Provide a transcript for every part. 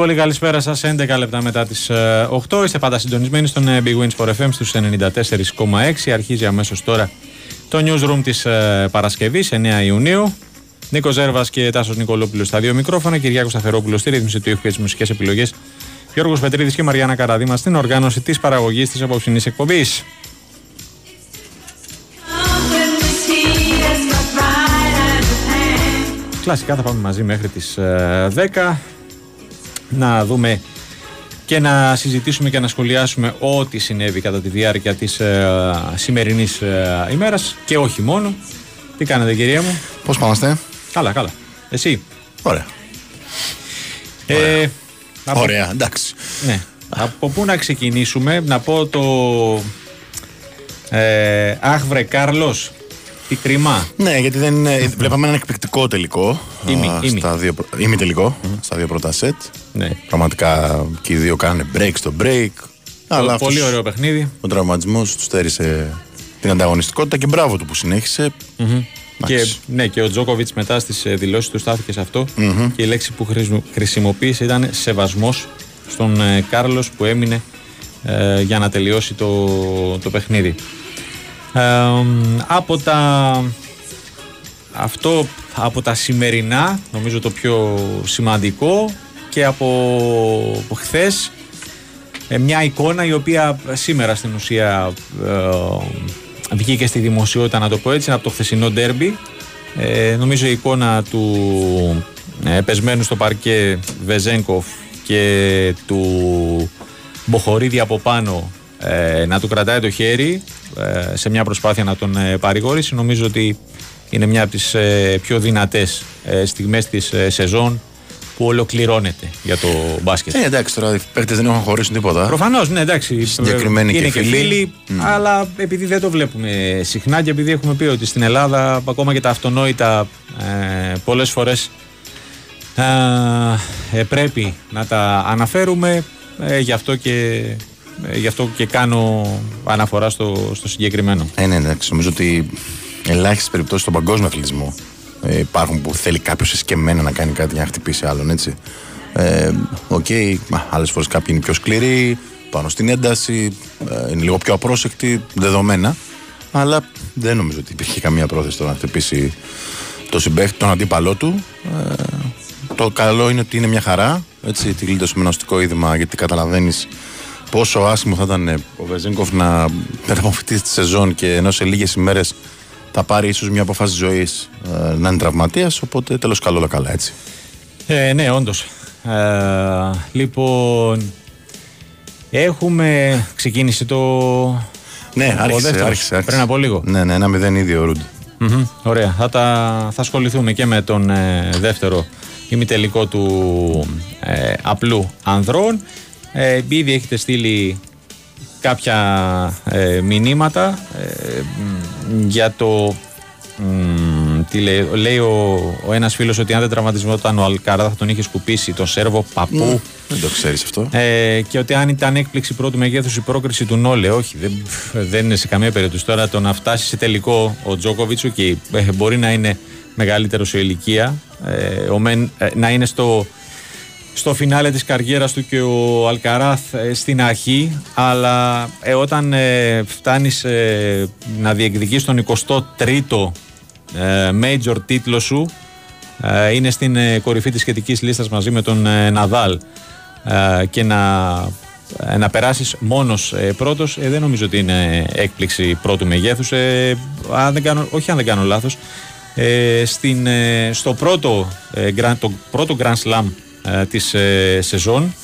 Πολύ πολύ καλησπέρα σας, 11 λεπτά μετά τις ε, 8. Είστε πάντα συντονισμένοι στον ε, Big Wins for FM στους 94,6. Αρχίζει αμέσως τώρα το newsroom της ε, Παρασκευής, 9 Ιουνίου. Νίκος Ζέρβας και Τάσος Νικολόπουλος στα δύο μικρόφωνα. Κυριάκος Σταθερόπουλος στη ρύθμιση του ήχου και τις μουσικές επιλογές. Γιώργος Πετρίδης και Μαριάννα Καραδίμα στην οργάνωση της παραγωγής της απόψινής εκπομπής. Κλασικά θα πάμε μαζί μέχρι τις ε, 10 να δούμε και να συζητήσουμε και να σχολιάσουμε ό,τι συνέβη κατά τη διάρκεια της ε, σημερινής ε, ημέρας και όχι μόνο. Τι κάνετε κυρία μου; Πώς είμαστε. Καλά, καλά. Εσύ; Ωραία. Ε, από- Ωραία, εντάξει. Ναι. Από πού να ξεκινήσουμε, να πω το. Ε, αχ, βρε, Κάρλος, τι κρίμα. Ναι, γιατί δεν είναι, βλέπαμε έναν εκπληκτικό τελικό. Ήμι, α, ήμι. Στα δύο, πρω- ήμι τελικό, στα δύο πρώτα σετ. Ναι. Πραγματικά και οι δύο κάνανε break στο break. Αλλά Πολύ αυτός ωραίο παιχνίδι. ο τραυματισμός τους στέρισε την ανταγωνιστικότητα και μπράβο του που συνέχισε. Και, Εντάξει. ναι, και ο Τζόκοβιτς μετά στις δηλώσεις του στάθηκε σε αυτό. Και η λέξη που χρησιμο- χρησιμοποίησε ήταν σεβασμός στον ε, Κάρλος που έμεινε ε, για να τελειώσει το, το παιχνίδι. Ε, μ, από τα αυτό από τα σημερινά νομίζω το πιο σημαντικό και από, από χθες ε, μια εικόνα η οποία σήμερα στην ουσία ε, βγήκε στη δημοσιότητα να το πω έτσι από το χθεσινό ντέρμπι. Ε, νομίζω η εικόνα του ε, πεσμένου στο παρκέ Βεζέγκοφ και του Μποχορίδη από πάνω ε, να του κρατάει το χέρι ε, σε μια προσπάθεια να τον ε, παρηγορήσει. Νομίζω ότι είναι μια από τις ε, πιο δυνατές ε, στιγμές της ε, σεζόν που ολοκληρώνεται για το μπάσκετ. Ε, εντάξει, τώρα οι παίκτες δεν έχουν χωρίσει τίποτα. Προφανώς, ναι, εντάξει. Συγκεκριμένοι είναι και και φίλοι. φίλοι, αλλά επειδή δεν το βλέπουμε συχνά και επειδή έχουμε πει ότι στην Ελλάδα ακόμα και τα αυτονόητα ε, πολλές φορές ε, πρέπει να τα αναφέρουμε. Ε, γι' αυτό και, ε, γι' αυτό και κάνω αναφορά στο, στο συγκεκριμένο. Ε, ναι, εντάξει. Νομίζω ότι ελάχιστες περιπτώσεις στον παγκόσμιο αθλητισμό ε, υπάρχουν που θέλει κάποιος εσκεμμένα να κάνει κάτι για να χτυπήσει άλλον, έτσι. Ε, Οκέι, okay, άλλες φορές κάποιοι είναι πιο σκληροί, πάνω στην ένταση, ε, είναι λίγο πιο απρόσεκτοι, δεδομένα. Αλλά δεν νομίζω ότι υπήρχε καμία πρόθεση το να χτυπήσει το συμπέχτη, τον αντίπαλό του. Ε, το καλό είναι ότι είναι μια χαρά. Έτσι, τη γλίτωσε με ένα οστικό είδημα γιατί καταλαβαίνεις πόσο άσχημο θα ήταν ε, ο Βεζίνκοφ να μεταμορφωθεί τη σεζόν και ενώ σε λίγες ημέρες θα πάρει ίσως μια αποφάση ζωής να είναι τραυματίας. Οπότε τέλος καλό όλα καλά, έτσι. Ε, ναι, όντως. Ε, λοιπόν, έχουμε ξεκίνησε το. Ναι, ο άρχισε, δεύτερος, άρχισε, άρχισε. Πριν από λίγο. Ναι, ναι, ένα μηδέν ήδη ο Ρούντ. Μμμ, ωραία. Θα, τα, θα ασχοληθούμε και με τον ε, δεύτερο ημιτελικό του ε, απλού ανδρών. Ε, ήδη έχετε στείλει κάποια ε, μηνύματα ε, μ, για το μ, τι λέει, λέει ο, ο ένας φίλος ότι αν δεν τραυματισμόταν ο Αλκαρά θα τον είχε σκουπίσει τον Σέρβο παππού Δεν το ξέρεις αυτό. ε, και ότι αν ήταν έκπληξη πρώτου μεγέθους η πρόκριση του Νόλε, όχι, δεν, δεν είναι σε καμία περίπτωση. Τώρα το να φτάσει σε τελικό ο Τζόκοβιτς, okay, ε, μπορεί να είναι μεγαλύτερος σε ηλικία, ε, ο Μεν, ε, να είναι στο, στο φινάλε της καριέρας του και ο Αλκαράθ ε, στην αρχή, αλλά ε, όταν ε, φτάνεις ε, να διεκδικείς τον 23ο ε, major τίτλο σου, ε, είναι στην ε, κορυφή της σχετικής λίστας μαζί με τον ε, Ναδάλ. Ε, και να, ε, να περάσεις μόνος ε, πρώτος ε, δεν νομίζω ότι είναι έκπληξη πρώτου μεγέθους ε, αν δεν κάνω, όχι αν δεν κάνω λάθος. Ε, στην, ε, στο πρώτο, ε, grand, το πρώτο Grand Slam ε, της ε, σεζόν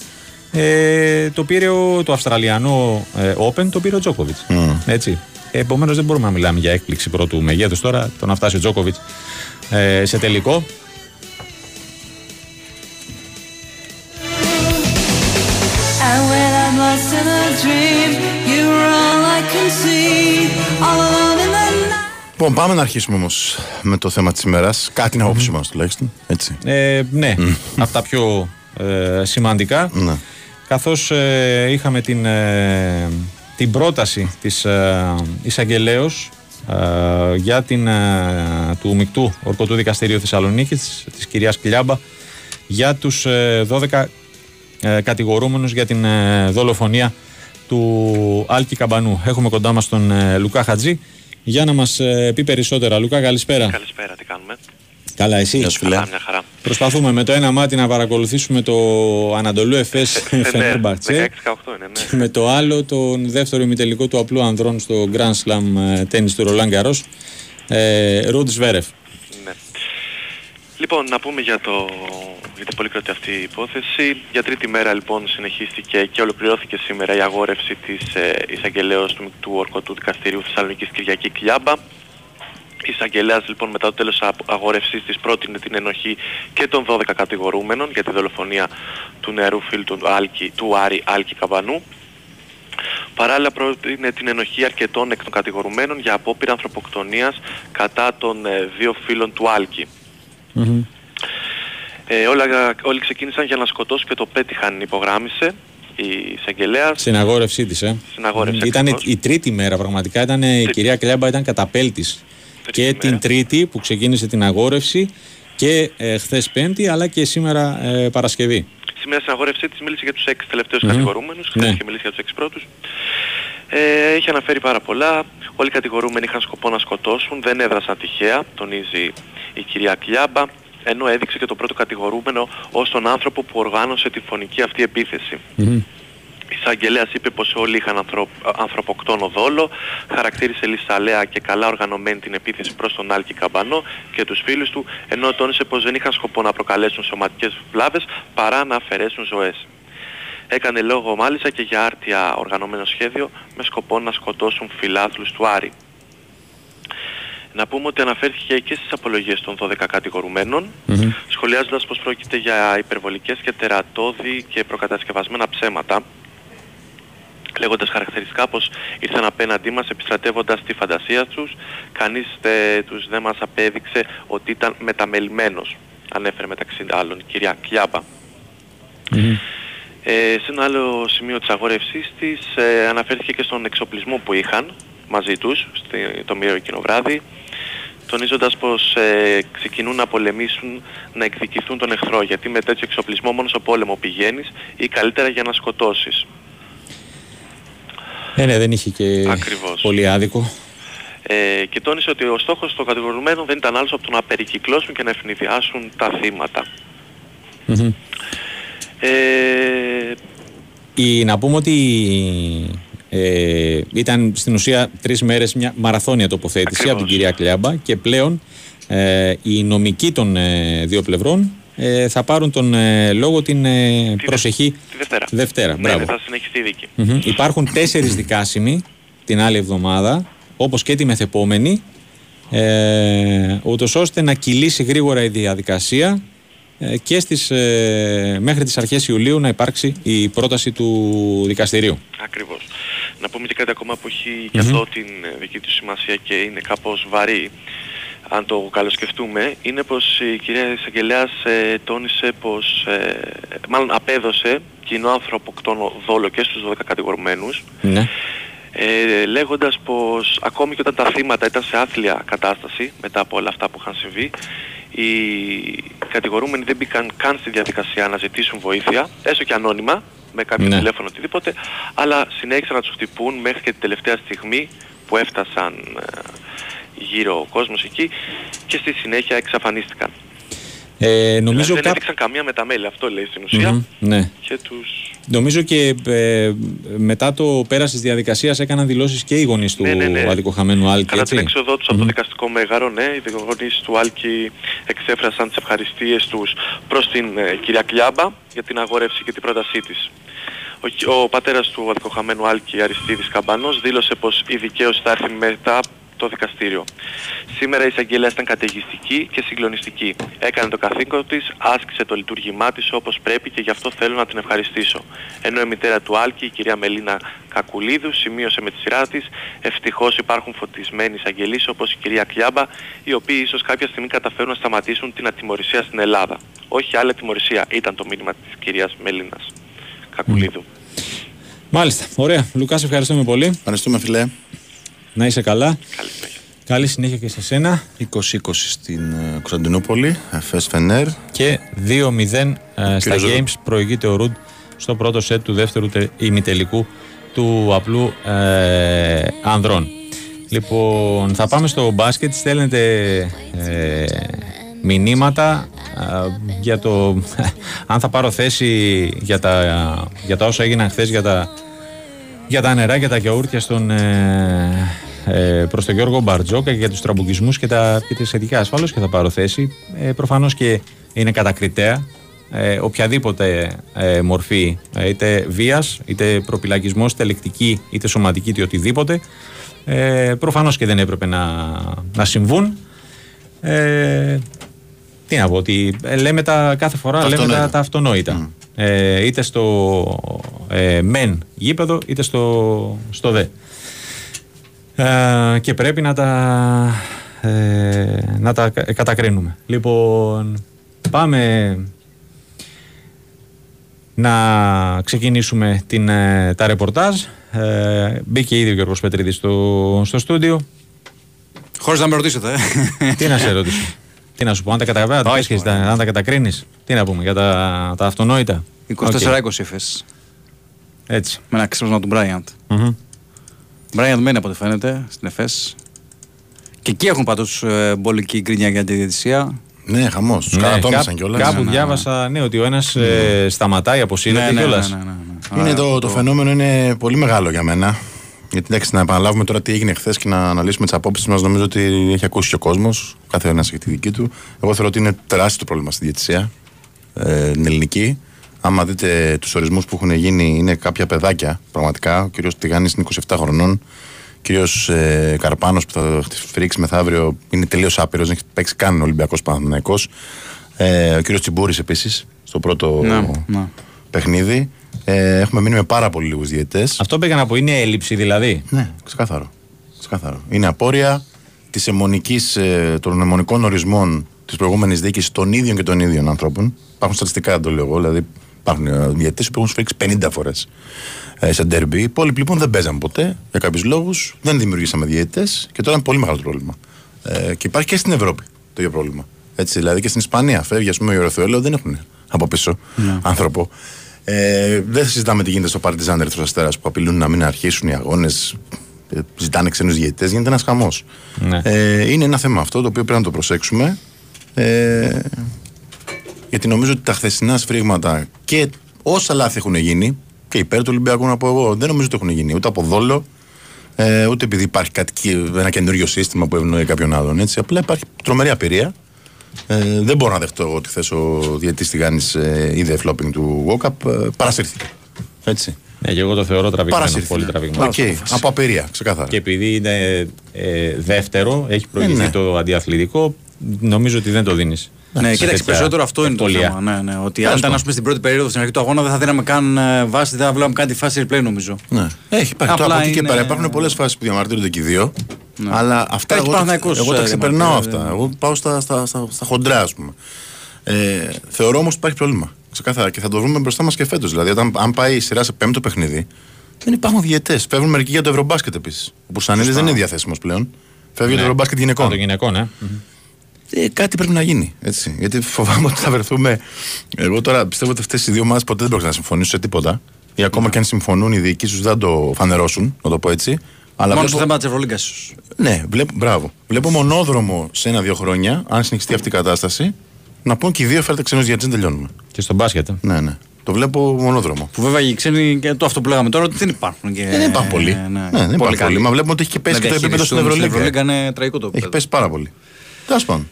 ε, το πήρε ο, το Αυστραλιανό ε, Open το πήρε ο Τζόκοβιτς έτσι Επομένως, δεν μπορούμε να μιλάμε για έκπληξη πρώτου μεγέθους τώρα. Το να φτάσει ο Τζόκοβιτ ε, σε τελικό. And when I'm lost in a dream, you're all I Λοιπόν, πάμε να αρχίσουμε όμως με το θέμα της ημέρας. Κάτι να άποψή μας τουλάχιστον. Έτσι. Ε, ναι, από τα πιο ε, σημαντικά. Ναι. Καθώς ε, είχαμε την, ε, την πρόταση της ε, εισαγγελέως ε, για την, ε, του Μικτού Ορκωτού Δικαστηρίου Θεσσαλονίκης της, της κυρίας Κλιάμπα για τους ε, 12 ε, κατηγορούμενους για την ε, δολοφονία του Άλκη Καμπανού. Έχουμε κοντά μας τον ε, Λουκά Χατζή για να μας ε, πει περισσότερα. Λουκά, καλησπέρα. Καλησπέρα, τι κάνουμε; Καλά, εσύ; Γεια σου, φίλε. Καλά, μια χαρά. Προσπαθούμε με το ένα μάτι να παρακολουθήσουμε το Ανατολού Εφές Ναι, Φενέρμπαχτσε 16-18 είναι, ναι. και με το άλλο τον δεύτερο ημιτελικό του απλού ανδρών στο Grand Slam ε, τέννις του Ρολάν Γκαρός ε, Ρούντ Σβέρεφ. Ναι. Λοιπόν, να πούμε για, το, για την πολύ κρατή αυτή υπόθεση. Για τρίτη μέρα λοιπόν συνεχίστηκε και ολοκληρώθηκε σήμερα η αγόρευση της ε, εισαγγελέως του, του Ορκωτού Δικαστηρίου Θεσσαλονίκης Κυριακή Κλιάμπα. Η εισαγγελέας λοιπόν μετά το τέλος α- αγόρευσης της πρότεινε την ενοχή και των 12 κατηγορούμενων για τη δολοφονία του νεαρού φίλου του, Άλκη, του Άρη Άλκη Καμπανού. Παράλληλα πρότεινε την ενοχή αρκετών εκ των κατηγορουμένων για απόπειρα ανθρωποκτονίας κατά των ε, δύο φίλων του Άλκη. Ε, όλα, όλοι ξεκίνησαν για να σκοτώσουν και το πέτυχαν υπογράμμισε η εισαγγελέας Στην αγόρευσή της ε. στην αγόρευση. Ήταν ακριβώς. η τρίτη μέρα πραγματικά, ήταν, η Τρίτη. κυρία Κλιάμπα ήταν καταπέλτης Τρίτη και μέρα. την τρίτη που ξεκίνησε την αγόρευση και ε, χθες πέμπτη αλλά και σήμερα ε, Παρασκευή. Σήμερα στην αγόρευσή της μίλησε για τους έξι τελευταίους κατηγορούμενους, χθες Ναι. είχε μιλήσει για τους έξι πρώτους. Ε, έχει αναφέρει πάρα πολλά. Όλοι οι κατηγορούμενοι είχαν σκοπό να σκοτώσουν, δεν έδρασαν τυχαία, τονίζει η κυρία Κλιάμπα, ενώ έδειξε και τον πρώτο κατηγορούμενο ως τον άνθρωπο που οργάνωσε τη φωνική αυτή επίθεση. Η εισαγγελέας είπε πως όλοι είχαν ανθρω... ανθρωποκτόνο δόλο, χαρακτήρισε λησαλέα και καλά οργανωμένη την επίθεση προς τον Άλκη Καμπανό και τους φίλους του, ενώ τόνισε πως δεν είχαν σκοπό να προκαλέσουν σωματικές βλάβες παρά να αφαιρέσουν ζωές. Έκανε λόγο μάλιστα και για άρτια οργανωμένο σχέδιο με σκοπό να σκοτώσουν φιλάθλους του Άρη. Να πούμε ότι αναφέρθηκε και στις απολογίες των 12 κατηγορουμένων, σχολιάζοντας πως πρόκειται για υπερβολικές και τερατώδη και προκατασκευασμένα ψέματα, λέγοντας χαρακτηριστικά πως ήρθαν απέναντί μας επιστρατεύοντας τη φαντασία τους, κανείς ε, τους δεν μας απέδειξε ότι ήταν μεταμελημένος, ανέφερε μεταξύ άλλων η κυρία Κλιάμπα. Ε, σε ένα άλλο σημείο της αγόρευσής της ε, αναφέρθηκε και στον εξοπλισμό που είχαν μαζί τους στη, το μύρο εκείνο βράδυ τονίζοντας πως ε, ξεκινούν να πολεμήσουν, να εκδικηθούν τον εχθρό γιατί με τέτοιο εξοπλισμό μόνος στο πόλεμο πηγαίνεις ή καλύτερα για να σκοτώσεις. Ε, ναι, δεν είχε και Ακριβώς. πολύ άδικο. Ε, και τόνισε ότι ο στόχος των κατηγορουμένων δεν ήταν άλλος από το να περικυκλώσουν και να ευνηδιάσουν τα θύματα. Μμμ. Ε, Η, να πούμε ότι ε, ήταν στην ουσία τρεις μέρες μια μαραθώνια τοποθέτηση Ακριβώς. από την κυρία Κλιάμπα και πλέον ε, οι νομικοί των ε, δύο πλευρών ε, θα πάρουν τον ε, λόγο την ε, Τη προσεχή τη Δευτέρα. Δευτέρα. ναι, Μπράβο. ναι, θα συνεχιστεί η δίκη. Μμμ. Υπάρχουν τέσσερις δικάσιμοι την άλλη εβδομάδα, όπως και τη μεθεπόμενη, ε, ούτως ώστε να κυλήσει γρήγορα η διαδικασία ε, και στις, ε, μέχρι τις αρχές Ιουλίου να υπάρξει η πρόταση του δικαστηρίου. Ακριβώς. Να πούμε και κάτι ακόμα που έχει και αυτό την ε, δική του σημασία και είναι κάπως βαρύ αν το καλοσκεφτούμε, είναι πως η κυρία Εισαγγελέας ε, τόνισε πως, ε, μάλλον απέδωσε κοινό ανθρωποκτόνο δόλο και στους 12 κατηγορουμένους Ναι. ε, λέγοντας πως ακόμη και όταν τα θύματα ήταν σε άθλια κατάσταση μετά από όλα αυτά που είχαν συμβεί οι κατηγορούμενοι δεν μπήκαν καν στη διαδικασία να ζητήσουν βοήθεια έστω και ανώνυμα με κάποιο Ναι. τηλέφωνο οτιδήποτε αλλά συνέχισαν να τους χτυπούν μέχρι και την τελευταία στιγμή που έφτασαν ε, γύρω ο κόσμος εκεί και στη συνέχεια εξαφανίστηκαν. Ε, νομίζω, δηλαδή δεν κά... έδειξαν καμία μεταμέλεια αυτό λέει στην ουσία Μμμ, ναι. και τους... νομίζω και ε, μετά το πέρας της διαδικασίας έκαναν δηλώσεις και οι γονείς του Ναι, ναι, ναι. αδικοχαμένου Άλκη, Κατά την έτσι. έξοδό τους από το δικαστικό μέγαρο, ναι, οι γονείς του Άλκη εξέφρασαν τις ευχαριστίες τους προς την ε, κυρία Κλιάμπα για την αγόρευση και την πρότασή της. Ο, κυ- ο πατέρας του αδικοχαμένου Άλκη Αριστίδης Καμπανός δήλωσε πως η δικαίωση θα έρθει μετά το δικαστήριο. Σήμερα η εισαγγελέα ήταν καταιγιστική και συγκλονιστική. Έκανε το καθήκον της, άσκησε το λειτουργήμά της όπως πρέπει και γι' αυτό θέλω να την ευχαριστήσω. Ενώ η μητέρα του Άλκη, η κυρία Μελίνα Κακουλίδου, σημείωσε με τη σειρά της, ευτυχώς υπάρχουν φωτισμένοι εισαγγελείς όπως η κυρία Κλιάμπα, οι οποίοι ίσως κάποια στιγμή καταφέρουν να σταματήσουν την ατιμορρησία στην Ελλάδα. Όχι άλλη ατιμορρησία, ήταν το μήνυμα της κυρίας Μελίνας Κακουλίδου. Μάλιστα, ωραία. Λουκάς, σε ευχαριστούμε πολύ. Ευχαριστούμε, φιλέ. Να είσαι καλά. Καλή συνέχεια. Καλή συνέχεια και σε σένα. 20-20 στην ε, Κωνσταντινούπολη, Εφές Φενέρ. Και 2-0 ε, στα Ζωρού. games προηγείται ο Ρουντ στο πρώτο σετ του δεύτερου τε- ημιτελικού του απλού ε, ανδρών. Λοιπόν, θα πάμε στο μπάσκετ. Στέλνετε ε, μηνύματα ε, για το αν θα πάρω θέση για τα, για τα όσα έγιναν χθες για τα, για τα νερά και τα γιαούρτια στον, ε, ε, προς τον Γιώργο Μπαρτζόκα και για τους τραμπουκισμούς και, τα, και τη σχετικά ασφάλως και θα πάρω θέση. Ε, προφανώς και είναι κατακριτέα ε, οποιαδήποτε ε, μορφή ε, είτε βίας, είτε προπυλακισμός, είτε λεκτική, είτε σωματική, είτε οτιδήποτε. Ε, προφανώς και δεν έπρεπε να, να συμβούν. Ε, τι να πω, ότι ε, λέμε τα κάθε φορά Τα λέμε τα, αυτονόητα. τα αυτονόητα. Ε, είτε στο ε, μεν γήπεδο, είτε στο, στο δε. Ε, και πρέπει να τα, ε, να τα κα- κατακρίνουμε. Λοιπόν, πάμε να ξεκινήσουμε την, ε, τα ρεπορτάζ. Ε, μπήκε ήδη ο Γιώργος Πετρίδης στο, στο στούντιο. Χωρίς να με ρωτήσετε. ε. Τι να σε ρωτήσω. Τι να σου πω, αν τα, κατα... Όχι, αν τα, μωρέ. αν τα κατακρίνεις. Τι να πούμε για τα, τα αυτονόητα. 24-20 Οκ, εφές. Έτσι. Με ένα ξύπνημα του Μπράιαντ. Μμμ. Μπράιαντ μένει από ό,τι φαίνεται στην εφές. Και εκεί έχουν πάντως ε, μπολική γκρίνια για τη διαιτησία. Ναι, χαμός. Τους Ναι, καρατόμησαν κάπου- κιόλας. Κάπου Ναι, ναι, διάβασα ναι, ότι ο ένας ε, σταματάει, αποσύρεται ναι, κιόλας. ναι, ναι, ναι, ναι. Είναι Άρα, το, το φαινόμενο είναι πολύ μεγάλο για μένα. Γιατί εντάξει, να επαναλάβουμε τώρα τι έγινε χθες και να αναλύσουμε τις απόψεις μας. Νομίζω ότι έχει ακούσει και ο κόσμος. Κάθε ένας έχει τη δική του. Εγώ θεωρώ ότι είναι τεράστιο το πρόβλημα στη διαιτησία. Ε, την ελληνική. Άμα δείτε τους ορισμούς που έχουν γίνει, είναι κάποια παιδάκια πραγματικά. Ο κύριος Τηγάνης είναι 27 χρονών. Ο κύριος ε, Καρπάνος που θα φρίξει μεθαύριο είναι τελείως άπειρος, δεν έχει παίξει καν Ολυμπιακός Παναθυναϊκό. Ε, ο κύριος Τσιμπούρης επίσης στο πρώτο Ναι, ναι. παιχνίδι. Ε, έχουμε μείνει με πάρα πολύ λίγους διαιτέ. Αυτό πήγα να πω, είναι έλλειψη δηλαδή; Ναι, ξεκάθαρο. ξεκάθαρο. Είναι απόρρια της αιμονικής, ε, των αιμονικών ορισμών της προηγούμενης διοίκησης των ίδιων και των ίδιων ανθρώπων. Υπάρχουν στατιστικά, δεν το λέω εγώ. Δηλαδή, υπάρχουν ε, διαιτητές που έχουν σφίξει 50 φορές ε, σε ντέρμπι. Οι υπόλοιποι λοιπόν δεν παίζαν ποτέ για κάποιους λόγους. Δεν δημιουργήσαμε διαιτητές και τώρα είναι πολύ μεγάλο το πρόβλημα. Ε, και υπάρχει και στην Ευρώπη το ίδιο πρόβλημα. Έτσι, δηλαδή και στην Ισπανία. Φεύγει, ας πούμε, ο Ιωροθουέλο δεν έχουν από πίσω άνθρωπο. Ε, δεν συζητάμε τι γίνεται στο Παρτιζάν Ερυθρό Αστέρα που απειλούν να μην αρχίσουν οι αγώνες. Ζητάνε ξένους διαιτητές, γίνεται ένας χαμός. Ναι. Ε, είναι ένα θέμα αυτό το οποίο πρέπει να το προσέξουμε. Ε, γιατί νομίζω ότι τα χθεσινά σφυρίγματα και όσα λάθη έχουν γίνει, και υπέρ του Ολυμπιακού να πω εγώ, δεν νομίζω ότι έχουν γίνει ούτε από δόλο, ε, ούτε επειδή υπάρχει κάτι, κε- ένα καινούριο σύστημα που ευνοεί κάποιον άλλον. Έτσι. Απλά υπάρχει τρομερή απειρία. Ε, δεν μπορώ να δεχτώ εγώ ότι θες ο διαιτητής Τηγάνης ε, είδε flopping του Walkup, ε, παρασύρθηκε. Έτσι. Ναι, και εγώ το θεωρώ τραβηγμένο. Παρασύρθηκε. Πολύ τραβηγμένο. Οκ, από απειρία, ξεκάθαρα. Και επειδή είναι ε, δεύτερο, έχει προηγηθεί ναι. το αντιαθλητικό, νομίζω ότι δεν το δίνεις. Ναι, κοίταξε, περισσότερο αυτό είναι το θέμα. Ναι, ναι, ότι αν ήταν ας πούμε, στην πρώτη περίοδο στην αρχή του αγώνα δεν θα δίναμε καν ε, βάση, δεν θα βλέπαμε καν τη φάση replay νομίζω. Ναι. Έχει υπάρχει. Απλά Τώρα από εκεί και είναι- πέρα υπάρχουν πολλές φάσεις που διαμαρτύρονται και οι δύο. Αλλά αυτά Έχει εγώ, τα- Παναθηναϊκός, εγώ τα ε, ξεπερνάω διαμαρτύρεται. αυτά. Εγώ πάω στα, στα, στα, στα χοντρά, ας πούμε. Ε, θεωρώ όμως ότι υπάρχει πρόβλημα. Ξεκάθαρα. Και θα το βρούμε μπροστά μας και φέτος. Δηλαδή, όταν, αν πάει η σειρά σε πέμπτο παιχνίδι, δεν υπάρχουν διαιτές. Φεύγουν μερικοί για το Ευρωμπάσκετ επίσης. Ο Πουσανίδη δεν είναι διαθέσιμος πλέον. Φεύγει για το Ευρωμπάσκετ γυναικών. Α, το γυναικών, ε. Ε, κάτι πρέπει να γίνει. Έτσι. Γιατί φοβάμαι ότι θα βρεθούμε. Εγώ τώρα πιστεύω ότι αυτές οι δύο ομάδες ποτέ δεν πρόκειται να συμφωνήσουν σε τίποτα. Ή ακόμα και αν συμφωνούν, οι διοικοί τους δεν θα το φανερώσουν, να το πω έτσι. Αλλά Μόνο βλέπω- στο θέμα της Ευρωλίγκας ίσω. ναι, βλέπω, μπράβο. Βλέπω μονόδρομο σε ένα-δύο χρόνια, αν συνεχιστεί αυτή η κατάσταση, να πούν και οι δύο φέρτε ξένους γιατί δεν τελειώνουμε. Και στο μπάσκετ. ε. Ναι, ναι. Το βλέπω μονόδρομο. Που βέβαια οι ξένοι και το αυτό που λέγαμε τώρα ότι δεν υπάρχουν. Και, δεν υπάρχουν πολλοί. Ναι, Ναι, δεν υπάρχουν πολλοί. Μα βλέπουμε ότι έχει και πέσει και το επίπεδο στην Ευρωλίγκα. Ευρωλίγκα είναι τραγικό το Έχει επίπεδο. πέσει πάρα πολύ. Τέλος πάντων.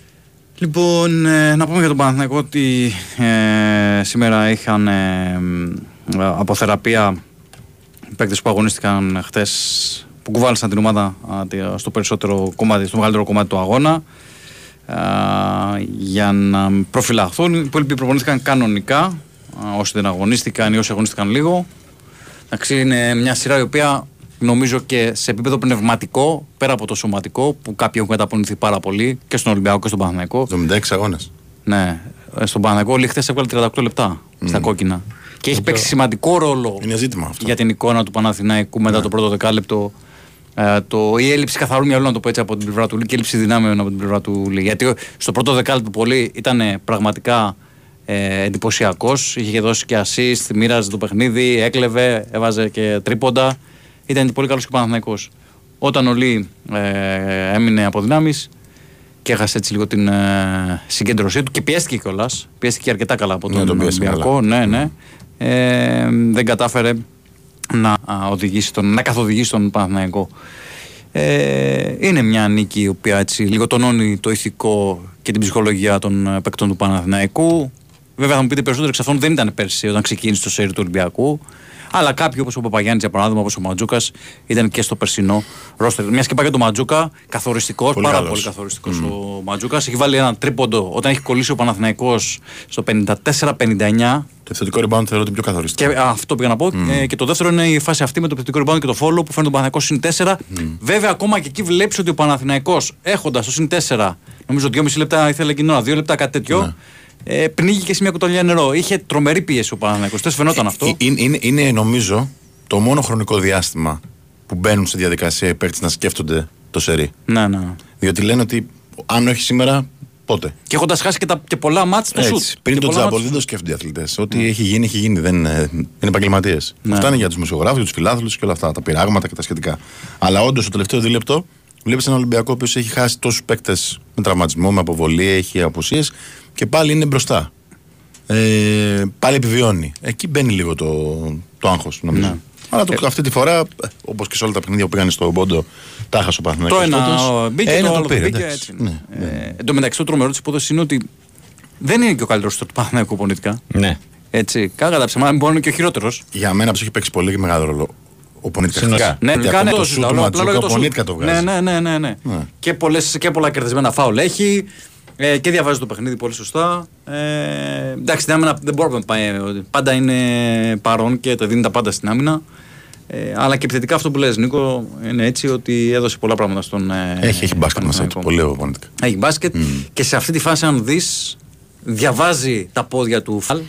Λοιπόν, ε, να πούμε για τον Παναθηναϊκό ότι ε, σήμερα είχαν ε, μ, ε, από θεραπεία οι παίκτες που αγωνίστηκαν χτες που κουβάλισαν την ομάδα α, τε- στο περισσότερο κομμάτι, στο μεγαλύτερο κομμάτι του αγώνα α, για να προφυλαχθούν. Οι υπόλοιποι προπονήθηκαν κανονικά, α, όσοι δεν αγωνίστηκαν ή όσοι αγωνίστηκαν λίγο. Εντάξει, είναι μια σειρά η οποία νομίζω και σε επίπεδο πνευματικό, πέρα από το σωματικό, που κάποιοι έχουν καταπονηθεί πάρα πολύ και στον Ολυμπιακό και στον Παναθηναϊκό. 76 αγώνες. Ναι, ε, στον Παναθηναϊκό ο Λίχτες έβγαλε 38 λεπτά στα κόκκινα. Και έχει παίξει σημαντικό ρόλο Είναι ζήτημα αυτό. για την εικόνα του Παναθηναϊκού μετά το πρώτο δεκάλεπτο. Ε, το, η έλλειψη καθαρού μυαλού, να το πω έτσι, από την πλευρά του Λί και η έλλειψη δυνάμεων από την πλευρά του Λί. Γιατί ο- στο πρώτο δεκάλεπτο πολύ ήταν πραγματικά ε, εντυπωσιακός. Είχε δώσει και assist, μοίραζε το παιχνίδι, έκλεβε, έβαζε και τρίποντα. Ήταν πολύ καλός και ο Παναθηναϊκός. Όταν ο Λί ε, έμεινε από δυνάμεις και έχασε έτσι λίγο την ε, συγκέντρωσή του και πιέστηκε κιόλας. Πιέστηκε αρκετά καλά από Ναι, τον τον πιέστηκε Ολυμπιακό. Ναι, ναι. Ε, δεν κατάφερε να, α, οδηγήσει τον, να καθοδηγήσει τον Παναθηναϊκό. Ε, είναι μια νίκη η οποία έτσι λίγο τονώνει το ηθικό και την ψυχολογία των ε, παίκτων του Παναθηναϊκού. Βέβαια θα μου πείτε περισσότερο εξ αυτών δεν ήταν πέρσι όταν ξεκίνησε το σέρι του Ολυμπιακού. Αλλά κάποιοι όπως ο Παπαγιάννης για παράδειγμα, όπως ο Ματζούκας, ήταν και στο περσινό ρόστερ. Μιας και πάει για τον Ματζούκα, καθοριστικός, Πολύ πάρα καλός. πολύ καθοριστικός ο Ματζούκας. Έχει βάλει ένα τρίποντο όταν έχει κολλήσει ο Παναθηναϊκός στο 54-59. Το θετικό rebound θεωρώ ότι είναι πιο καθοριστικό. Και α, αυτό πήγα να πω. Ε, και το δεύτερο είναι η φάση αυτή με το επιθετικό rebound και το follow που φέρνει τον Παναθηναϊκός συν 4. Βέβαια, ακόμα και εκεί βλέπεις ότι ο Παναθηναϊκός έχοντας το συν 4, νομίζω 2,5 λεπτά ήθελε εκείνη την ώρα, 2 λεπτά κάτι τέτοιο. Ε, πνίγηκε σε μια κουταλιά νερό. Είχε τρομερή πίεση ο Παναθηναϊκός. Δεν φαινόταν αυτό; Ε, Είναι, είναι, είναι, νομίζω το μόνο χρονικό διάστημα που μπαίνουν σε διαδικασία οι παίκτες να σκέφτονται το σερί. Ναι, ναι. Διότι λένε ότι αν όχι σήμερα, πότε. Και έχοντας χάσει και, τα, και πολλά μάτς στο σουτ. Έτσι. Πριν Και το πολλά τζάμπολ μάτς- δεν το σκέφτονται οι αθλητές. Ό,τι έχει γίνει, έχει γίνει. Δεν είναι, είναι επαγγελματίες. Ναι. Αυτά είναι για τους μουσιογράφου, για τους φιλάθλους και όλα αυτά. Τα πειράγματα και τα σχετικά. Αλλά όντως το τελευταίο δίλεπτο βλέπεις ένα Ολυμπιακό ο οποίος έχει χάσει τόσους παίκτες με τραυματισμό, με αποβολή, έχει απουσίες και πάλι είναι μπροστά. Ε, πάλι επιβιώνει. Εκεί μπαίνει λίγο το, το άγχος, νομίζω. Ναι. Αλλά το, αυτή τη φορά, όπως και σε όλα τα παιχνίδια που πήγαν στο Πόντο, τα έχασε ο Παναθηναϊκός Το ένα τότε. ο, μπήκε, Ε, το ναι, άλλο δεν πήρε, μπήκε. εντάξει. Έτσι. Ναι, Ε, εν τω μεταξύ, το τρομερό της υπόθεσης είναι ότι δεν είναι και ο καλύτερος του Παναθηναϊκού πονητικά. Ναι. Έτσι, κάκα τα ψέματα, μπορεί να είναι και ο χειρότερος. Για μένα ψυχή έχει παίξει πολύ και μεγάλο ρόλο. Ο Πονίτικα. Συνολικά. χθες. Ναι, Γιατί ναι, ακόμα ναι, το το σουτ συζητάω, του απλά λέω Ματζούκα, για ο το σουτ. Πονίτικα το βγάζει. Ναι, ναι, ναι, ναι, ναι. Ναι. Και, πολλές, και πολλά κερδισμένα φάουλ έχει ε, και διαβάζει το παιχνίδι πολύ σωστά. Ε, εντάξει, στην άμυνα δεν μπορούμε να πάει. ε, Πάντα είναι παρόν και τα δίνει τα πάντα στην άμυνα. Ε, αλλά και επιθετικά αυτό που λες Νίκο είναι έτσι ότι έδωσε πολλά πράγματα στον. Ε, Έχει, έχει μπάσκετ μέσα του. Παναθηναϊκό. Πολύ ο Πονίτικα. Έχει μπάσκετ και σε αυτή τη φάση, αν δεις, διαβάζει τα πόδια του Φαλ.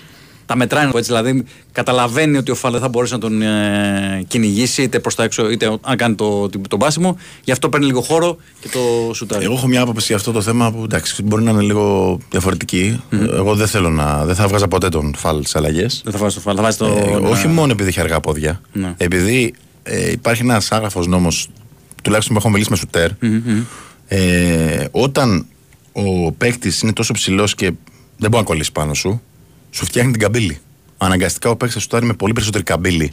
Τα μετράει έτσι, δηλαδή καταλαβαίνει ότι ο Φαλ δεν θα μπορέσει να τον ε, κυνηγήσει είτε προς τα έξω είτε αν κάνει το, το, το μπάσιμο. Γι' αυτό παίρνει λίγο χώρο και το σουτάρει. Εγώ έχω μια άποψη για αυτό το θέμα που εντάξει, μπορεί να είναι λίγο διαφορετική. Εγώ δεν θέλω να. Δεν θα βγάζα ποτέ τον φαλ σε αλλαγές. Δεν θα βάζεις το Φαλ, θα βάζεις το. Ε, ναι. όχι μόνο επειδή έχει αργά πόδια. Ναι. Επειδή ε, υπάρχει ένας άγραφος νόμος, τουλάχιστον που έχω μιλήσει με σουτέρ. Ε, όταν ο παίκτης είναι τόσο ψηλός και δεν μπορεί να κολλήσει πάνω σου, σου φτιάχνει την καμπύλη. Αναγκαστικά ο παίκτης θα σουτάρει με πολύ περισσότερη καμπύλη.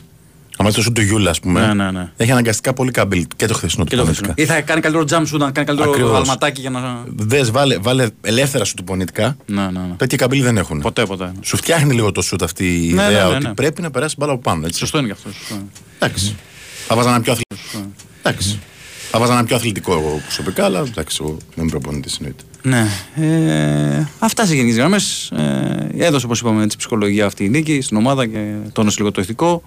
Αν δει το σουτ του Γιούλα, ας πούμε, Ναι, ναι, ναι. έχει αναγκαστικά πολύ καμπύλη. Και το χθεσινό Και του το Πονίτικα. Ή θα κάνει καλύτερο jump shoot, να κάνει καλύτερο Ακριβώς. αλματάκι για να. Δες, βάλε, βάλε ελεύθερα σου του Πονίτικα. Ναι, ναι, ναι. Τέτοια καμπύλη δεν έχουν. Ποτέ, ποτέ. Σου φτιάχνει λίγο το σουτ αυτή η Ναι, ιδέα ναι, ναι, ότι ναι. πρέπει να περάσει μπάλα από πάνω. Έτσι. Σωστό είναι και αυτό. σωστό είναι. Εντάξει. Θα βάζα ένα πιο αθλητικό. Εντάξει. Θα βάζα ένα πιο αθλητικό εγώ προσωπικά, αλλά εντάξει, εγώ δεν είμαι προπονητής εννοείται. Ναι. Ε, αυτά σε γενικές γραμμές. Ε, έδωσε, όπως είπαμε, τη ψυχολογία αυτή η νίκη στην ομάδα και τόνισε λίγο το ηθικό.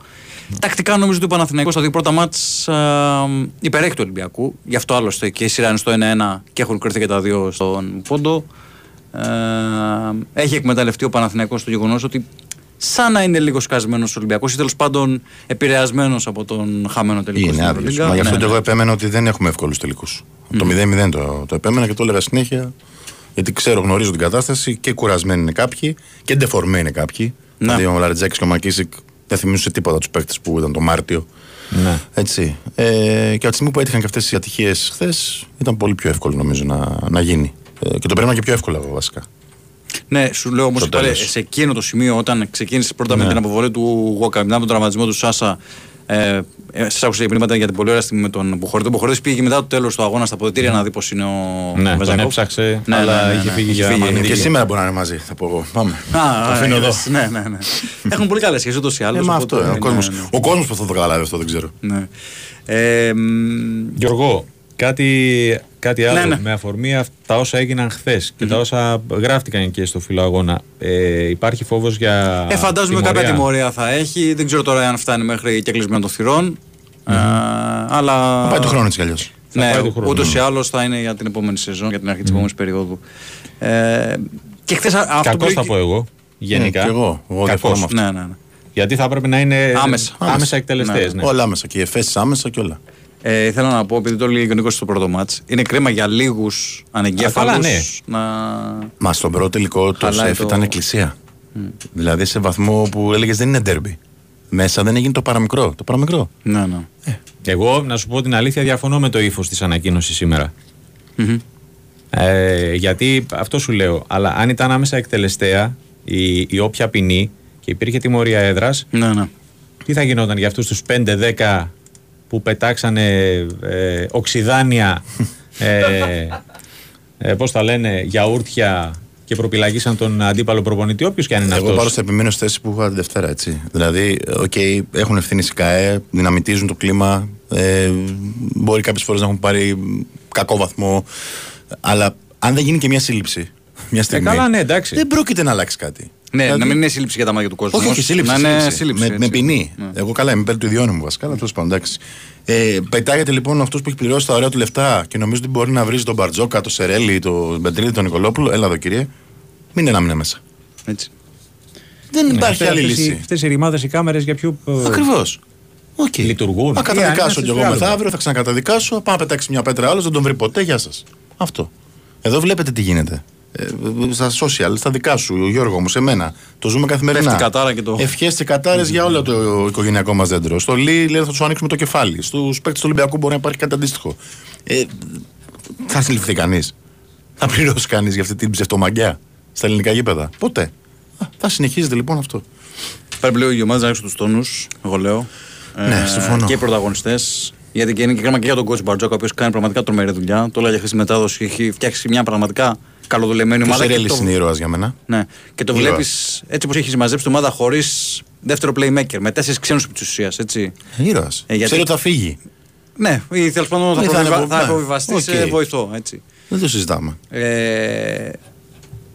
Τακτικά νομίζω ότι ο Παναθηναϊκός στα δύο πρώτα μάτς α, υπερέχει του Ολυμπιακού. Γι' αυτό άλλωστε και η σειρά είναι στο 1-1 και έχουν κρυθεί και τα δύο στον πόντο. Ε, έχει εκμεταλλευτεί ο Παναθηναϊκός το γεγονός ότι σαν να είναι λίγο σκασμένος ο Ολυμπιακός ή τέλος πάντων επηρεασμένος από τον χαμένο τελικός. στην Είναι άδειο. Ευρωλίγκα. Μα γι' αυτό Ναι, και ναι. εγώ επέμενα ότι δεν έχουμε εύκολους τελικούς. Το 0-0 το, το επέμενα και το έλεγα συνέχεια. Γιατί ξέρω, γνωρίζω την κατάσταση και κουρασμένοι είναι κάποιοι και ντεφορμέ είναι κάποιοι. Ναι. Δηλαδή ο Λαριτζάκης και ο Μακίσικ δεν θυμίζουν σε τίποτα τους παίκτες που ήταν το Μάρτιο. Ναι. Έτσι. Ε, και από τη στιγμή που έτυχαν και αυτές οι ατυχίες χθες, ήταν πολύ πιο εύκολο νομίζω να, να γίνει. Ε, και το περίμενα και πιο εύκολα εγώ βασικά. Ναι, σου λέω όμως Στο πάλι τέλος. σε εκείνο το σημείο όταν ξεκίνησε πρώτα με Ναι. την αποβολή του Γουόκα, μετά τον τραυματισμό του Σάσα. Ε, ε, Σας άκουσα πριν μετά για την πολύ ωραία στιγμή με τον Μπουχορίδη. Ο Μπουχορίδη πήγε μετά το τέλος του αγώνα στα αποδητήρια να δει πώς είναι ο Ναι, τον Βεζάκοφ. έψαξε, Ναι, αλλά ναι, ναι, είχε ναι. φύγει Είχε για φύγει. μαγνητική. Και σήμερα μπορεί να είναι μαζί, θα πω εγώ. Πάμε. Α, το αφήνω εδώ. είδες, Ναι, ναι, ναι. Έχουν πολύ καλές σχέσεις ούτως ή άλλως. Ε, μα αυτό. ε, Ο κόσμος, ο κόσμος που θα το καταλάβει αυτό δεν ξέρω. Ναι. Ε, μ, Γιώργο, κάτι, κάτι άλλο Ναι, ναι. με αφορμή αυ- τα όσα έγιναν χθες και τα όσα γράφτηκαν και στο φιλοαγώνα. Ε, υπάρχει φόβος για. Ε, φαντάζομαι κάποια τιμωρία θα έχει. Δεν ξέρω τώρα αν φτάνει μέχρι και κλεισμένο των θυρών. Ε, αλλά. Θα πάει του χρόνου έτσι κι αλλιώς. Θα Ναι, πάει του χρόνου. ούτως ή άλλως θα είναι για την επόμενη σεζόν, για την αρχή της επόμενης περίοδου. Ε, και χθες αυτό Κακός που θα λέει- πω εγώ. Γενικά. Ε, κι εγώ. Εγώ διαφωνώ Κακός. με αυτό. Ναι, ναι, ναι. Γιατί θα έπρεπε να είναι Άμεσα. άμεσα, Άμεσα. εκτελεστέ. Ναι. Ναι. Όλα άμεσα. Και οι εφέσεις άμεσα και όλα. Ε, θέλω να πω, επειδή το λέει και ο Νίκος στο πρώτο μάτς, είναι κρίμα για λίγους ανεγκέφαλους καλά, ναι. να. Μα στον πρώτο τελικό το Χαλάει σεφ το- ήταν εκκλησία. Δηλαδή σε βαθμό που έλεγες δεν είναι ντέρμπι. Μέσα δεν έγινε το παραμικρό. Το παραμικρό. Ναι, ναι. Εγώ, να σου πω την αλήθεια, διαφωνώ με το ύφος της ανακοίνωσης σήμερα. Ε, γιατί αυτό σου λέω. Αλλά αν ήταν άμεσα εκτελεστέα η, η όποια ποινή και υπήρχε τιμωρία έδρας, ναι, ναι. τι θα γινόταν για αυτούς τους 5-10 που πετάξανε ε, οξυδάνια, ε, ε, πώς τα λένε, γιαούρτια και προπηλακίσαν τον αντίπαλο προπονητή, όποιος και αν είναι Εγώ αυτός. πάντως θα επιμείνω στη θέση που είχα τη Δευτέρα. Έτσι. Δηλαδή, οκ, έχουν ευθύνη οι ΚΑΕ, δυναμιτίζουν το κλίμα. Ε, μπορεί κάποιες φορές να έχουν πάρει κακό βαθμό. Αλλά αν δεν γίνει και μια σύλληψη. Μια στιγμή, καλά, ναι, εντάξει. Δεν πρόκειται να αλλάξει κάτι. Ναι, Δηλαδή, να μην είναι σύλληψη για τα μάτια του κόσμου. Όχι, όχι, όμως, σύλληψη. Να είναι σύλληψη. σύλληψη. με, έτσι. με ποινή. Ναι. Εγώ καλά, είμαι υπέρ του ιδιωνύμου βασικά, αλλά τέλος πάντων εντάξει. Ε, πετάγεται λοιπόν αυτός που έχει πληρώσει τα ωραία του λεφτά και νομίζω ότι μπορεί να βρει τον Μπαρτζώκα, τον Σερέλη, τον Μπεντρίδη, τον Νικολόπουλο. Έλα εδώ κύριε. Μην είναι να μείνει μέσα. Έτσι. Δεν υπάρχει άλλη Αυτές οι- λύση. Αυτές οι ρημάδες οι κάμερες για ποιο... ε, Ακριβώς. Okay. Λειτουργούν. Θα Ή αν καταδικάσω είναι κι εγώ στις μεθαύριο, θα ξανακαταδικάσω. Πάω να πετάξει μια πέτρα άλλος, δεν τον βρει ποτέ. Γεια σας. Αυτό. Εδώ βλέπετε τι γίνεται. Ε, στα social, στα δικά σου, ο Γιώργο μου, σε μένα. Το ζούμε καθημερινά. Πέφτει η κατάρα και το- Ευχές και κατάρες για όλο το οικογενειακό μας δέντρο. Στο Λί λέει θα τους ανοίξουμε το κεφάλι. Στους παίκτες του Ολυμπιακού μπορεί να υπάρχει κάτι αντίστοιχο. Ε, θα συλληφθεί κανείς. Θα πληρώσει κανείς για αυτή την ψευτομαγκιά στα ελληνικά γήπεδα. Ποτέ. Α, θα συνεχίζεται λοιπόν αυτό. Πρέπει λίγο οι ομάδε να ρίξουν τους τόνους, εγώ λέω. Ε, Ναι, συμφωνώ. Και οι πρωταγωνιστές. Γιατί και είναι και κρίμα και για τον coach Μπαρτζόκα, ο οποίος κάνει πραγματικά τρομερή δουλειά. Το έλεγα χθε στη μετάδοση, έχει φτιάξει μια πραγματικά καλοδουλεμένη Ποιος ομάδα. και Ερέλης το- είναι ήρωας για μένα; Ναι. Και το Ήρωας. βλέπεις έτσι όπως έχεις συμμαζέψει την ομάδα χωρίς δεύτερο playmaker, με τέσσερις ξένους επί τη ουσία. Έτσι. Ήρωας. Ε, γιατί- Ξέρει ότι θα φύγει. Ναι, ή τέλος πάντων θα, Ή θα προβιβα... είναι- θα ναι. αποβιβαστεί σε Οκ. βοηθό. Έτσι. Δεν το συζητάμε. Ε,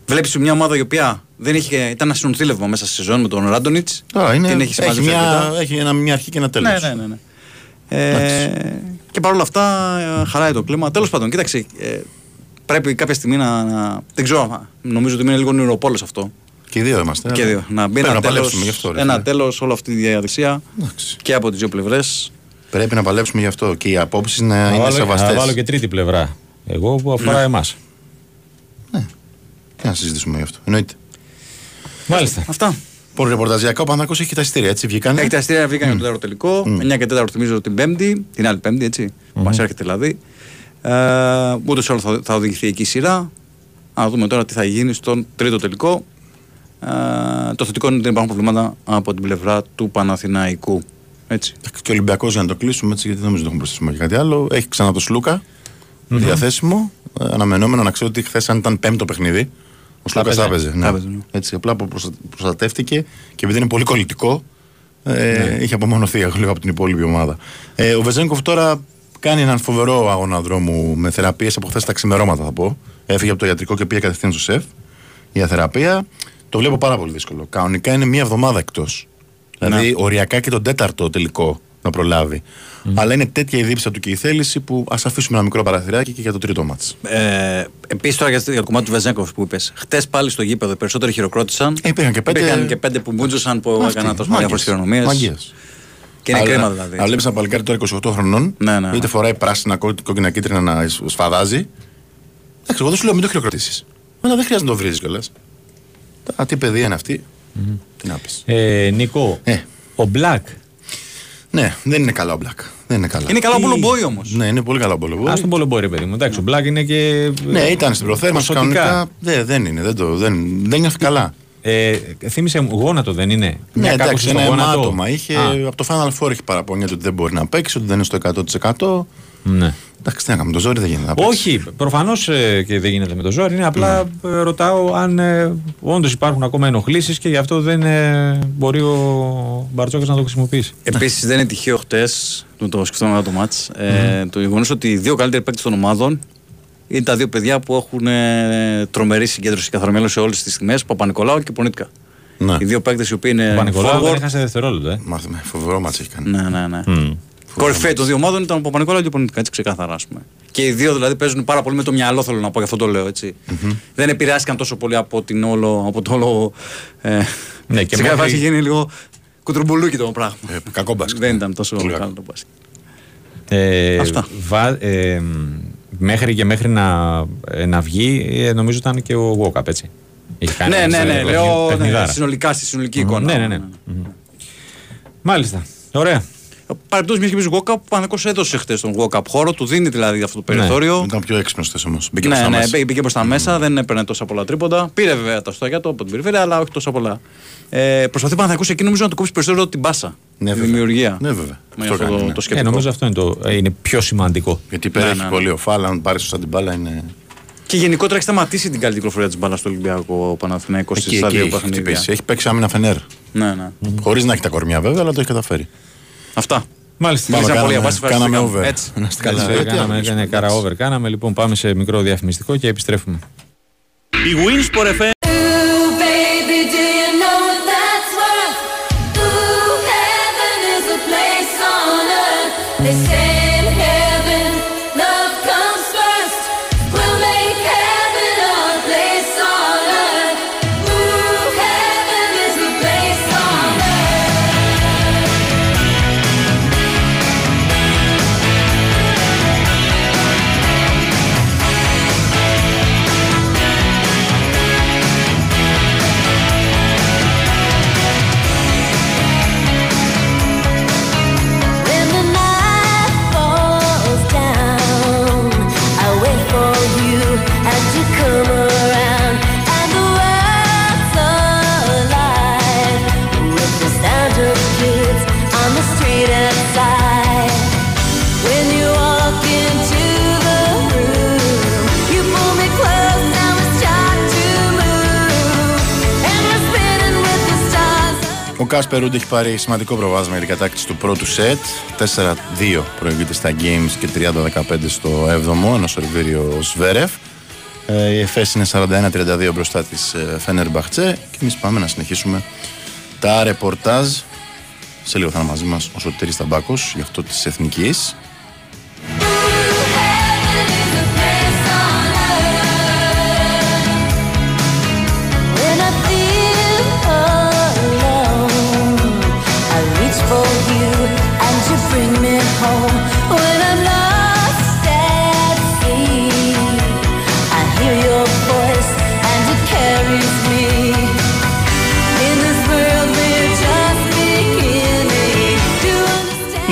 Βλέπεις μια ομάδα η οποία δεν είχε, ήταν ένα συνονθύλευμα μέσα στη σεζόν με τον Ράντονιτς. Τώρα είναι, Την έχεις έχει, συμμαζέψει μια, αρκετά. έχει ένα, μια αρχή και ένα τέλος. Ναι, ναι, ναι. ναι. Ε, και παρόλα αυτά ε, χαλάει το κλίμα. Τέλος πάντων, κοίταξε. Ε, πρέπει κάποια στιγμή να, να- Δεν ξέρω, νομίζω ότι είναι λίγο wishful αυτό. Και οι δύο είμαστε. Και αλλά δύο. Να μπει πρέπει ένα να τέλος, παλέψουμε γι' αυτό. ρε ένα φίλε. τέλος όλη αυτή τη διαδικασία Εντάξει. και από τις δύο πλευρές. Πρέπει να παλέψουμε γι' αυτό και οι απόψεις να Θα είναι βάλω, θα σεβαστές. βάλω και τρίτη πλευρά. Εγώ που αφορά Ναι. εμάς. Τι να συζητήσουμε γι' αυτό. Εννοείται. Μάλιστα. Αυτά. Πολύ ρεπορταζιακά ο Παναθηναϊκός έχει τα ειστήρια, έτσι βγήκανε; Έχει τα αστήρια βγήκαν για το τέταρτο τελικό. 9 και 4 θυμίζω την Πέμπτη, την άλλη Πέμπτη, έτσι. Που μας έρχεται δηλαδή. Ε, Ούτως ή άλλως θα, θα οδηγηθεί εκεί η σειρά. Να δούμε τώρα τι θα γίνει στον τρίτο τελικό. Ε, το θετικό είναι ότι δεν υπάρχουν προβλήματα από την πλευρά του Παναθηναϊκού. Έτσι. Εντάξει, Και ο Ολυμπιακός για να το κλείσουμε έτσι, γιατί δεν νομίζω ότι έχουμε προσθέσουμε και κάτι άλλο. Έχει ξανά το σλουκα διαθέσιμο. Ε, αναμενόμενο να ξέρω ότι χθες αν ήταν πέμπτο παιχνίδι. Ο Σλούκας έπαιζε. θα έπαιζε. Θα έπαιζε, ναι. Έτσι, απλά που προστα- προστατεύτηκε και επειδή είναι πολύ κολλητικό, ε, είχε απομονωθεί λίγο από την υπόλοιπη ομάδα. Ε, ο Βεζέγκοφ τώρα κάνει έναν φοβερό αγώνα δρόμου με θεραπείες από χθες τα ξημερώματα, θα πω. Έφυγε από το ιατρικό και πήγε κατευθείαν στο σεφ για θεραπεία. Το βλέπω πάρα πολύ δύσκολο. Κανονικά είναι μία εβδομάδα εκτός. Δηλαδή, οριακά και τον τέταρτο τελικό να προλάβει. Αλλά είναι τέτοια η δίψα του και η θέληση που ας αφήσουμε ένα μικρό παραθυράκι και για το τρίτο μάτς. Ε, Επίσης τώρα για, για το κομμάτι του Βεζέγκοφ που είπες. Χτε πάλι στο γήπεδο οι περισσότεροι χειροκρότησαν. Ε, υπήρχαν και πέντε- Υπήρχαν και πέντε που μπούτζωσαν που Αυτοί, έκαναν τόσο μάγκες. διάφορες χειρονομίες. Μάγκες. Και είναι Αλλά- κρίμα δηλαδή. Αλλά βλέπεις ένα παλικάρι τώρα 28 χρονών, Ναι, ναι, ναι. είτε φοράει πράσινα, κόκκινα, κόκκινα κίτρινα να σφαδάζει. Εντάξει, εγώ δεν σου λέω μην το χειροκροτήσεις. Αλλά δεν χρειάζεται να το βρει κιόλας. Τα τι παιδεία είναι αυτή. Τι να πεις. Ε, Νικό, Ε. ο Μπλακ. Ναι, δεν είναι καλά ο Μπλακ. Δεν είναι καλά. Είναι καλά ο Μπολομπόη όμως. Ναι, είναι πολύ καλά ο Μπολομπόη. Α τον Πολεμπόρη, παιδί μου. Εντάξει, ο Μπλακ είναι και. Ναι, ήταν στην προθέρμανση ποσοτικά. κανονικά. Ναι, δεν είναι. Δεν, το, δεν, δεν νιώθει καλά. Ε, θύμισε μου, γόνατο δεν είναι; Ναι, Μια εντάξει, κάκωση στο ένα γόνατο; αιμάτωμα. Είχε, Α, από το Final Four έχει παραπονιέται ότι δεν μπορεί να παίξει, ότι δεν είναι στο 100%. ναι. Εντάξει, τι να κάνουμε, το ζόρι δεν γίνεται να παίξει. Όχι, προφανώς και δεν γίνεται με το ζόρι. Είναι απλά Ναι. ε, ρωτάω αν ε, όντως υπάρχουν ακόμα ενοχλήσεις και γι' αυτό δεν ε, μπορεί ο Μπαρτζόκας να το χρησιμοποιήσει. Επίσης δεν είναι τυχαίο χτες, το, το σκεφτόμουν μετά το μάτ, ε, το γεγονός ότι οι δύο καλύτεροι παίκτες των ομάδων είναι τα δύο παιδιά που έχουν ε, τρομερή συγκέντρωση καθαρμέλο σε όλες τις στιγμέ, Παπα-Νικολάου και Πονίτκα. Ναι. Οι δύο παίκτες οι οποίοι είναι. Ο Παπα-Νικολάου δεν forward. έχασε δευτερόλεπτο. Ε. Μάθαμε, φοβερό μάτς έχει κάνει. Ναι, ναι, ναι. Μμ. Κορυφαίοι των δύο ομάδων ήταν ο Παπα-Νικολάου και ο Πονίτκα, έτσι ξεκάθαρα, ας πούμε. Και οι δύο δηλαδή παίζουν πάρα πολύ με το μυαλό, θέλω να πω, γι' αυτό το λέω έτσι. Δεν επηρεάστηκαν τόσο πολύ από, την όλο, από το όλο. Ε, Ναι, και σε κάποια μέχρι- φάση γίνει λίγο κουτρουμπουλούκι το πράγμα. Ε, κακό μπάσκετ. Δεν ήταν τόσο Πολύ καλό κακό. το μπάσκετ. Ε, Αυτά. βα- ε, μέχρι και μέχρι να, ε, να βγει, ε, νομίζω ήταν και ο Γόκαπ, έτσι. Είχε κάνει Ναι, ναι, ένα ναι. παιχνιδι- Λέω ναι, παιχνιδάρα. συνολικά στη συνολική Μμμ, εικόνα. Ναι, ναι, ναι. Μμμ. Μάλιστα. Ωραία. Παρεπτώσει μια και πει Γόκαπ, ο Παναγό έδωσε χθες τον Γόκαπ χώρο, του δίνει δηλαδή αυτό το Ναι. περιθώριο. Ήταν πιο έξυπνος θε όμως. Μπήκε Ναι, μπροστά ναι, μέσα. μπή- μπήκε προ τα μέσα, δεν έπαιρνε τόσα πολλά τρίποντα. Πήρε βέβαια τα στόχια του από την περιφέρεια, αλλά όχι τόσα πολλά. Ε, προσπαθεί ο Παναθηναϊκός εκεί νομίζω να του κόψει περισσότερο την μπάσα. Ναι, τη βέβαια. δημιουργία. Ναι, βέβαια. Με Αυτό αυτό κάνει, το, ναι. το Ε, σκεπτικό. νομίζω αυτό είναι, το, ε, είναι πιο σημαντικό. Γιατί πέρα Ναι, έχει ναι, ναι. πολύ ο Φάλα, αν πάρει σωστά την μπάλα είναι. Και γενικότερα έχει σταματήσει την καλή κυκλοφορία της μπάλας στο Ολυμπιακό ο Παναθηναϊκός Εκεί, στα εκεί δύο έχει παιχνίδια. χτυπήσει. Έχει παίξει άμυνα φενέρ. Ναι, ναι. Χωρίς να έχει τα κορμιά βέβαια, αλλά το έχει καταφέρει. Αυτά. Μάλιστα. Πάμε, Μιλήσαμε πολύ, κάναμε- απ' ευχαριστώ κάναμε για- over. Έτσι. Να είστε καλά. Έτσι, Ε, τι κάναμε, άλλο έκανε λύσουμε, καρα over. Κάναμε λοιπόν, πάμε σε μικρό διαφημιστικό και επιστρέφουμε. Η Winsport Κάσπερ Ρούντ έχει πάρει σημαντικό προβάδισμα για την κατάκτηση του πρώτου σετ. 4-2 προηγείται στα games και 30-15 στο 7ο, ενώ σερβίριο Σβέρεφ. Ε, η ΕΦΕΣ είναι 41-32 μπροστά της ε, Φένερ Μπαχτσέ και εμείς πάμε να συνεχίσουμε τα ρεπορτάζ. Σε λίγο θα είναι μαζί μας ο Σωτήρης Ταμπάκος για αυτό της Εθνικής.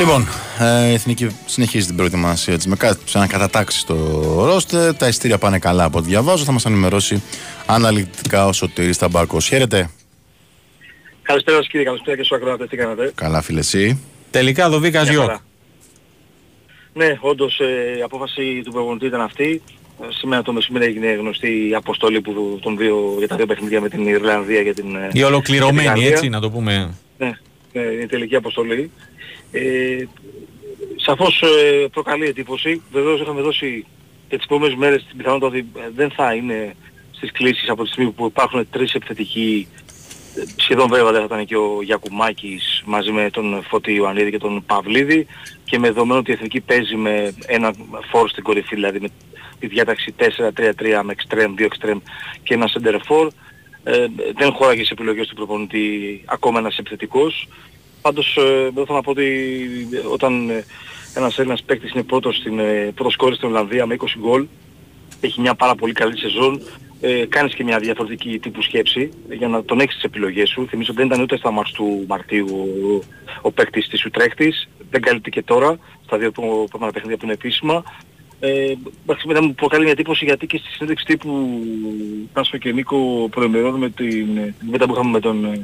Λοιπόν, ε, η Εθνική συνεχίζει την προετοιμασία της με κάτι σαν κατατάξεις στο ρόστερ. Τα ειστήρια πάνε καλά από ό,τι διαβάζω. Θα μας ενημερώσει αναλυτικά ο Σωτήρης Ταμπάκος. Χαίρετε. Καλησπέρα σας κύριε, καλησπέρα και στους ακροατές, τι κάνετε; Καλά, φίλε, εσύ; Τελικά Δοβίκα Μια Γιώκ. χαρά. Ναι, όντως ε, η απόφαση του προπονητή ήταν αυτή. Ε, σήμερα το μεσημέρι έγινε γνωστή η αποστολή που, των δύο, για τα δύο παιχνίδια με την Ιρλανδία και την... ε, Η ολοκληρωμένη, και την Γαλλία. έτσι να το πούμε. Ναι, ναι, είναι η τελική αποστολή. Ε, σαφώς ε, προκαλεί εντύπωση. Βεβαίως είχαμε δώσει και τις επόμενες μέρες την πιθανότητα ότι ε, δεν θα είναι στις κλήσεις από τη στιγμή που υπάρχουν τρεις επιθετικοί ε, σχεδόν βέβαια δεν θα ήταν και ο Γιακουμάκης μαζί με τον Φώτη Ιωαννίδη και τον Παυλίδη και με δεδομένο ότι η Εθνική παίζει με ένα φόρ στην κορυφή, δηλαδή με τη διάταξη 4-3-3 με εξτρέμ, δύο εξτρέμ και ένα center for. Ε, δεν χώραγε σε επιλογές του προπονητή ακόμα ένας επιθετικός. Πάντως ε, δεν θα να πω ότι όταν ε, ένας Έλληνας παίκτης είναι πρώτος στην, ε, πρώτος σκόρερ στην Ολλανδία με 20 γκολ έχει μια πάρα πολύ καλή σεζόν, ε, κάνεις και μια διαφορετική τύπου σκέψη για να τον έχεις τις επιλογές σου. Θυμίζω δεν ήταν ούτε στα μάτς του Μαρτίου ο, ο παίκτης της Ουτρέχτης, δεν καλύπτει και τώρα, στα δύο που- επόμενα παιχνίδια που είναι επίσημα. Ε, εντάξει, μετά μου προκαλεί μια εντύπωση γιατί και στη συνέντευξη τύπου Τάσο και Νίκο προημερών με την ε, την κουβέντα που είχαμε με τον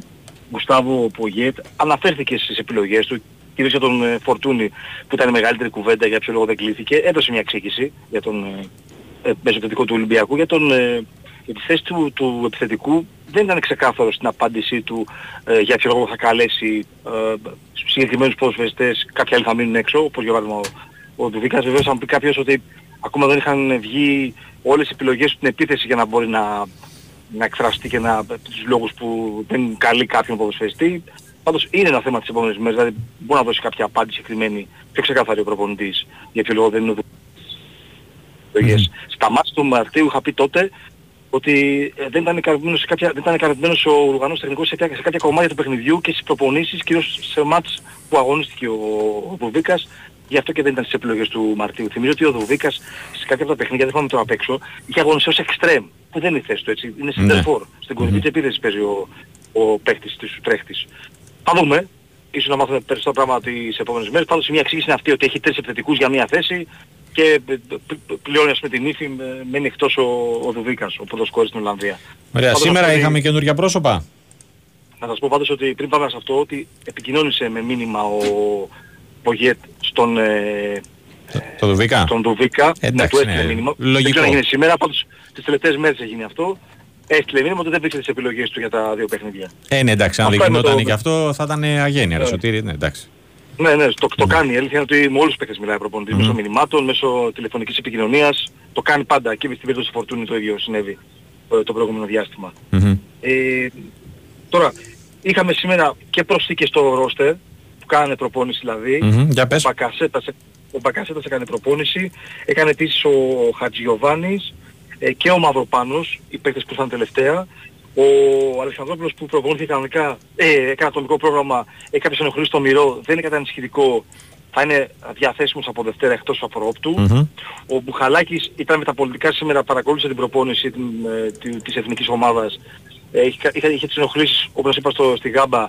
ε, Γουστάβο Πογέτ αναφέρθηκε στις επιλογές του κυρίως για τον ε, Φορτούνη που ήταν η μεγαλύτερη κουβέντα για ποιο λόγο δεν κλείθηκε έδωσε μια εξήγηση για τον ε, ε, μεσοπαιδικό του Ολυμπιακού για, τον, ε, για τη θέση του, του επιθετικού. Δεν ήταν ξεκάθαρο στην απάντησή του ε, για ποιο λόγο θα καλέσει ε, συγκεκριμένους ποδοσφαιριστές κάποιοι άλλοι θα μείνουν έξω όπως για παράδειγμα ο, ο Δουβίκας. Βεβαίως θα μου πει κάποιος ότι ακόμα δεν είχαν βγει όλες οι επιλογές του στην επίθεση για να μπορεί να, να εκφραστεί και να, τους λόγους που δεν καλεί κάποιον ποδοσφαιριστή. Πάντως είναι ένα θέμα της επόμενης μέρες, δηλαδή μπορεί να δώσει κάποια απάντηση συγκεκριμένη, πιο ξεκάθαρη ο προπονητής για ποιο λόγος δεν είναι ο επιλογές. Στα μάτια του Μαρτίου είχα πει τότε ότι ε, δεν ήταν ικανοποιημένος, σε κάποια, δεν ήταν ικανοποιημένος ο οργανός τεχνικός σε, κάποια- σε κάποια κομμάτια του παιχνιδιού και στις προπονήσεις, κυρίως σε μάτς που αγωνίστηκε ο, ο Δουβίκας, γι' αυτό και δεν ήταν στις επιλογές του Μαρτίου. Θυμίζω ότι ο Δουβίκας σε κάποια από τα παιχνίδια, δεν θυμάμαι τώρα απ' έξω, είχε αγωνιστεί ως εξτρέμ, που δεν είναι η θέση του έτσι, είναι Ναι. center for. Στην κορυφή της επίθεσης παίζει ο, ο παίκτης της Ουτρέχτης. Θα δούμε. Ίσως να μάθουμε περισσότερα πράγματα τις επόμενες μέρες. Πάντως η μια εξήγηση είναι αυτή ότι έχει τρεις επιθετικούς για μια θέση και ε, π- π- πλέον ας πούμε την ύφη ε, μένει εκτός ο, ο Δουβίκας, ο πρώτος κόρης στην Ολλανδία. Ωραία, Πάντως σήμερα αυτό είχαμε είναι- καινούργια πρόσωπα; Να σας πω πάντως ότι πριν πάμε σε αυτό ότι επικοινώνησε με μήνυμα ο Πογέτ στον, ε, Το Δουβίκα; στον Δουβίκα. Εντάξει, ναι, του έστειλε ναι, μήνυμα. λογικό. Δεν ξέρω αν έγινε σήμερα, πάντως τις τελευταίες μέρες έγινε αυτό. Έστειλε μήνυμα ότι δεν βρίσκεται τις επιλογές του για τα δύο παιχνίδια. Ε, ναι, εντάξει, αν δεν Αυτό είναι γινόταν το- και αυτό θα ήταν αγένεια, ρε Ναι. Σωτήρη. Ναι, εντάξει. Ναι, ναι, το, το κάνει. Η αλήθεια είναι ότι με όλους τους παίκτες μιλάει ο προπονητής. Μέσω μηνυμάτων, μέσω τηλεφωνικής επικοινωνίας. Το κάνει πάντα. Και στην περίπτωση του Φορτούνη το ίδιο συνέβη ε, το προηγούμενο διάστημα. Μμμ. Ε, τώρα, είχαμε σήμερα και προσθήκες στο ρόστερ που κάνανε προπόνηση δηλαδή. Μμμ, Για Ο πες. Μπακασέτας, ο Μπακασέτας έκανε προπόνηση. Έκανε επίσης ο Χατζιωβάνης ε, και ο Μαυροπάνος, οι παίκτες που ήρθαν τελευταία. Ο Αλεξανδρόπουλος που προπονήθηκε κανονικά, ε, έκανε ατομικό πρόγραμμα, έχει κάποιες ενοχλήσεις στο μυρό, δεν είναι κατά ενισχυτικό, θα είναι διαθέσιμος από Δευτέρα εκτός απορρόπτου. Μμμ. Ο Μπουχαλάκης ήταν με τα πολιτικά σήμερα, παρακολούθησε την προπόνηση την, ε, τη- της εθνικής ομάδας. Ε, είχε, είχε, είχε τις ενοχλήσεις, όπως είπα στο, στη Γάμπα,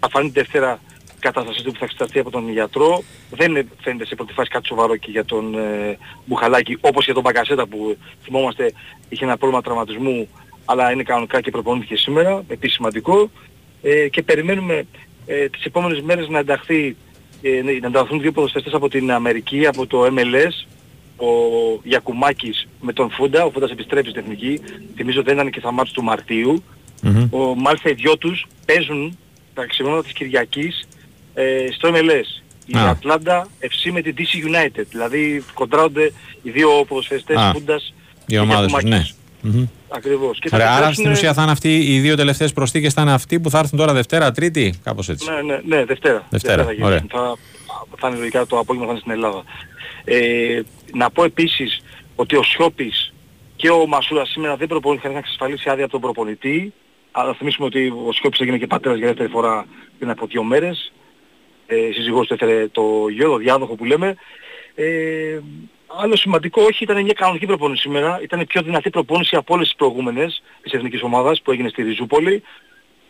θα φανεί την Δευτέρα η κατάστασή του που θα εξεταστεί από τον γιατρό. Δεν είναι- φαίνεται σε πρώτη φάση κάτι σοβαρό και για τον ε, Μπουχαλάκη, όπως για τον Μπαγκασέτα που θυμόμαστε είχε ένα πρόβλημα τραυματισμού, αλλά είναι κανονικά και προπονήθηκε σήμερα, επίσης σημαντικό. Ε, και περιμένουμε ε, τις επόμενες μέρες να ενταχθεί ε, να ενταχθούν δύο ποδοσφαιριστές από την Αμερική, από το MLS, ο Γιακουμάκης με τον Φούντα, ο Φούντας επιστρέφει στην εθνική, θυμίζω δεν ήταν και στα ματς του Μαρτίου. Μμμ. Ο, μάλιστα οι δυο τους παίζουν τα ξημερώματα της Κυριακής ε, στο MLS. Η Α. Ατλάντα FC με την DC United. Δηλαδή κοντράρονται οι δύο ποδοσφαιριστές Α. Φούντας Οι ομάδες τους, ναι. Μμμ. Ακριβώς. Και θα Ωραία, άρα επιστρέψουν- στην ουσία θα είναι αυτοί οι δύο τελευταίες προσθήκες, θα είναι αυτοί που θα έρθουν τώρα Δευτέρα, Τρίτη, κάπως έτσι. Ναι, ναι, ναι, Δευτέρα. Δευτέρα, θα, ωραία. γίνουν. θα, θα είναι λογικά το απόγευμα θα είναι στην Ελλάδα. Ε, να πω επίσης ότι ο Σιώπης και ο Μασούρας σήμερα δεν προπονήθηκαν να εξασφαλίσει άδεια από τον προπονητή. Αλλά να θυμίσουμε ότι ο Σιώπης έγινε και πατέρας για δεύτερη φορά πριν από δύο μέρες. Ε, σύζυγός του έφερε το γιο, το διάδοχο που λέμε. Ε, άλλο σημαντικό, όχι, ήταν μια κανονική προπόνηση σήμερα. Ήταν η πιο δυνατή προπόνηση από όλες τις προηγούμενες της εθνικής ομάδας που έγινε στη Ριζούπολη.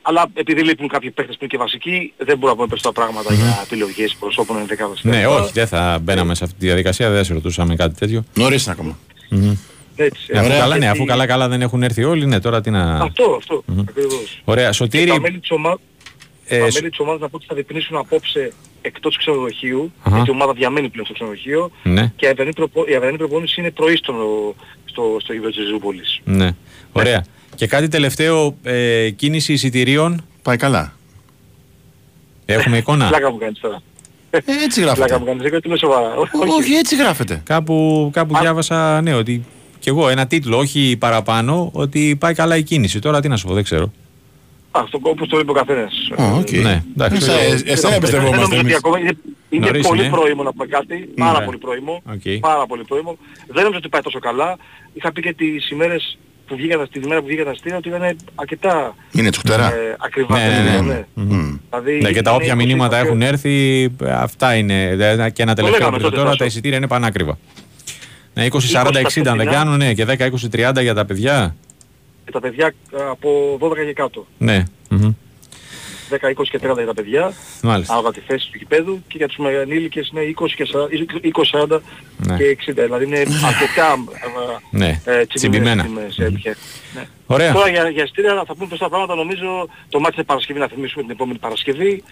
Αλλά επειδή λείπουν κάποιοι παίχτες που είναι και βασικοί, δεν μπορούμε να πούμε περισσότερα πράγματα για επιλογές προσώπων ενδεκάδας. Ναι, όχι, δεν θα μπαίναμε σε αυτή τη διαδικασία, δεν θα σε ρωτούσαμε κάτι τέτοιο. Νωρίς είναι ακόμα. Έτσι, Αφού ωραία, καλά, ναι, γιατί- αφού καλά καλά δεν έχουν έρθει όλοι, ναι, τώρα τι να... Αυτό, αυτό, ακριβώς. Ωραία, Τα Σωτήρη, μέλη της ομάδας, ε, τα σ- μέλη της ομάδας να πω ότι θα διπνήσουν απόψε εκτός ξενοδοχείου, Αχα. γιατί η ομάδα διαμένει πλέον στο ξενοδοχείο ναι, και η αυριανή, προπο... η αυριανή προπόνηση είναι πρωί στο, στο, στο γήπεδο της Ριζούπολης. ναι. Ωραία. Και κάτι τελευταίο, ε, κίνηση εισιτηρίων, Πάει καλά. έχουμε εικόνα; Πλάκα μου κάνεις τώρα. Ε, έτσι Πλάκα γράφεται. μου κάνεις, δεν είναι σοβαρά. Όχι, έτσι γράφεται. Κάπου, κάπου διάβασα, ναι, ότι κι εγώ ένα τίτλο, όχι παραπάνω, ότι πάει καλά η κίνηση. Τώρα τι να σου πω, δεν ξέρω. Αυτό όπως το είπε ο καθένας. Α, οκ. Ναι, εντάξει. Εσά- ε, Εσένα Δεν εμπιστευόμαστε νομίζω ότι εμείς. ακόμα είναι, είναι Νωρίς πολύ είναι. πρώιμο να πούμε κάτι. Πάρα Ναι. πολύ πρώιμο. Οκ. Πάρα πολύ πρόημο. Δεν νομίζω ότι πάει τόσο καλά. Είχα πει και τις ημέρες που βγήκαν, τη μέρα που βγήκαν τα αστεία ότι ήταν αρκετά Είναι τσουχτερά. ε, ακριβά. Ναι, τα ναι, αστεία, ναι. ναι. Μμμ. Δηλαδή, Ναι, και τα ήταν όποια 20, μηνύματα 20, έχουν έρθει, ε, αυτά είναι. Δηλαδή, Και ένα τελευταίο λέγαμε που τότε, τώρα, Τάσο. τα εισιτήρια είναι πανάκριβα. Ναι, 20-40-60 αν δεν φετινά. κάνουν, ναι, και 10-20-30 για τα παιδιά. Και τα παιδιά ε, από 12 και κάτω. Ναι, μμμ. 10, 20 και 30 για τα παιδιά. μάλιστα. Ανάλογα τη θέση του γηπέδου και για τους ενήλικες είναι 20 και 40, 20, 40 Ναι. και 60. Δηλαδή είναι αρκετά ε, Ναι, ε, τσιμπημένα. τσιμπημένες τιμές, ε, επιχειρήσεις. Ναι. Ωραία. Τώρα για, για εισιτήρια θα πούμε περισσότερα πράγματα. Νομίζω το μάτι είναι Παρασκευή να θυμίσουμε την επόμενη Παρασκευή.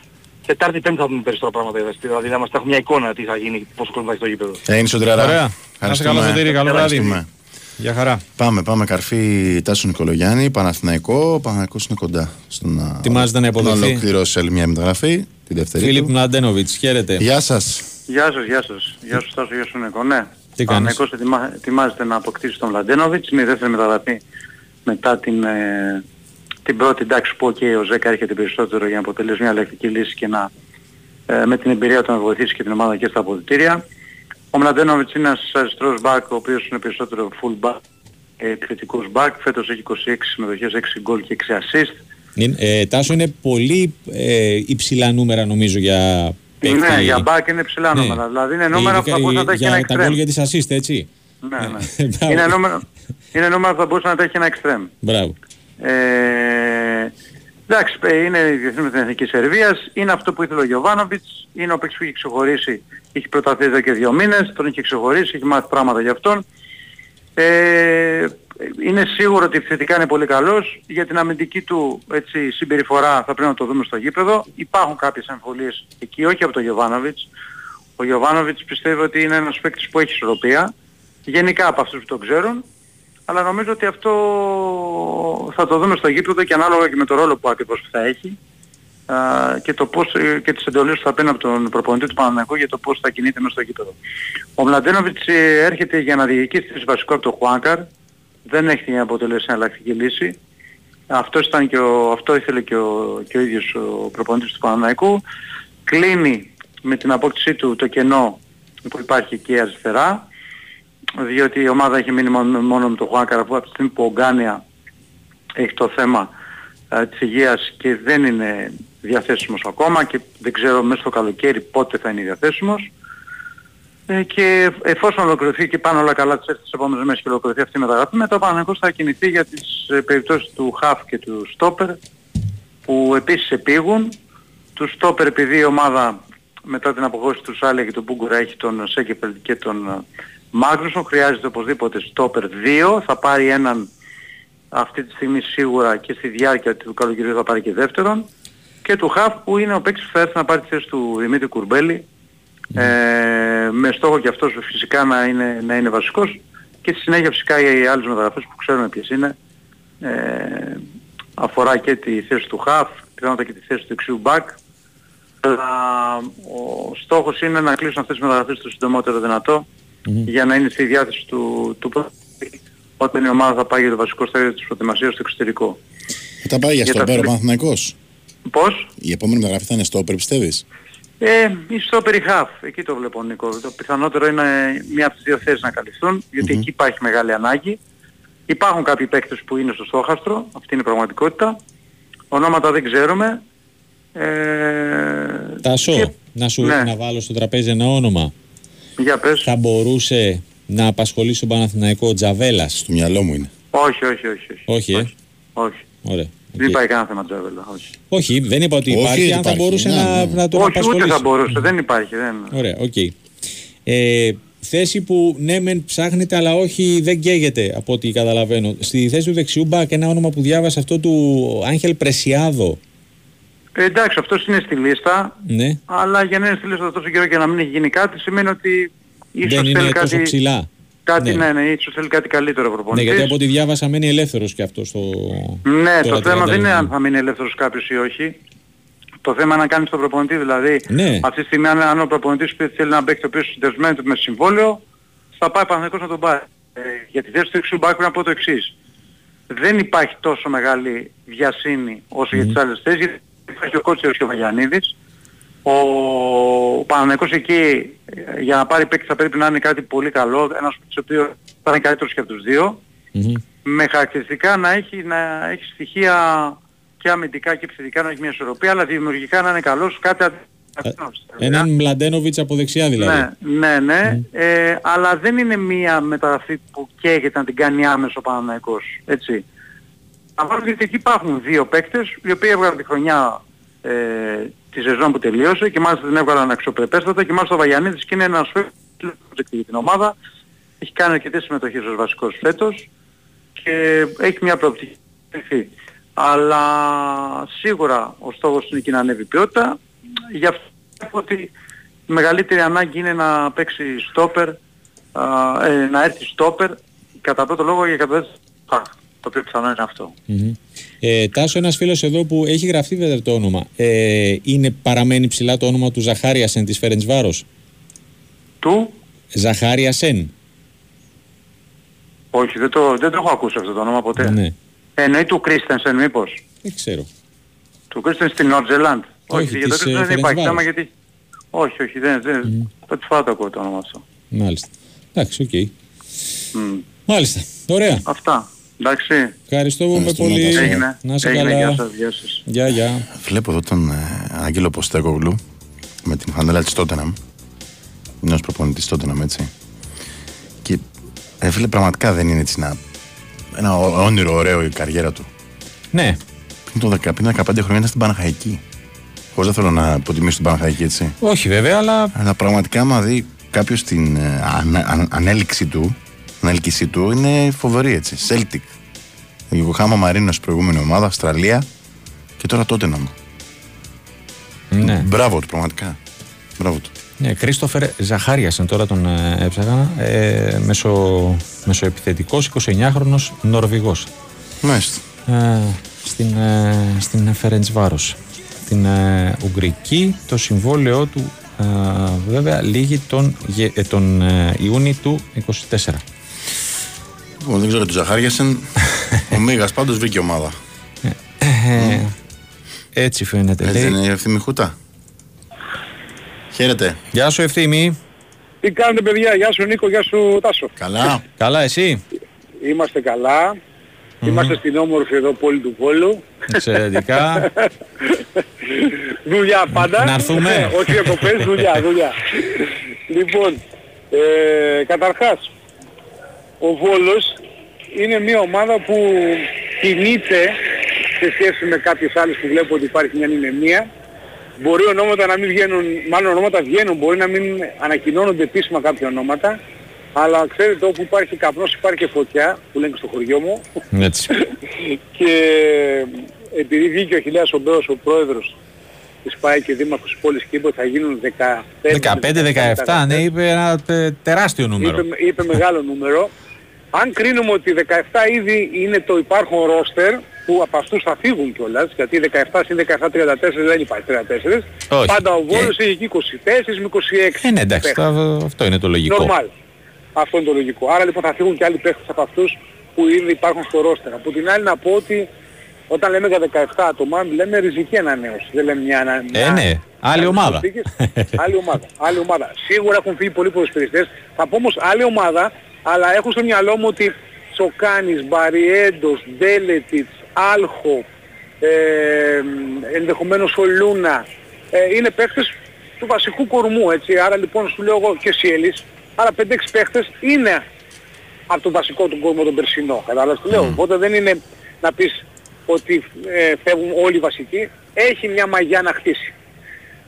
Τετάρτη, Πέμπτη θα πούμε περισσότερα πράγματα για τα εισιτήρια. Δηλαδή να μας έχουμε μια εικόνα τι θα γίνει, πόσο κόσμο θα έχει το γήπεδο. Ε, είναι σωτηραρά. Ωραία. Να είσαι καλά, Σωτήρη, καλό βράδυ. Ευχαριστούμε. Γεια χαρά. Πάμε, πάμε καρφί Τάσο Νικολογιάννη, Παναθηναϊκό. Ο Παναθηναϊκός είναι κοντά στο να, Ετοιμάζεται να υποδεχθεί. ολοκληρώσει άλλη μια μεταγραφή, την δεύτερη Φίλιπ του. Μλαντένοβιτ, χαίρετε. Γεια σας. Γεια σας, γεια σας. Γεια σου Στάσο, γεια σου Νίκο. Ναι. Τι κάνεις; Παναθηναϊκός ετοιμα- ετοιμάζεται να αποκτήσει τον Βλαντένοβιτς. Είναι η δεύτερη μεταγραφή μετά την, ε, την πρώτη. Εντάξει που okay, ο Ζέκα έρχεται περισσότερο για να αποτελέσει μια ελεκτική λύση και να ε, με την εμπειρία του να βοηθήσει και την ομάδα και στα αποδητήρια. Ο Μλαντένοβιτς είναι ένας αριστερός μπακ ο οποίος είναι περισσότερο full back, ε, επιθετικός back. Φέτος έχει 26 συμμετοχές, 6 γκολ και 6 assist. Είναι- ε, Τάσο είναι πολύ ε, υψηλά νούμερα νομίζω για παίκτη. Ναι, για back είναι ψηλά Ναι. νούμερα. Δηλαδή είναι νούμερα που θα μπορούσε να τα έχει για ένα τα γκολ extreme. για τις assist, έτσι. Ναι, ναι. Μπράβο. είναι, νούμερο, είναι νούμερο που θα μπορούσε να τα έχει ένα extreme. Μπράβο. Ε, εντάξει, ε, είναι η διεθνή με την Εθνική Σερβίας, είναι αυτό που ήθελε ο Γιωβάνοβιτς, είναι ο παίκτης που έχει ξεχωρίσει, έχει προταθεί εδώ και δύο μήνες, τον έχει ξεχωρίσει, έχει μάθει πράγματα για αυτόν. Ε, είναι σίγουρο ότι επιθετικά είναι πολύ καλός, για την αμυντική του έτσι, συμπεριφορά θα πρέπει να το δούμε στο γήπεδο. Υπάρχουν κάποιες αμφιβολίες εκεί, όχι από τον Γιωβάνοβιτς. Ο Γιωβάνοβιτς πιστεύει ότι είναι ένας παίκτης που έχει ισορροπία, γενικά από αυτούς που τον ξέρουν, αλλά νομίζω ότι αυτό θα το δούμε στο γήπεδο και ανάλογα και με το ρόλο που ακριβώς θα έχει α, και, το πώς, ε, και τις εντολές που θα παίρνει από τον προπονητή του Παναναϊκού για το πώς θα κινείται μέσα στο γήπεδο. Ο Μλαντένοβιτς ε, έρχεται για να διοικήσει θέση βασικό από τον Χουάνκαρ, δεν έχει να αποτελέσει εναλλακτική λύση. Αυτό, ήταν και ο, αυτό ήθελε και ο, και ο ίδιος ο προπονητής του Παναναϊκού. Κλείνει με την απόκτησή του το κενό που υπάρχει εκεί αριστερά διότι η ομάδα έχει μείνει μόνο, μόνο με τον Χουάκαρα από τη στιγμή που ο Γκάνια έχει το θέμα ε, της υγείας και δεν είναι διαθέσιμος ακόμα και δεν ξέρω μέσα στο καλοκαίρι πότε θα είναι διαθέσιμος. Ε, και εφόσον ολοκληρωθεί και πάνε όλα καλά τις έρθει τις επόμενες μέρες και ολοκληρωθεί αυτή η μεταγραφή, μετά ο Παναγικός θα κινηθεί για τις ε, περιπτώσεις του Χαφ και του Στόπερ που επίσης επίγουν. Του Στόπερ επειδή η ομάδα μετά την αποχώρηση του Σάλια και του Μπούγκουρα έχει τον Σέκεφελτ και τον ε, Μάγνουσον, χρειάζεται οπωσδήποτε Στόπερ 2, θα πάρει έναν αυτή τη στιγμή σίγουρα και στη διάρκεια του καλοκαιριού θα πάρει και δεύτερον και του Χαφ που είναι ο παίκτης που θα έρθει να πάρει τη θέση του Δημήτρη Κουρμπέλη ε, με στόχο και αυτός φυσικά να είναι, να είναι βασικός και στη συνέχεια φυσικά οι άλλες μεταγραφές που ξέρουμε ποιες είναι ε, αφορά και τη θέση του Χαφ πιθανότατα και τη θέση του εξιού μπακ. Αλλά ο στόχος είναι να κλείσουν αυτές τις μεταγραφές το συντομότερο δυνατό για να είναι στη διάθεση του, του προπονητή όταν η ομάδα θα πάει για το βασικό στάδιο της προετοιμασίας στο εξωτερικό. Θα τα πάει για Για στο τα πέρα ο τρι- Παναθηναϊκός. Πώς; Η επόμενη μεταγραφή θα είναι στο πιστεύεις; Ε, στο περιχάφ, εκεί το βλέπω Νίκο. Το πιθανότερο είναι μία από τις δύο θέσεις να καλυφθούν, γιατί εκεί υπάρχει μεγάλη ανάγκη. Υπάρχουν κάποιοι παίκτες που είναι στο στόχαστρο, αυτή είναι η πραγματικότητα. Ονόματα δεν ξέρουμε. Ε, Τάσο, και- να, σου, Ναι. να βάλω στο τραπέζι ένα όνομα. Για πες. Θα μπορούσε να απασχολήσει τον Παναθηναϊκό ο Τζαβέλας; Στο μυαλό μου είναι. Όχι, όχι, όχι. Όχι, Όχι, ε; όχι. όχι. Ωραία. Δεν Οκ. υπάρχει κανένα θέμα Τζαβέλα. Όχι, Όχι, δεν είπα ότι Όχι, υπάρχει, δεν αν θα υπάρχει. μπορούσε Ναι, να, ναι. να τον όχι απασχολήσει. ούτε θα μπορούσε. Δεν υπάρχει. Δεν... Ωραία, οκ. Ε, θέση που ναι μεν ψάχνεται αλλά όχι δεν καίγεται από ό,τι καταλαβαίνω. Στη θέση του δεξιού μπακ ένα όνομα που διάβασα αυτό του Άγχελ Πρεσιάδο. Ε, εντάξει, αυτός είναι στη λίστα, Ναι, αλλά για να είναι στη λίστα τόσο καιρό και να μην έχει γίνει κάτι σημαίνει ότι ίσως δεν είναι θέλει τόσο κάτι, ψηλά. Κάτι Ναι. ναι. ναι, ίσως θέλει κάτι καλύτερο Ναι, προπονητής. γιατί από ό,τι διάβασα μένει ελεύθερος και αυτός στο... Ναι, τώρα το θέμα 30 δεν είναι αν λεπτά. θα μείνει ελεύθερος κάποιος ή όχι. Το θέμα είναι να κάνεις τον προπονητή, δηλαδή Ναι. αυτή τη στιγμή αν, αν ο προπονητής που θέλει να παίξει το οποίος συνδεσμένος με συμβόλαιο, θα πάει Παναθηναϊκός να τον πάρει. Ε, για τη θέση του εξού μπάκου να πω το εξής. Δεν υπάρχει τόσο μεγάλη βιασύνη όσο για τις άλλες θέσεις, γιατί υπάρχει ο Κότσερος και ο Βαγιανίδης. Ο, ο Παναθηναϊκός εκεί ε, για να πάρει παίκτη θα πρέπει να είναι κάτι πολύ καλό, ένας ο οποίος θα είναι καλύτερος και από τους δύο Μμμ. με χαρακτηριστικά να έχει, να έχει στοιχεία και αμυντικά και επιθετικά να έχει μια ισορροπία, αλλά δημιουργικά να είναι καλός, κάτι αντίστοιχο. Έναν Μλαντένοβιτς από δεξιά δηλαδή. Ναι, ναι, ναι. Ε, αλλά δεν είναι μία μεταγραφή που καίγεται να την κάνει άμεσο ο Παναναϊκός. Έτσι. Αλλά γιατί εκεί υπάρχουν δύο παίκτες, οι οποίοι έβγαλαν τη χρονιά ε, τη σεζόν που τελείωσε και μάλιστα την έβγαλαν αξιοπρεπέστατα και μάλιστα ο Βαγιανίδης και είναι ένας παίκτης για την ομάδα. Έχει κάνει αρκετές συμμετοχές ως βασικός φέτος και έχει μια προοπτική. Αλλά σίγουρα ο στόχος είναι και να ανέβει η ποιότητα. Γι' αυτό βλέπω ότι η μεγαλύτερη ανάγκη είναι να παίξει στόπερ, α, ε, να έρθει στόπερ κατά πρώτο λόγο για κατά δεύτερο το οποίο πιθανό είναι αυτό. Μμμ. Ε, Τάσο, ένας φίλος εδώ που έχει γραφτεί βέβαια το όνομα. Ε, είναι, παραμένει ψηλά το όνομα του Ζαχάριασεν της Φερεντσβάρος. Του, Ζαχάριασεν. όχι δεν το, δεν το έχω ακούσει αυτό το όνομα ποτέ. Ναι, Εννοεί του Κρίστενσεν μήπως. δεν ξέρω. Του Κρίστενσεν στην Νότζελαντ. Όχι, Όχι, για το της, ε, Κρίστενσεν δεν υπάρχει Ferencvaros. θέμα γιατί... Όχι, όχι, δεν, δεν, πρώτη φορά το ακούω το όνομα αυτό. Μάλιστα. Εντάξει, οκ. Μμ. Μάλιστα. Ωραία. Αυτά. Εντάξει. Ευχαριστώ Ευχαριστούμε, πολύ. Τάσο. Έγινε. Να είσαι Έγινε. καλά. Γεια σας. Γεια σας. Γεια, γεια. Βλέπω εδώ τον ε, Άγγελο Ποστέκογλου με την φανέλα της Τότεναμ. Είναι ως προπονητής Τότεναμ, έτσι. Και ε, φίλε, πραγματικά δεν είναι έτσι ένα, ένα ό- όνειρο ωραίο η καριέρα του. Ναι, Πριν το 10, πριν 15 χρόνια ήταν στην Παναχαϊκή. Χωρίς δεν θέλω να υποτιμήσω την Παναχαϊκή, έτσι. όχι βέβαια, αλλά Αλλά πραγματικά, άμα δει κάποιος την ε, ανα- ανα- ανέλυξη του, ανέλκυσή του, είναι φοβερή έτσι. Celtic. Ιωκοχάμα Μαρίνο προηγούμενη ομάδα, Αυστραλία και τώρα τότε να μου. ναι. Μπράβο του, πραγματικά. Μπράβο του. Ναι, Κρίστοφερ Ζαχάριασεν τώρα τον ε, έψαγα. Ε, μεσο, μεσοεπιθετικός, 29χρονος Νορβηγός. Μάλιστα. Ε, στην, ε, στην Φερεντσβάρος. Την ε, Ουγγρική το συμβόλαιό του ε, βέβαια λύγει τον, γε- ε, τον ε, Ιούνι του 24. Λοιπόν, δεν ξέρω του Ζαχάριασεν. Ο Μίγας πάντως βρήκε ομάδα. Ε, έτσι φαίνεται. Έτσι λέει. δεν είναι η ευθύμη Χούτα. Χαίρετε. Γεια σου Ευθύμη. Τι κάνετε παιδιά, γεια σου Νίκο, γεια σου Τάσο. Καλά. Καλά εσύ; Είμαστε καλά. Είμαστε στην όμορφη εδώ πόλη του Βόλου. Εξαιρετικά. δουλειά πάντα. Να έρθουμε. Όχι διακοπές, δουλειά, δουλειά. λοιπόν, ε, καταρχάς, ο Βόλος είναι μια ομάδα που κινείται σε σχέση με κάποιες άλλες που βλέπω ότι υπάρχει μια ανημεμία. Μπορεί ονόματα να μην βγαίνουν, μάλλον ονόματα βγαίνουν, μπορεί να μην ανακοινώνονται επίσημα κάποια ονόματα. Αλλά ξέρετε όπου υπάρχει καπνός υπάρχει και φωτιά, που λένε και στο χωριό μου. Έτσι. και επειδή βγήκε ο Χιλιάς ο Μπέος, ο πρόεδρος της ΠΑΕ και δήμαρχος της πόλης και είπε ότι θα γίνουν 15, 15-17, ναι, είπε ένα τε- τεράστιο νούμερο. είπε, είπε μεγάλο νούμερο. Αν κρίνουμε ότι 17 ήδη είναι το υπάρχον ρόστερ, που από αυτούς θα φύγουν κιόλας, γιατί 17 συν 17 34 δεν υπάρχει 34. Όχι. Πάντα ο Και- Βόλος έχει εκεί 24 με 26. Ε, ναι, εντάξει, παίχτες. τα- αυτό είναι το λογικό. Νορμάλ. Αυτό είναι το λογικό. Άρα λοιπόν θα φύγουν και άλλοι παίχτες από αυτούς που ήδη υπάρχουν στο ρόστερ. Από την άλλη να πω ότι όταν λέμε για 17 άτομα, λέμε ριζική ανανέωση. Δεν λέμε μια ανα- Ε, μια- ναι. Άλλη μια- ομάδα. προσθήκες. άλλη ομάδα. Άλλη ομάδα. Σίγουρα έχουν φύγει πολλοί ποδοσφαιριστές. Θα πω όμως άλλη ομάδα, αλλά έχω στο μυαλό μου ότι Τσοκάνης, Μπαριέντος, Ντέλετιτς, Άλχο, ε, ενδεχομένως ο Λούνα, ε, είναι παίχτες του βασικού κορμού, έτσι. Άρα λοιπόν σου λέω εγώ και Σιέλης, άρα 5-6 παίχτες είναι από τον βασικό του κορμό τον περσινό. Κατάλαβες τι λέω; Οπότε δεν είναι να πεις ότι ε, φεύγουν όλοι οι βασικοί. Έχει μια μαγιά να χτίσει.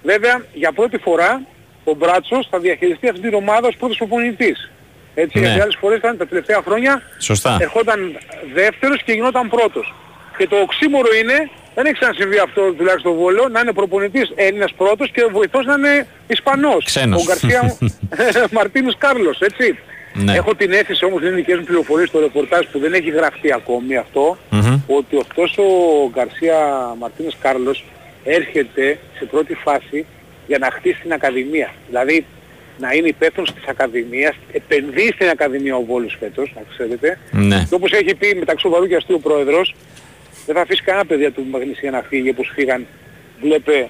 Βέβαια, για πρώτη φορά ο Μπράτσος θα διαχειριστεί αυτή την ομάδα ως πρώτος προπονητής. Έτσι, Ναι. γιατί άλλες φορές ήταν τα τελευταία χρόνια Σωστά. ερχόταν δεύτερος και γινόταν πρώτος. Και το οξύμορο είναι, δεν έχει ξανασυμβεί αυτό τουλάχιστον στο Βόλο, να είναι προπονητής Έλληνας πρώτος και ο βοηθός να είναι Ισπανός. Ξένος. Ο Γκαρσία Μαρτίνος Κάρλος, έτσι. Ναι. Έχω την αίσθηση όμως, είναι δικές μου πληροφορίες στο ρεπορτάζ που δεν έχει γραφτεί ακόμη αυτό, Μμμ. ότι αυτός ο Γκαρσία Μαρτίνος Κάρλος έρχεται σε πρώτη φάση για να χτίσει την Ακαδημία. Δηλαδή να είναι υπεύθυνος της Ακαδημίας, επενδύει στην Ακαδημία ο Βόλος φέτος, να ξέρετε. Ναι. Και όπως έχει πει μεταξύ σοβαρού και αστείου πρόεδρος, δεν θα αφήσει κανένα παιδί του Μαγνησία να φύγει όπως φύγαν, βλέπε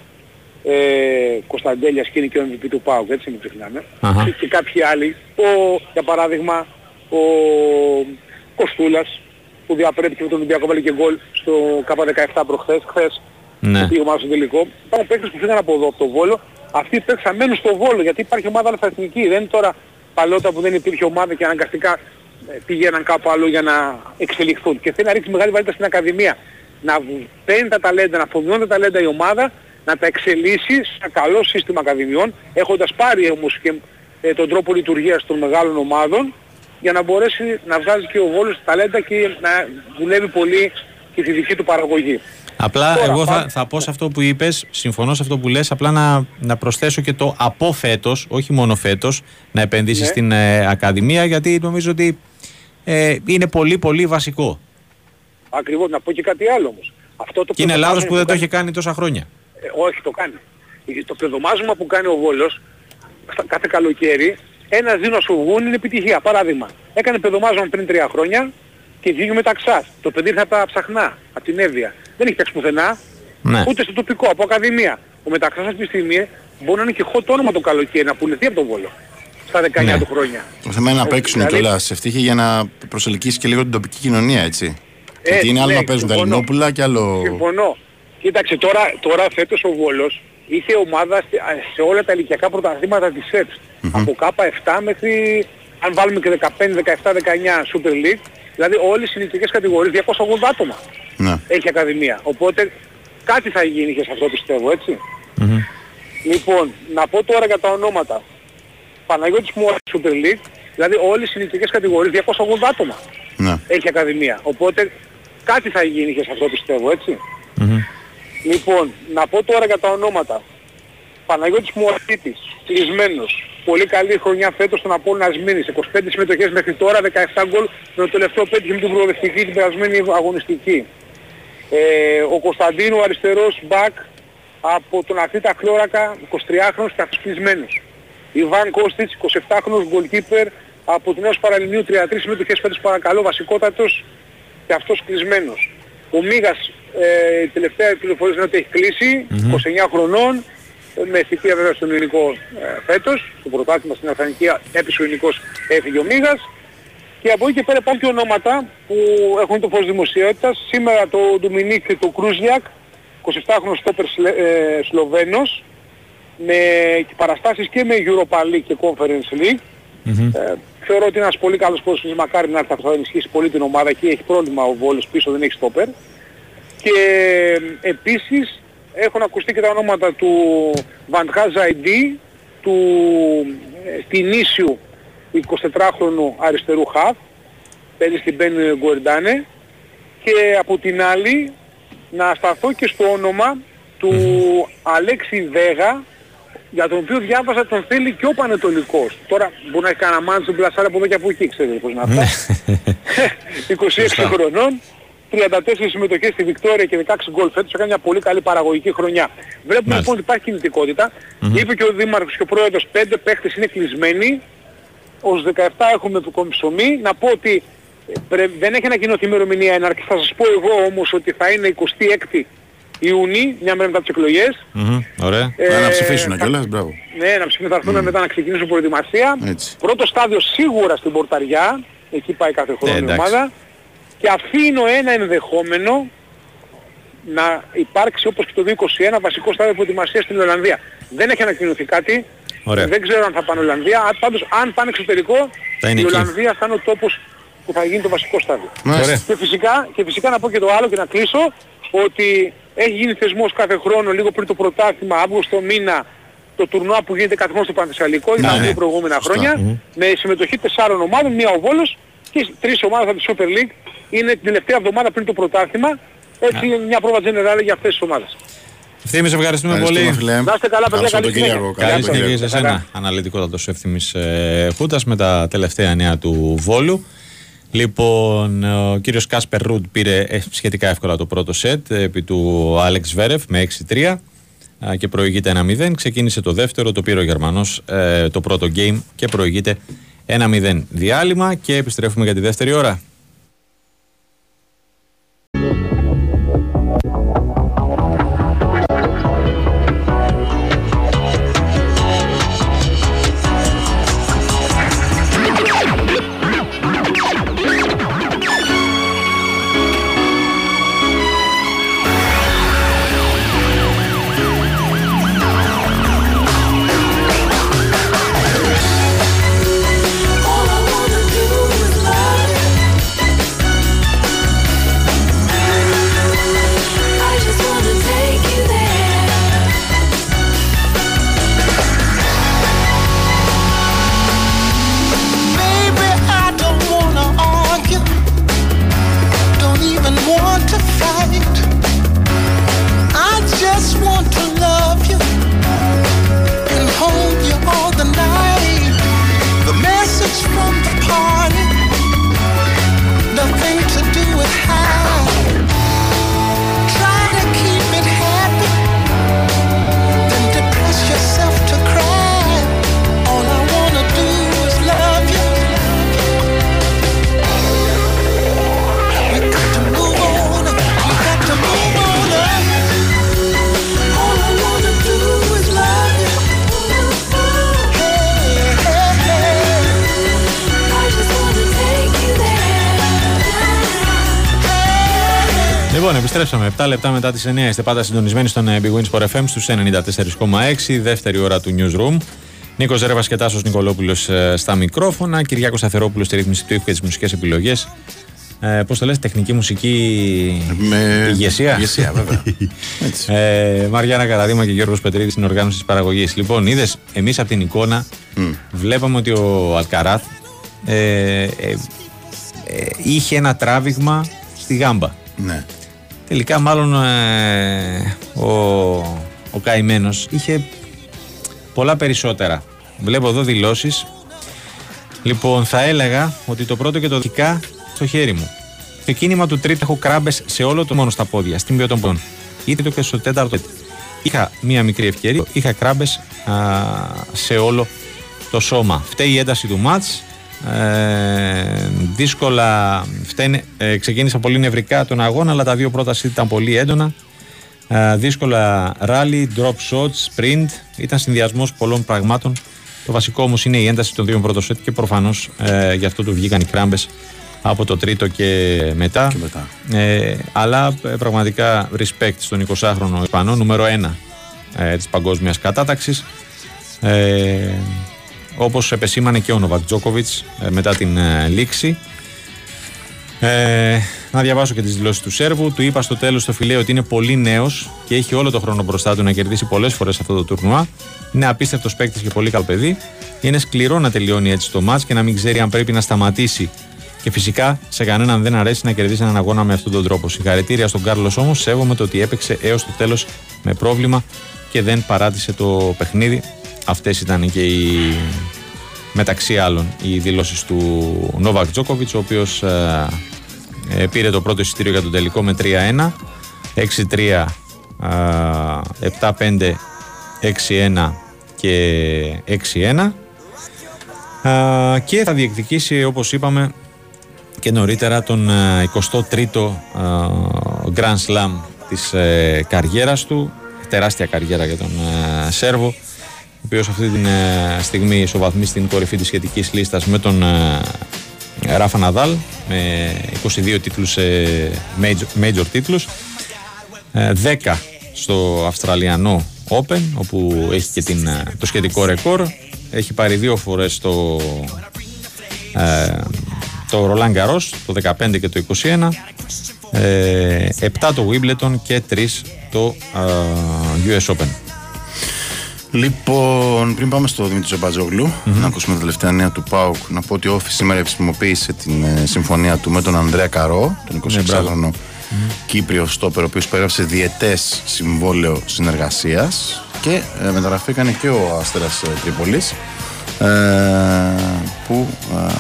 ε, Κωνσταντέλιας και είναι και ο MVP του ΠΑΟΚ, έτσι μην ξεχνάμε. Αχα. Και, και κάποιοι άλλοι, ο, για παράδειγμα ο Κοστούλας, που διαπρέπει και με τον Ολυμπιακό βάλει και γκολ στο K17 προχθές, χθες, Ναι. πήγε ομάδα στο τελικό. Υπάρχουν παίκτες που φύγαν από εδώ, από το Βόλο. Αυτοί οι παίκτες θα μένουν στο Βόλο γιατί υπάρχει ομάδα αλφαεθνική. Δεν είναι τώρα παλαιότερα που δεν υπήρχε ομάδα και αναγκαστικά ε, πήγαιναν κάπου άλλο για να εξελιχθούν. Και θέλει να ρίξει μεγάλη βαρύτητα στην Ακαδημία. Να β- παίρνει τα ταλέντα, να φοβιώνει τα ταλέντα η ομάδα, να τα εξελίσσει σε ένα καλό σύστημα ακαδημιών, έχοντας πάρει όμως και ε, τον τρόπο λειτουργίας των μεγάλων ομάδων για να μπορέσει να βγάζει και ο Βόλος ταλέντα και να δουλεύει πολύ και τη δική του παραγωγή. Απλά Τώρα, εγώ θα, πάμε. θα πω σε αυτό που είπες, συμφωνώ σε αυτό που λες, απλά να, να προσθέσω και το από φέτος, όχι μόνο φέτος, να επενδύσεις Ναι. στην ε, Ακαδημία, γιατί νομίζω ότι ε, είναι πολύ πολύ βασικό. Ακριβώς, να πω και κάτι άλλο όμως. Αυτό το Και είναι παιδομάζωμα λάθος που δεν το κάνει- έχει κάνει τόσα χρόνια. Ε, όχι, το κάνει. Ε, Το παιδομάζωμα που κάνει ο Βόλος στα- κάθε καλοκαίρι, ένα δύο να σου βγουν είναι επιτυχία. Παράδειγμα, έκανε παιδομάζωμα πριν τρία χρόνια και βγήκε με ταξάς. Το παιδί ήρθε από τα ψαχνά, από την Εύβοια. Δεν έχει παίξει πουθενά, Ναι. ούτε στο τοπικό, από ακαδημία. Ο Μεταξάς αυτή τη στιγμή μπορεί να είναι και hot όνομα το καλοκαίρι, να πουληθεί από τον Βόλο. Στα 19 Ναι. του χρόνια. Το θέμα είναι να Ε, παίξουν δηλαδή- κιόλας σε ευτύχη για να προσελκύσει και λίγο την τοπική κοινωνία, έτσι. Ε, Γιατί είναι άλλο ναι, να παίζουν τα συμφωνώ. Ελληνόπουλα και άλλο. Συμφωνώ. Κοίταξε τώρα, τώρα φέτος ο Βόλος είχε ομάδα σε, σε όλα τα ηλικιακά πρωταθλήματα της ΕΠΣ. Από K7 μέχρι, αν βάλουμε και 15, 17, 19 Super League, δηλαδή όλες οι ηλικιακές κατηγορίες, 280 άτομα Ναι. έχει ακαδημία. Οπότε κάτι θα γίνει και σε αυτό πιστεύω, έτσι. Μμμ. Λοιπόν, να πω τώρα για τα ονόματα. Παναγιώτης Μόρα Super League, δηλαδή όλες οι ηλικιακές κατηγορίες, 280 άτομα Ναι. έχει ακαδημία. Οπότε κάτι θα γίνει και σε αυτό πιστεύω, έτσι. Μμμ. Λοιπόν, να πω τώρα για τα ονόματα. Παναγιώτης Μουαρίτης, κλεισμένος. Πολύ καλή χρονιά φέτος στον Απόλλωνα Ασμήνης. 25 συμμετοχές μέχρι τώρα, 17 γκολ. Με το τελευταίο πέτυχε με την προοδευτική την περασμένη αγωνιστική. Ε, ο Κωνσταντίνου αριστερός μπακ από τον Αθήτα Χλώρακα, 23χρονος και αυτός κλεισμένος. Ιβάν Κώστιτς, 27χρονος goalkeeper από την Νέος Παραλιμνίου, 33 συμμετοχές φέτος παρακαλώ, βασικότατος και αυτός κλεισμένος. Ο Μίγας, ε, η τελευταία πληροφορία είναι ότι έχει κλείσει, 29 χρονών, ε, με θητεία βέβαια στον ελληνικό ε, φέτος, στο πρωτάθλημα στην Αθανική έπεισε ο ελληνικός έφυγε ο Μίγας. Και από εκεί και πέρα υπάρχουν και ονόματα που έχουν το φως δημοσιότητας. Σήμερα το Ντουμινίκ και το Κρούζιακ, 27χρονος στόπερ Σλε- ε, Σλοβαίνος, με παραστάσεις και με Europa League και Conference League. Μμμ. Ε, θεωρώ ότι είναι ένας πολύ καλός ποδοσφαιριστής, μακάρι να έρθει αυτό θα ενισχύσει πολύ την ομάδα και έχει πρόβλημα ο Βόλος πίσω, δεν έχει στόπερ. Και ε, επίσης έχουν ακουστεί και τα ονόματα του Βαντχά Ζαϊντή, του ε, Τινίσιου 24χρονου αριστερού χαφ, παίζει στην Μπεν Γκουερντάνε. Και από την άλλη να σταθώ και στο όνομα του Αλέξη Βέγα για τον οποίο διάβασα τον θέλει και ο Πανετολικός. Τώρα μπορεί να έχει κανένα μάτσο στον πλασάρα από εδώ και από εκεί, ξέρετε πώς είναι αυτά. 26 χρονών 34 συμμετοχές στη Βικτόρια και 16 γκολ φέτος, έκανε μια πολύ καλή παραγωγική χρονιά. Βλέπουμε Μάλιστα. λοιπόν ότι υπάρχει κινητικότητα. Είπε και ο Δήμαρχος και ο Πρόεδρος 5 παίχτες είναι κλεισμένοι. Ως 17 έχουμε κομψωμί. Να πω ότι ε, πρέ- δεν έχει ανακοινωθεί η ημερομηνία έναρξης. Θα σας πω εγώ όμως ότι θα είναι 26 Ιουνίου, μια μέρα μετά τις εκλογές. Μμμ, Ωραία. Ε, να ψηφίσουν θα- κιόλας, μπράβο. Ναι, να ψηφίσουν, θα έρθουν μετά να ξεκινήσουν προετοιμασία. Έτσι. Πρώτο στάδιο σίγουρα στην Πορταριά, εκεί πάει κάθε χρόνο Ε, η εντάξει. ομάδα. Και αφήνω ένα ενδεχόμενο να υπάρξει όπως και το 2021 βασικό στάδιο προετοιμασίας στην Ολλανδία. Δεν έχει ανακοινωθεί κάτι. Ωραία. Δεν ξέρω αν θα πάνε Ολλανδία. Α, Πάντως αν πάνε εξωτερικό, Θα είναι η εκεί. Ολλανδία θα είναι ο τόπος που θα γίνει το βασικό στάδιο. Μάλιστα. Ωραία. Και φυσικά, και φυσικά να πω και το άλλο και να κλείσω ότι έχει γίνει θεσμός κάθε χρόνο λίγο πριν το πρωτάθλημα, Αύγουστο μήνα, το τουρνουά που γίνεται κάθε χρόνο στο Πανθεσσαλικό, ήταν ναι. δύο προηγούμενα Σωστά. χρόνια, με συμμετοχή τεσσάρων ομάδων, μία ο Βόλος και τρεις ομάδες από τη Super League. Είναι την τελευταία εβδομάδα πριν το πρωτάθλημα. Έτσι είναι μια πρόβα generale για αυτές τις ομάδες. Ευθύμη, σε ευχαριστούμε, Ευχαριστούμε, πολύ. φίλε. Να είστε καλά, παιδιά, Καλό καλή Σαββατοκύριακο. συνέχεια. Καλή Καλά, συνέχεια σε Καλά. εσένα. Αναλυτικότατο εύθυμη ε, Χούτας με τα τελευταία νέα του Βόλου. Λοιπόν, ο κύριος Κάσπερ Ρουντ πήρε ε, σχετικά εύκολα το πρώτο σετ ε, επί του Άλεξ Βέρεφ με 6-3 α, και προηγείται 1-0. Ξεκίνησε το δεύτερο, το πήρε ο Γερμανός το πρώτο game και προηγείται 1-0. Διάλειμμα και επιστρέφουμε για τη δεύτερη ώρα. Επιστρέψαμε 7 λεπτά μετά τις 9. Είστε πάντα συντονισμένοι στον ε, Big Wins Sport FM στους 94,6. Δεύτερη ώρα του Newsroom. Νίκος Ρέβα και Τάσος Νικολόπουλος στα μικρόφωνα. Κυριάκος Σταθερόπουλο στη ρύθμιση του ήχου και τις μουσικές επιλογές. Ε, Πώς το λες, τεχνική μουσική Με ηγεσία; ηγεσία, βέβαια. Έτσι. Ε, Μαριάννα Καραδίμα και Γιώργος Πετρίδης στην οργάνωση της παραγωγής. Λοιπόν, είδες εμείς από την εικόνα βλέπαμε ότι ο Αλκαράθ ε, ε, ε, είχε ένα τράβηγμα στη γάμπα. Ναι. Τελικά μάλλον ε, ο, ο καημένος είχε πολλά περισσότερα. Βλέπω εδώ δηλώσεις. Λοιπόν, θα έλεγα ότι το πρώτο και το δικά στο χέρι μου. Στο κίνημα του τρίτου έχω κράμπες σε όλο το μόνο στα πόδια, στην ποιότητα των πόδων. Είτε το και στο τέταρτο. Είχα μία μικρή ευκαιρία, είχα κράμπες σε όλο το σώμα. Φταίει η ένταση του μάτς. Ε, δύσκολα φταίνε, ε, ξεκίνησα πολύ νευρικά τον αγώνα αλλά τα δύο πρώτα σετ ήταν πολύ έντονα. Ε, δύσκολα rally, drop shots, sprint. Ήταν συνδυασμός πολλών πραγμάτων. Το βασικό όμως είναι η ένταση των δύο πρώτων σετ και προφανώς ε, γι' αυτό του βγήκαν οι κράμπες από το τρίτο και μετά, Και μετά. Ε, αλλά ε, πραγματικά respect στον 20χρονο Ισπανό νούμερο 1 ε, της παγκόσμιας κατάταξης ε, όπως επεσήμανε και ο Νοβακ Τζόκοβιτς ε, μετά την ε, λήξη ε, να διαβάσω και τις δηλώσεις του Σέρβου του είπα στο τέλος στο φιλέ ότι είναι πολύ νέος και έχει όλο το χρόνο μπροστά του να κερδίσει πολλές φορές αυτό το τουρνουά είναι απίστευτος παίκτης και πολύ καλό παιδί είναι σκληρό να τελειώνει έτσι το μάτς και να μην ξέρει αν πρέπει να σταματήσει και φυσικά σε κανέναν δεν αρέσει να κερδίσει έναν αγώνα με αυτόν τον τρόπο. Συγχαρητήρια στον Κάρλος όμως. Σέβομαι το ότι έπαιξε έως το τέλος με πρόβλημα και δεν παράτησε το παιχνίδι. Αυτές ήταν και οι μεταξύ άλλων οι δηλώσεις του Νόβακ Τζόκοβιτς, ο οποίος ε, πήρε το πρώτο εισιτήριο για τον τελικό με 3-1. 6-3, α, 7-5, 6-1 και 6-1. Α, και θα διεκδικήσει όπως είπαμε και νωρίτερα τον ε, 23ο α, Grand Slam της ε, καριέρας του τεράστια καριέρα για τον ε, Σέρβο ο οποίος αυτή τη στιγμή ισοβαθμεί στην κορυφή της σχετικής λίστας με τον ε, Ράφα Ναδάλ με 22 τίτλους ε, major, major τίτλους. Ε, 10 στο Αυστραλιανό Open όπου έχει και την, ε, το σχετικό ρεκόρ. Έχει πάρει δύο φορές το ε, το Roland Garros το 15 και το 21 ε, 7 το Wimbledon και 3 το ε, US Open Λοιπόν, πριν πάμε στο Δημήτρη Ζαμπατζόγλου, να ακούσουμε τα τελευταία νέα του ΠΑΟΚ, να πω ότι ο Όφης σήμερα επισημοποίησε την ε, συμφωνία του με τον Ανδρέα Καρό, τον 26χρονο Κύπριο στόπερ, ο οποίος πέρασε διετέ συμβόλαιο συνεργασίας και ε, μεταγραφήκανε και ο Αστέρας ε, Τρίπολης, ε, που ε,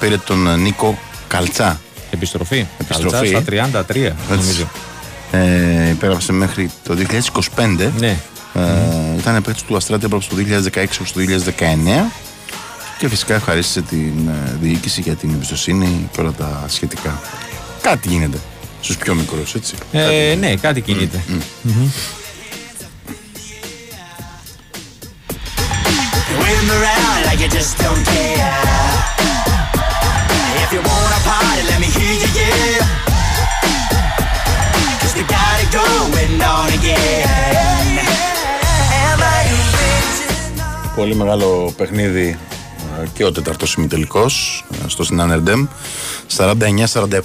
πήρε τον Νίκο Καλτσά. Επιστροφή. Επιστροφή. Καλτσά στα 33 νομίζω. Ε, υπέγραψε μέχρι το 2025. Ναι. Ε, Ήταν παίκτης του Αστράτη από το 2016 έως το 2019 και φυσικά ευχαρίστησε την ε, διοίκηση για την εμπιστοσύνη και όλα τα σχετικά. Κάτι γίνεται στους πιο μικρούς, έτσι. Ε, ναι, κάτι κινείται. Μμμ. Wave me around like you just don't care. If you wanna Πολύ μεγάλο παιχνίδι ε, και ο τέταρτος ημιτελικός ε, στο Συνάνερντεμ.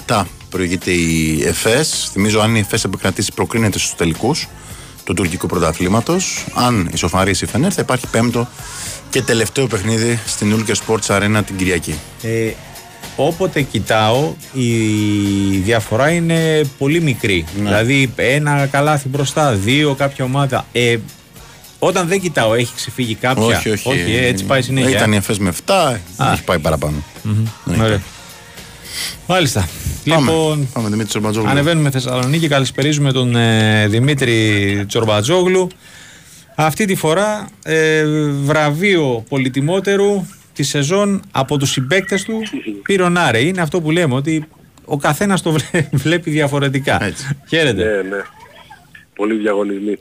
49-47 προηγείται η ΕΦΕΣ. Θυμίζω αν η ΕΦΕΣ επικρατήσει προκρίνεται στους τελικούς του τουρκικού πρωταθλήματος. Αν ισοφαρίσει η Φενέρ θα υπάρχει πέμπτο και τελευταίο παιχνίδι στην Ulker Sports Arena την Κυριακή. Ε, όποτε κοιτάω η διαφορά είναι πολύ μικρή. Ναι. Δηλαδή ένα καλάθι μπροστά, δύο κάποια ομάδα. Ε, όταν δεν κοιτάω έχει ξεφύγει κάποια; Όχι, όχι. ε, έτσι πάει συνέχεια. Ήταν η ΕΦΕΣ με 7, έχει πάει παραπάνω. Ναι. Ωραία. Μάλιστα. Πάμε. Λοιπόν, Πάμε Δημήτρης Τσορμπατζόγλου. Ανεβαίνουμε Θεσσαλονίκη, καλησπερίζουμε τον ε, Δημήτρη Τσορμπατζόγλου. Αυτή τη φορά ε, βραβείο πολυτιμότερου της σεζόν από τους συμπαίκτες του πήρε ο Νάρε. Είναι αυτό που λέμε ότι ο καθένας το βλέ- βλέπει διαφορετικά. Έτσι. Χαίρετε. Ναι, ναι. Πολλοί διαγωνισμοί.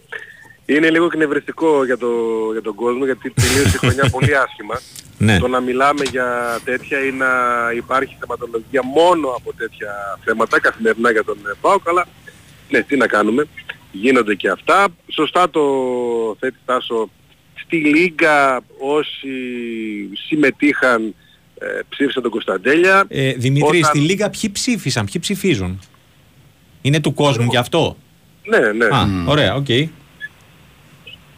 Είναι λίγο εκνευριστικό για, το, για τον κόσμο γιατί τελείωσε η χρονιά πολύ άσχημα. Ναι. Το να μιλάμε για τέτοια ή να υπάρχει θεματολογία μόνο από τέτοια θέματα καθημερινά για τον ε, ΠΑΟΚ, αλλά ναι, τι να κάνουμε. Γίνονται και αυτά. Σωστά το θέτει Τάσο στη Λίγκα όσοι συμμετείχαν ε, ψήφισαν τον Κωνσταντέλια. Ε, Δημήτρη, Όταν- στη Λίγα ποιοι ψήφισαν, ποιοι ψηφίζουν; Είναι του κόσμου γι' αυτό; Ναι, ναι. Α, ωραία, οκ.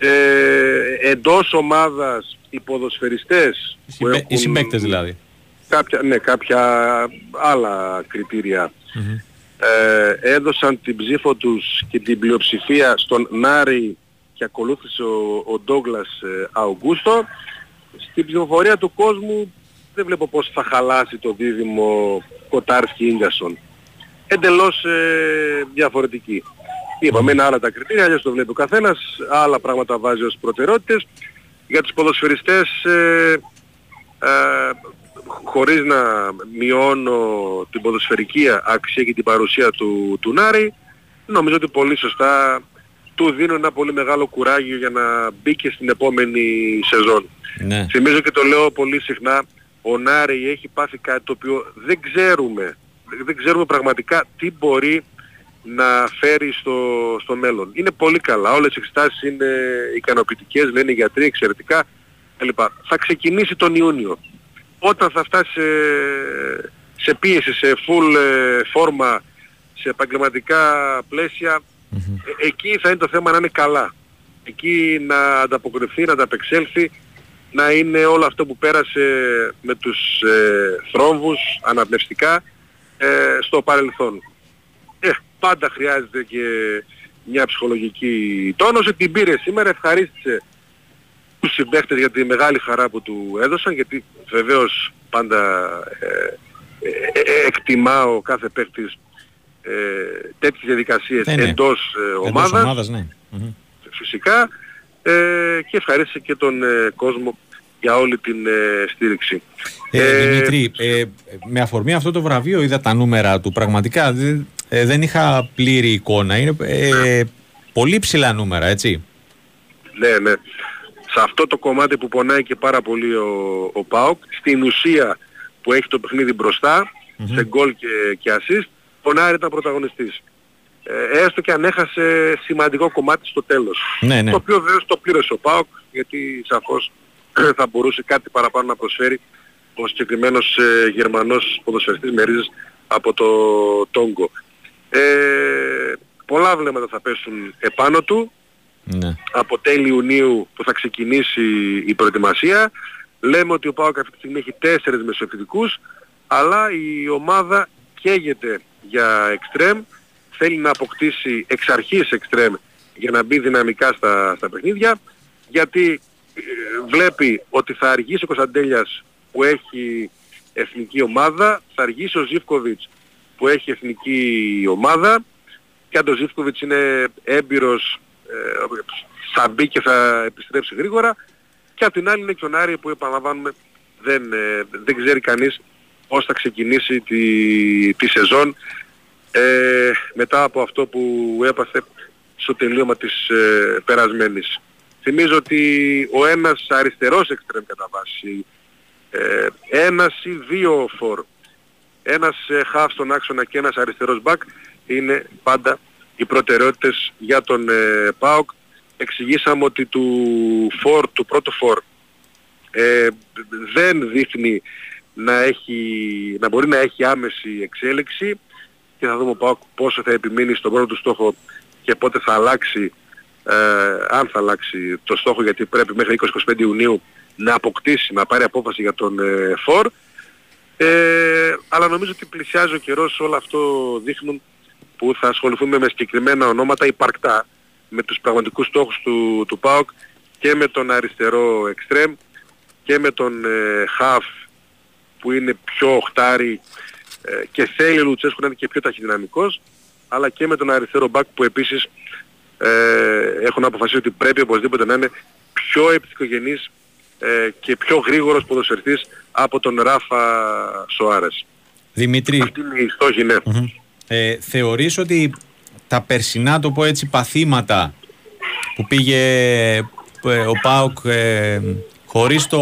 Ε, εντός ομάδας οι ποδοσφαιριστές Οι που συμπαί- έχουν Οι συμπαίκτες δηλαδή. κάποια, ναι, κάποια άλλα κριτήρια ε, έδωσαν την ψήφο τους και την πλειοψηφία στον Νάρη και ακολούθησε ο, ο Ντόγκλας ε, Αουγκούστο. Στην ψηφοφορία του κόσμου δεν βλέπω πώς θα χαλάσει το δίδυμο Κοτάρσκι Ίγκασον. Εντελώς ε, διαφορετική. Είπαμε είναι άλλα τα κριτήρια, αλλιώς το βλέπει ο καθένας, άλλα πράγματα βάζει ως προτεραιότητες. Για τους ποδοσφαιριστές ε, ε, χωρίς να μειώνω την ποδοσφαιρική αξία και την παρουσία του, του Νάρη, νομίζω ότι πολύ σωστά του δίνω ένα πολύ μεγάλο κουράγιο για να μπει και στην επόμενη σεζόν. Ναι. Θυμίζω και το λέω πολύ συχνά, ο Νάρη έχει πάθει κάτι το οποίο δεν ξέρουμε, δεν ξέρουμε πραγματικά τι μπορεί να φέρει στο, στο μέλλον. Είναι πολύ καλά, όλες οι εξετάσεις είναι ικανοποιητικές, λένε οι γιατροί εξαιρετικά κλπ. Θα ξεκινήσει τον Ιούνιο. Όταν θα φτάσει σε, σε πίεση, σε full ε, φόρμα, σε επαγγελματικά πλαίσια, ε, εκεί θα είναι το θέμα να είναι καλά. Εκεί να ανταποκριθεί, να ανταπεξέλθει, να είναι όλο αυτό που πέρασε με τους ε, θρόμβους αναπνευστικά ε, στο παρελθόν. Ε, πάντα χρειάζεται και μια ψυχολογική τόνωση. Την πήρε σήμερα, ευχαρίστησε τους συμπαίχτες για τη μεγάλη χαρά που του έδωσαν, γιατί βεβαίως πάντα ε, ε, ε, εκτιμά ο κάθε παίκτης ε, τέτοιες διαδικασίες Ναι, ναι. εντός ε, Εντός ομάδας ομάδας, ναι. Μμμ. φυσικά ε, και ευχαρίστησε και τον ε, κόσμο για όλη την ε, στήριξη. Ε, Δημήτρη, ε, με αφορμή αυτό το βραβείο είδα τα νούμερα του. Πραγματικά δεν, ε, δεν είχα πλήρη εικόνα. Είναι ε, πολύ ψηλά νούμερα, έτσι. Ναι, ναι. Σε αυτό το κομμάτι που πονάει και πάρα πολύ ο, ο ΠΑΟΚ, στην ουσία που έχει το παιχνίδι μπροστά, σε γκολ και, και assist, ο Νάρη ήταν πρωταγωνιστής. Ε, έστω και αν έχασε σημαντικό κομμάτι στο τέλος. Ναι, ναι. Το οποίο βέβαια το πλήρωσε ο ΠΑΟΚ, γιατί σαφώς θα μπορούσε κάτι παραπάνω να προσφέρει ο συγκεκριμένος ε, Γερμανός ποδοσφαιριστής με ρίζες από το Τόγκο. Ε, πολλά βλέμματα θα πέσουν επάνω του Ναι. από τέλη Ιουνίου που θα ξεκινήσει η προετοιμασία. Λέμε ότι ο ΠΑΟΚ αυτή τη στιγμή έχει τέσσερις μεσοεπιθετικούς, αλλά η ομάδα καίγεται για εξτρέμ, θέλει να αποκτήσει εξ αρχής εξτρέμ για να μπει δυναμικά στα, στα παιχνίδια, γιατί ε, βλέπει ότι θα αργήσει ο Κωνσταντέλιας που έχει εθνική ομάδα, θα αργήσει ο Ζίβκοβιτς που έχει εθνική ομάδα. Και αν το Ζίβκοβιτς είναι έμπειρος ε, θα μπει και θα επιστρέψει γρήγορα. Και απ' την άλλη είναι και ο Νάρη που επαναλαμβάνουμε δεν, ε, δεν ξέρει κανείς πώς θα ξεκινήσει τη, τη σεζόν. Ε, μετά από αυτό που έπαθε στο τελείωμα της ε, περασμένης. Θυμίζω ότι ο ένας αριστερός εξτρέμ κατά βάση, ε, ένας ή δύο φορ, ένας ε, half στον άξονα και ένας αριστερός back είναι πάντα οι προτεραιότητες για τον ε, ΠΑΟΚ. Εξηγήσαμε ότι του φορ, του πρώτου φορ, ε, δεν δείχνει να, έχει, να μπορεί να έχει άμεση εξέλιξη και θα δούμε ο ΠΑΟΚ πόσο θα επιμείνει στον πρώτο του στόχο και πότε θα αλλάξει, ε, αν θα αλλάξει το στόχο γιατί πρέπει μέχρι 20-25 Ιουνίου να αποκτήσει, να πάρει απόφαση για τον ε, φόρ. Ε, αλλά νομίζω ότι πλησιάζει ο καιρός όλο αυτό δείχνουν που θα ασχοληθούμε με συγκεκριμένα ονόματα υπαρκτά με τους πραγματικούς στόχους του, του ΠΑΟΚ και με τον αριστερό εξτρέμ και με τον ε, χαφ που είναι πιο οχτάρι ε, και θέλει ο Λουτσέσκου να είναι και πιο ταχυδυναμικός αλλά και με τον αριστερό μπακ που επίσης ε, έχουν αποφασίσει ότι πρέπει οπωσδήποτε να είναι πιο επιθυκογενής ε, και πιο γρήγορος ποδοσφαιριστής από τον Ράφα Σοάρες. Δημήτρη, Αυτή είναι η στόχη, ναι. ε, θεωρείς ότι τα περσινά, το πω έτσι, παθήματα που πήγε ε, ο ΠΑΟΚ ε, χωρίς το,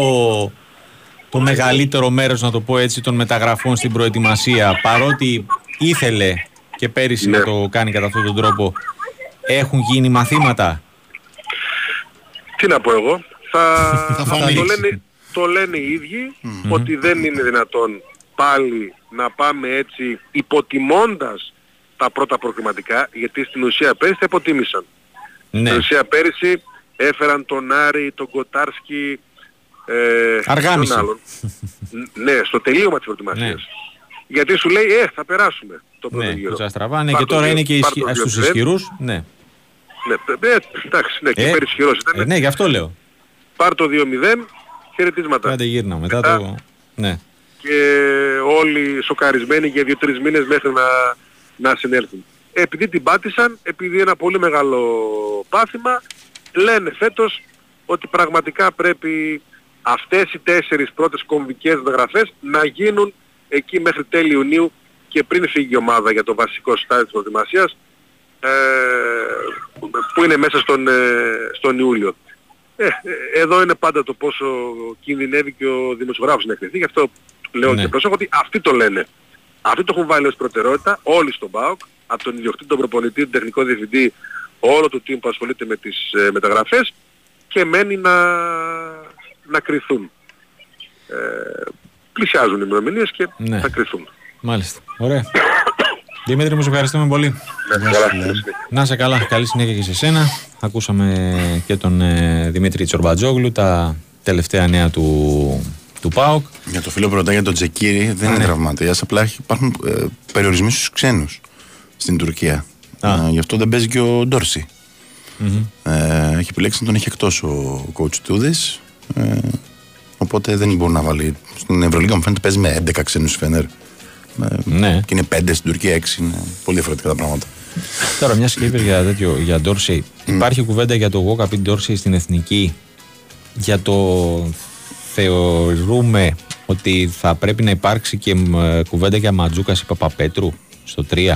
το μεγαλύτερο μέρος, να το πω έτσι, των μεταγραφών στην προετοιμασία, παρότι ήθελε και πέρυσι να το κάνει κατά αυτόν τον τρόπο, έχουν γίνει μαθήματα; Τι να πω εγώ. Θα, Θα το, φανείς. λένε, το λένε οι ίδιοι ότι δεν είναι δυνατόν πάλι να πάμε έτσι υποτιμώντας τα πρώτα προκριματικά γιατί στην ουσία πέρυσι τα υποτίμησαν. Ναι. Στην ουσία πέρυσι έφεραν τον Άρη, τον Κοτάρσκι, ε, Αργάμιση. τον άλλον. Ν- ναι, στο τελείωμα της προετοιμασίας. Γιατί σου λέει, ε, θα περάσουμε το πρώτο Ναι, γύρο. το Τσαστραβά, ναι, Πάρ' και το τώρα δύο- είναι και πάρ' το ισχυ... δύο στους μηδέν. ισχυρούς. Ναι. Ναι, ε, εντάξει, ναι, και Ε, πέρυσι ισχυρός ήταν. Ε, ναι, γι' αυτό λέω. Πάρ' το 2-0, χαιρετίσματα. Κάντε γύρνα μετά το... Ναι. και όλοι σοκαρισμένοι για δύο-τρεις μήνες μέχρι να, να συνέλθουν. Επειδή την πάτησαν, επειδή ένα πολύ μεγάλο πάθημα, λένε φέτος ότι πραγματικά πρέπει αυτές οι τέσσερις πρώτες κομβικές μεταγραφές να γίνουν εκεί μέχρι τέλη Ιουνίου και πριν φύγει η ομάδα για το βασικό στάδιο της προετοιμασίας ε, που είναι μέσα στον, ε, στον Ιούλιο. Ε, ε, εδώ είναι πάντα το πόσο κινδυνεύει και ο δημοσιογράφος να εκθεθεί. Γι' αυτό λέω Ναι. και προσέχω ότι αυτοί το λένε. Αυτοί το έχουν βάλει ως προτεραιότητα όλοι στον ΠΑΟΚ, από τον ιδιοκτήτη, τον προπονητή, τον τεχνικό διευθυντή, όλο το team που ασχολείται με τις ε, μεταγραφές και μένει να, να κρυθούν. Ε, πλησιάζουν οι ημερομηνίες και Ναι. θα κρυθούν. Μάλιστα. Ωραία. Δημήτρη, μου σε ευχαριστούμε πολύ. Ναι, καλά, καλή συνέχεια. Να είσαι καλά. Καλή συνέχεια και σε σένα. Ακούσαμε και τον ε, Δημήτρη Τσορμπατζόγλου, τα τελευταία νέα του, του ΠΑΟΚ. Για το φίλο που ρωτάει για τον Τζεκίρι δεν είναι ναι. τραυματίας, απλά έχει- υπάρχουν ε, περιορισμοί στους ξένους στην Τουρκία. Α. Ε, γι' αυτό δεν παίζει και ο Ντόρση. Μμμ. Ε, έχει επιλέξει να τον έχει εκτός ο coach Τούδης. Ε, οπότε δεν μπορεί να βάλει. Στην Ευρωλίγα μου φαίνεται παίζει με 11 ξένους Φένερ. Ε, Ναι. Και είναι πέντε στην Τουρκία, έξι. Είναι πολύ διαφορετικά τα πράγματα. Τώρα, μια και είπες για τέτοιο, για Ντόρσεϊ, υπάρχει κουβέντα για το walk-up Ντόρσεϊ στην εθνική; Για το θεωρούμε ότι θα πρέπει να υπάρξει και μ, κουβέντα για Ματζούκας ή Παπαπέτρου στο 3.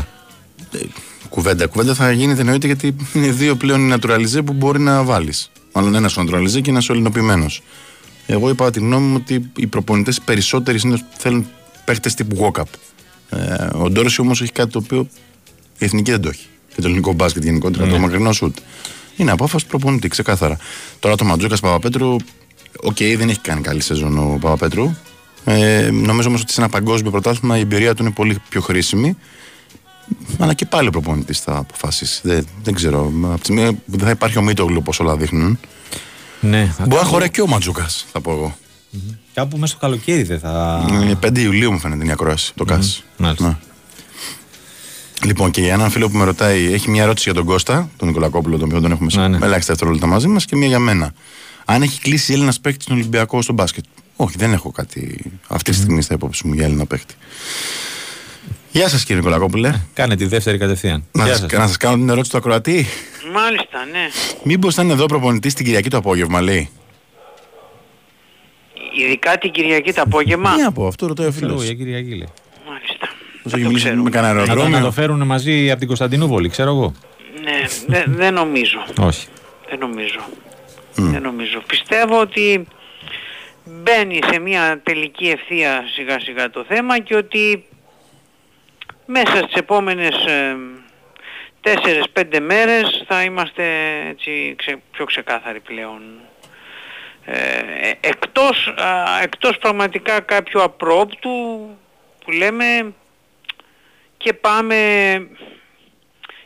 Κουβέντα. Κουβέντα θα γίνεται εννοείται γιατί είναι δύο πλέον οι naturalize που μπορεί να βάλεις. Μάλλον ένας naturalize και ένας ελληνοποιημένος. Εγώ είπα τη γνώμη μου ότι οι προπονητές περισσότεροι συνήθως θέλουν παίχτες τύπου Walkup. Ε, ο Ντόρσεϊ όμως έχει κάτι το οποίο η εθνική δεν το έχει. Και το ελληνικό μπάσκετ γενικότερα, το μακρινό σουτ. Είναι απόφασης προπονητή, ξεκάθαρα. Τώρα το Μαντζούκα Παπαπέτρου, οκ, δεν έχει κάνει καλή σεζόν ο Παπαπέτρου. Ε, νομίζω όμως ότι σε ένα παγκόσμιο πρωτάθλημα η εμπειρία του είναι πολύ πιο χρήσιμη. Αλλά και πάλι ο προπονητής θα αποφασίσει. Δεν, δεν ξέρω. Από τη στιγμή που δεν θα υπάρχει ο Μίτογλου όπως όλα δείχνουν. Ναι, θα Μπορεί να χωράει και ο Ματζούκα, θα πω εγώ. Κάπου μέσα στο καλοκαίρι δεν θα. Ε, 5 Ιουλίου μου φαίνεται η ακρόαση, το ΚΑΣ. Μάλιστα. Ναι. Λοιπόν, και για έναν φίλο που με ρωτάει, έχει μια ερώτηση για τον Κώστα, τον Νικολακόπουλο, τον οποίο τον έχουμε σε Ναι, ναι. ελάχιστα δευτερόλεπτα μαζί μας, και μια για μένα. Αν έχει κλείσει Έλληνα παίκτη στον Ολυμπιακό στο μπάσκετ; Όχι, δεν έχω κάτι αυτή τη στιγμή στα υπόψη μου για Έλληνα παίκτη. Γεια σας κύριε Νικολακόπουλε. Κάνε τη δεύτερη κατευθείαν. Να Γεια σας, σας. να σας κάνω την ερώτηση του ακροατή. Μάλιστα, ναι. Μήπως θα είναι εδώ προπονητής την Κυριακή το απόγευμα, λέει. Ειδικά την Κυριακή το απόγευμα. Τι να πω, αυτό ρωτάει ο Ξέρω φίλος. εγώ, για Κυριακή λέει. Μάλιστα. Όσο έχει μιλήσει με κανένα Να το, να το αεροδρόμιο. φέρουν μαζί από την Κωνσταντινούπολη, ξέρω εγώ. Ναι, δεν δεν νομίζω. Όχι. Δεν νομίζω. Δεν νομίζω. Πιστεύω ότι μπαίνει σε μια τελική ευθεία σιγά σιγά το θέμα και ότι μέσα στις επόμενες 4-5 μέρες θα είμαστε έτσι ξε- πιο ξεκάθαροι πλέον. Ε, ε, εκτός, α, εκτός πραγματικά κάποιου απρόπτου που λέμε και πάμε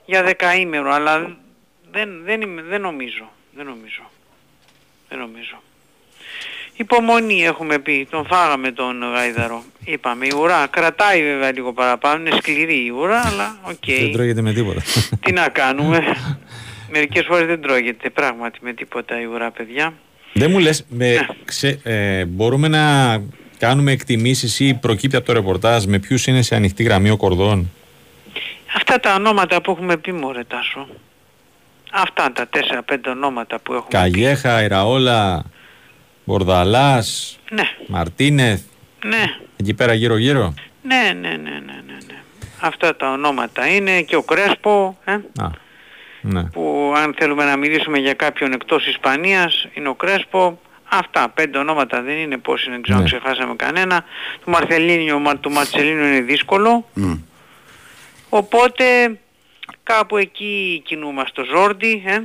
για δεκαήμερο, αλλά δεν, δεν, είμαι, δεν νομίζω. Δεν νομίζω. Δεν νομίζω. Υπομονή έχουμε πει, τον φάγαμε τον γάιδαρο. Είπαμε, η ουρά κρατάει βέβαια λίγο παραπάνω, είναι σκληρή η ουρά, αλλά οκ. Δεν τρώγεται με τίποτα. Τι να κάνουμε. Μερικές φορές δεν τρώγεται πράγματι με τίποτα η ουρά, παιδιά. Δεν μου λες, με, ξε, ε, μπορούμε να κάνουμε εκτιμήσεις ή προκύπτει από το ρεπορτάζ με ποιους είναι σε ανοιχτή γραμμή ο Κορδόν; Αυτά τα ονόματα που έχουμε πει μωρέ Τάσο. Αυτά τα 4-5 ονόματα που έχουμε Καγιέχα, Ιραόλα, Μπορδαλάς, Ναι, Μαρτίνεθ, ναι, εκεί πέρα γύρω γύρω. ναι, ναι, ναι, ναι, ναι, ναι. Αυτά τα ονόματα είναι και ο Κρέσπο, ε, Α, ναι. που αν θέλουμε να μιλήσουμε για κάποιον εκτός Ισπανίας είναι ο Κρέσπο. Αυτά, πέντε ονόματα δεν είναι πώς είναι, δεν ξέρω αν Ναι. ξεχάσαμε κανένα. Του Μαρθελίνιο, Μα- του Ματσελίνου είναι δύσκολο. Μμ. Οπότε κάπου εκεί κινούμαστε. Το Ζόρντι, ε.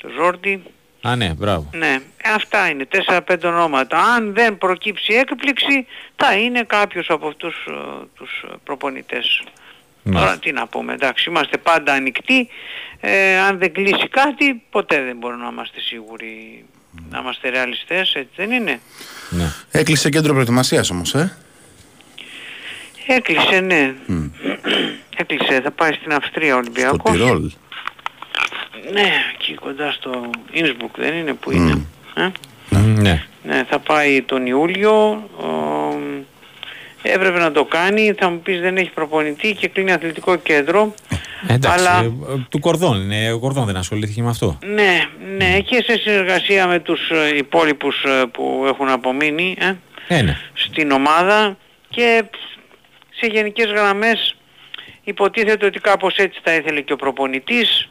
Το Ζόρντι. Α, ναι, μπράβο. Ναι, αυτά είναι 4-5 ονόματα. Αν δεν προκύψει έκπληξη, θα είναι κάποιος από αυτούς ε, τους ε, προπονητές. Ναι. Τώρα τι να πούμε, εντάξει, είμαστε πάντα ανοιχτοί. Ε, αν δεν κλείσει κάτι, ποτέ δεν μπορούμε να είμαστε σίγουροι. Να είμαστε ρεαλιστές, έτσι δεν είναι. Ναι. Έκλεισε κέντρο προετοιμασίας όμως, ε; Έκλεισε, ναι. Έκλεισε, θα πάει στην Αυστρία ο Στο Ολυμπιακός. Τυρόλ. Ναι, εκεί κοντά στο Ινσμπουκ δεν είναι που είναι. Ε; Ναι. Ναι, θα πάει τον Ιούλιο. ο, έπρεπε να το κάνει. Θα μου πεις δεν έχει προπονητή και κλείνει αθλητικό κέντρο. Εντάξει, Αλλά- ε, του Κορδόν είναι. Ο Κορδόν δεν ασχολήθηκε με αυτό. Ναι, ναι, και σε συνεργασία με τους ε, υπόλοιπους ε, που έχουν απομείνει ε, Ε, ναι. στην ομάδα και σε γενικές γραμμές υποτίθεται ότι κάπως έτσι θα ήθελε και ο προπονητής.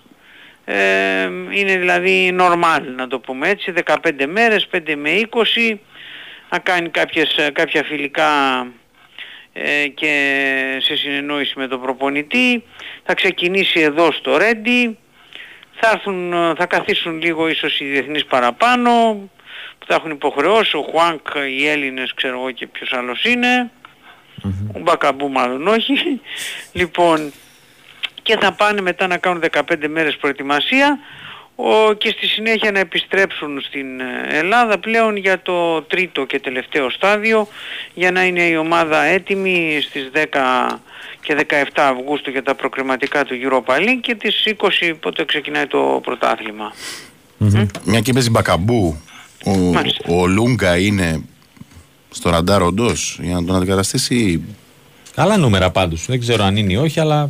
Ε, είναι δηλαδή normal να το πούμε έτσι, 15 μέρες, 5 με 20, να κάνει κάποιες, ε, κάποια φιλικά ε, και σε συνεννόηση με τον προπονητή. Θα ξεκινήσει εδώ στο Ρέντι, θα, έρθουν, ε, θα καθίσουν λίγο ίσως οι διεθνείς παραπάνω, που θα έχουν υποχρεώσει, ο Χουάνκ, οι Έλληνες ξέρω εγώ και ποιος άλλος είναι, ο Μπακαμπού μάλλον όχι. λοιπόν, και θα πάνε μετά να κάνουν 15 μέρες προετοιμασία ο, και στη συνέχεια να επιστρέψουν στην ε, Ελλάδα πλέον για το τρίτο και τελευταίο στάδιο για να είναι η ομάδα έτοιμη στις 10 και 17 Αυγούστου για τα προκριματικά του Europa League και τις 20 πότε ξεκινάει το πρωτάθλημα. Μια και παίζει μπακαμπού. Ο, Μάλιστα. ο Λούγκα είναι στο ραντάρ όντως για να τον αντικαταστήσει; Ή Καλά νούμερα πάντως. Δεν ξέρω αν είναι ή όχι, αλλά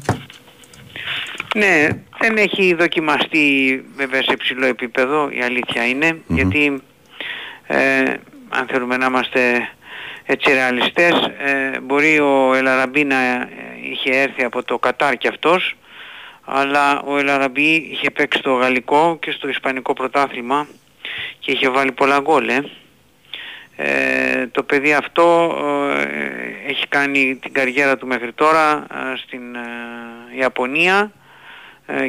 Ναι, δεν έχει δοκιμαστεί βέβαια σε υψηλό επίπεδο, η αλήθεια είναι, γιατί ε, αν θέλουμε να είμαστε έτσι ρεαλιστές, ε, μπορεί ο Ελαραμπή να ε, είχε έρθει από το Κατάρ κι αυτός, αλλά ο Ελαραμπή είχε παίξει στο γαλλικό και στο ισπανικό πρωτάθλημα και είχε βάλει πολλά γκολ, ε. Ε, το παιδί αυτό ε, έχει κάνει την καριέρα του μέχρι τώρα ε, στην ε, Ιαπωνία ε,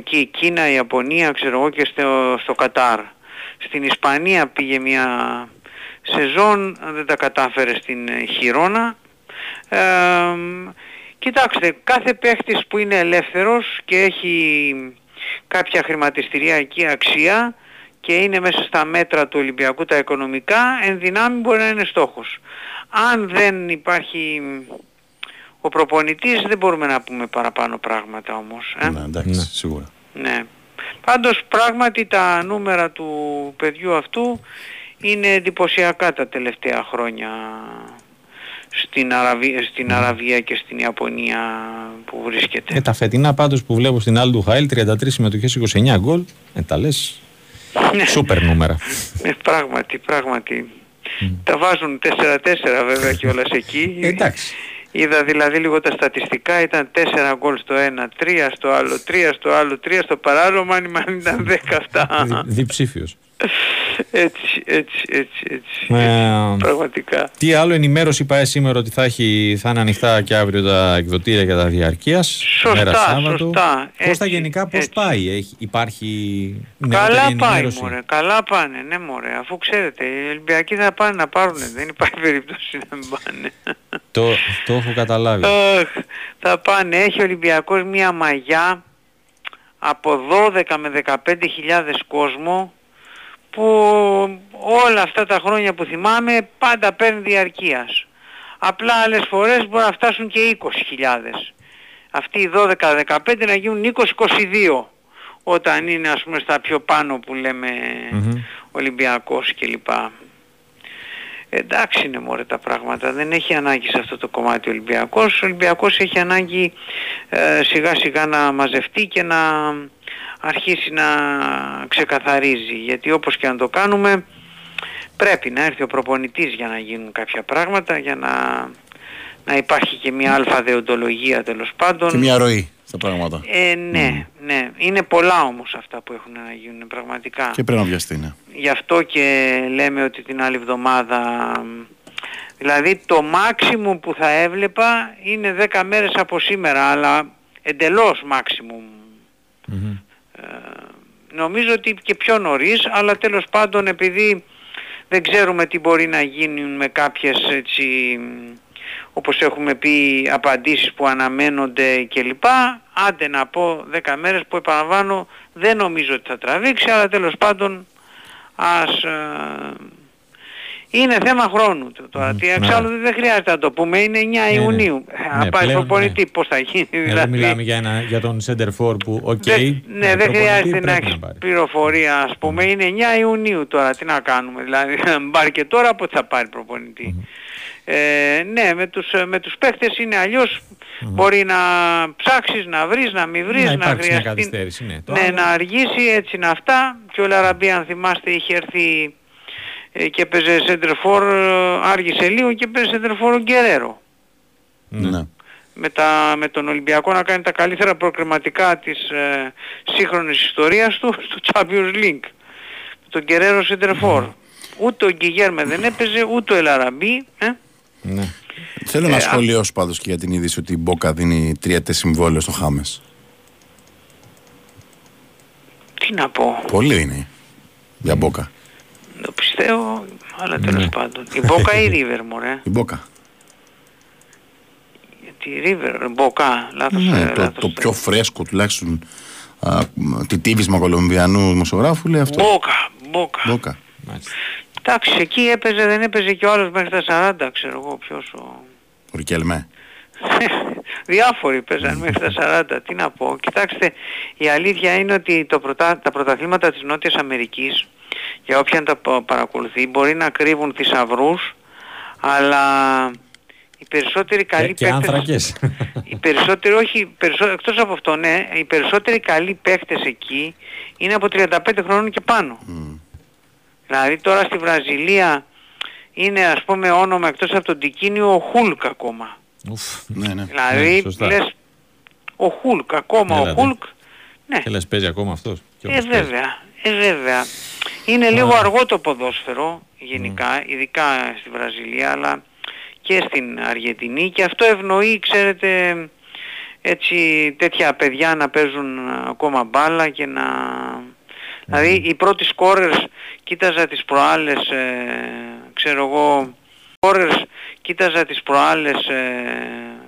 και η Κίνα, η Ιαπωνία, ξέρω εγώ και στο, στο Κατάρ. Στην Ισπανία πήγε μια σεζόν, δεν τα κατάφερε στην ε, Χιρόνα. Ε, κοιτάξτε, κάθε παίχτης που είναι ελεύθερος και έχει κάποια χρηματιστηριακή αξία και είναι μέσα στα μέτρα του Ολυμπιακού τα οικονομικά, εν δυνάμει μπορεί να είναι στόχος. Αν δεν υπάρχει ο προπονητής δεν μπορούμε να πούμε παραπάνω πράγματα όμως. Ε; Ναι, εντάξει, σίγουρα. Ναι. Πάντως πράγματι τα νούμερα του παιδιού αυτού είναι εντυπωσιακά τα τελευταία χρόνια στην, Αραβία, στην Αραβία και στην Ιαπωνία που βρίσκεται. ε, τα φετινά πάντως που βλέπω στην άλλη του Χάιλ 33 συμμετοχές 29 γκολ. Ε, τα λες σούπερ νούμερα. Ε, πράγματι, πράγματι. Τα βάζουν 4-4 βέβαια κιόλας εκεί. Ε, εντάξει. Είδα δηλαδή λίγο τα στατιστικά, ήταν 4 γκολ στο ένα, 3 στο άλλο, 3 στο άλλο, 3 στο παράλληλο, μάνι μάνι ήταν 10 αυτά. Δι- Διψήφιος. έτσι, έτσι, έτσι, έτσι. Ε, Πραγματικά. Τι άλλο ενημέρωση πάει σήμερα ότι θα, έχει, θα είναι ανοιχτά και αύριο τα εκδοτήρια για τα διαρκείας. Σωστά, μέρα Σάββατο. σωστά. Πώς τα Έτσι, γενικά πώς έτσι. πάει, έχει, υπάρχει νεότερη Καλά πάει ενημέρωση; μωρέ, καλά πάνε, ναι μωρέ, αφού ξέρετε, οι Ολυμπιακοί θα πάνε να πάρουν, δεν υπάρχει περίπτωση να μην πάνε. Το, το έχω καταλάβει. Αχ, θα πάνε, έχει ο Ολυμπιακός μία μαγιά από 12 με 15 χιλιάδες κόσμο που όλα αυτά τα χρόνια που θυμάμαι πάντα παίρνει διαρκείας. Απλά άλλες φορές μπορεί να φτάσουν και 20 χιλιάδες. Αυτοί οι 12-15 να γίνουν 20-22 όταν είναι ας πούμε στα πιο πάνω που λέμε Ολυμπιακός κλπ. Εντάξει είναι μωρέ τα πράγματα, δεν έχει ανάγκη σε αυτό το κομμάτι ο Ολυμπιακός. Ο Ολυμπιακός έχει ανάγκη ε, σιγά σιγά να μαζευτεί και να αρχίσει να ξεκαθαρίζει. Γιατί όπως και αν το κάνουμε πρέπει να έρθει ο προπονητής για να γίνουν κάποια πράγματα, για να, να υπάρχει και μια αλφα δεοντολογία τέλος πάντων. Και μια ροή στα πράγματα. Ε, ναι, ναι. Είναι πολλά όμως αυτά που έχουν να γίνουν πραγματικά. Και πρέπει να βιαστεί, ναι. Γι' αυτό και λέμε ότι την άλλη εβδομάδα... Δηλαδή το maximum που θα έβλεπα είναι 10 μέρες από σήμερα, αλλά εντελώς maximum. Ε, νομίζω ότι και πιο νωρίς, αλλά τέλος πάντων επειδή δεν ξέρουμε τι μπορεί να γίνει με κάποιες έτσι, όπως έχουμε πει απαντήσεις που αναμένονται κλπ. Άντε να πω 10 μέρες που επαναλαμβάνω δεν νομίζω ότι θα τραβήξει, αλλά τέλος πάντων ας... ε, είναι θέμα χρόνου το- τώρα. Τι εξάλλου δεν χρειάζεται να το πούμε. Είναι 9 Ιουνίου. ναι, Να πάει πλέον, προπονητή πώς θα γίνει. Εδώ δηλαδή. μιλάμε για, ένα, για τον center for που, οκ, Δεν- με ναι, δεν προπονητή χρειάζεται να πρέπει έχεις πάρει. πληροφορία ας πούμε. Είναι 9 Ιουνίου τώρα. Τι να κάνουμε. Δηλαδή αν πάρει και τώρα πότε θα πάρει προπονητή. Ε, ναι, με τους, με τους παίχτες είναι αλλιώς μπορεί να ψάξεις, να βρεις, να μην βρεις, Να να, υπάρξει μια χρειαστεί καθυστέρηση, ναι. Το ναι, άλλο- να αργήσει, έτσι είναι αυτά. Και ο Λαραμπή αν θυμάστε είχε έρθει ε, και παίζε σέντερφορ, άργησε λίγο και παίζε σέντερφορ ο Γκερέρο. ναι. Με, τα, με τον Ολυμπιακό να κάνει τα καλύτερα προκριματικά της ε, σύγχρονης ιστορίας του στο Champions League. Τον Γκερέρο σέντερφορ. Ούτε ο Γκυγέρμε δεν έπαιζε, ούτε ο Ελαραμπή. Ε; Ναι. Θέλω να σχολιώσω πάντως και για την είδηση ότι η Μπόκα δίνει τριετές συμβόλαιο στο Χάμες. Τι να πω. Πολύ είναι για Μπόκα. Το πιστεύω, αλλά τέλος πάντων. Η Μπόκα ή η Ρίβερ μωρέ; Η Μπόκα. Τη Ρίβερ, Μπόκα, λάθος. Ναι, ε, το, λάθος το πιο φρέσκο τουλάχιστον α, τη τύβισμα Κολομβιανού δημοσιογράφου λέει αυτό. Μπόκα, Μπόκα. Μπόκα. Εντάξει, εκεί έπαιζε, δεν έπαιζε και ο άλλος μέχρι τα 40, ξέρω εγώ ποιος ο... Ο Ρικέλμε. Διάφοροι παίζαν μέχρι τα 40, τι να πω. Κοιτάξτε, η αλήθεια είναι ότι το πρωτα... τα πρωταθλήματα της Νότιας Αμερικής, για όποιον τα πα- παρακολουθεί, μπορεί να κρύβουν θησαυρούς, Αλλά οι περισσότεροι καλοί Και, και παίκτες... άνθρακες. Οι περισσότεροι, όχι, περισσο... εκτός από αυτό, ναι, οι περισσότεροι καλοί παίκτες εκεί είναι από 35 χρόνων και πάνω. Δηλαδή τώρα στη Βραζιλία είναι ας πούμε όνομα εκτός από τον Τικίνιο ο Χούλκ ακόμα. Ουφ. Ναι, ναι. Δηλαδή Ναι, σωστά. λες ο Χούλκ, ακόμα Έλατε. ο Χούλκ, ναι. Και λες παίζει ακόμα αυτός. Και Ε όπως παίζει. βέβαια, ε βέβαια. Είναι λίγο αργό το ποδόσφαιρο γενικά, ειδικά στη Βραζιλία αλλά και στην Αργεντινή και αυτό ευνοεί, ξέρετε, έτσι τέτοια παιδιά να παίζουν ακόμα μπάλα και να... Δηλαδή οι πρώτοι σκόρερς κοίταζα τις προάλλες, ε, ξέρω εγώ, σκόρερς κοίταζα τις προάλλες, ε,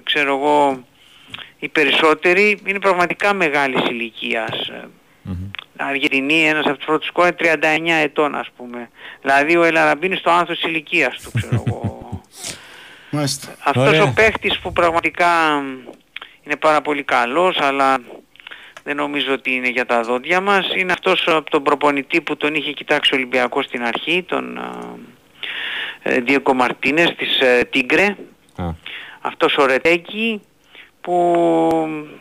ξέρω εγώ, οι περισσότεροι είναι πραγματικά μεγάλης ηλικίας. ε, Αργεντινή, ένας από τους πρώτους σκόρ είναι 39 ετών ας πούμε. Δηλαδή ο Ελαραμπίνης στο άνθος της ηλικίας του ξέρω εγώ. Μάλιστα. Αυτός Ωραία. ο παίχτης που πραγματικά μ, είναι πάρα πολύ καλός αλλά δεν νομίζω ότι είναι για τα δόντια μας. Είναι αυτός από τον προπονητή που τον είχε κοιτάξει ο Ολυμπιακός στην αρχή, τον Διέκο Μαρτίνες της ε, Τίγκρε. Α, Αυτός ο Ρετέκη που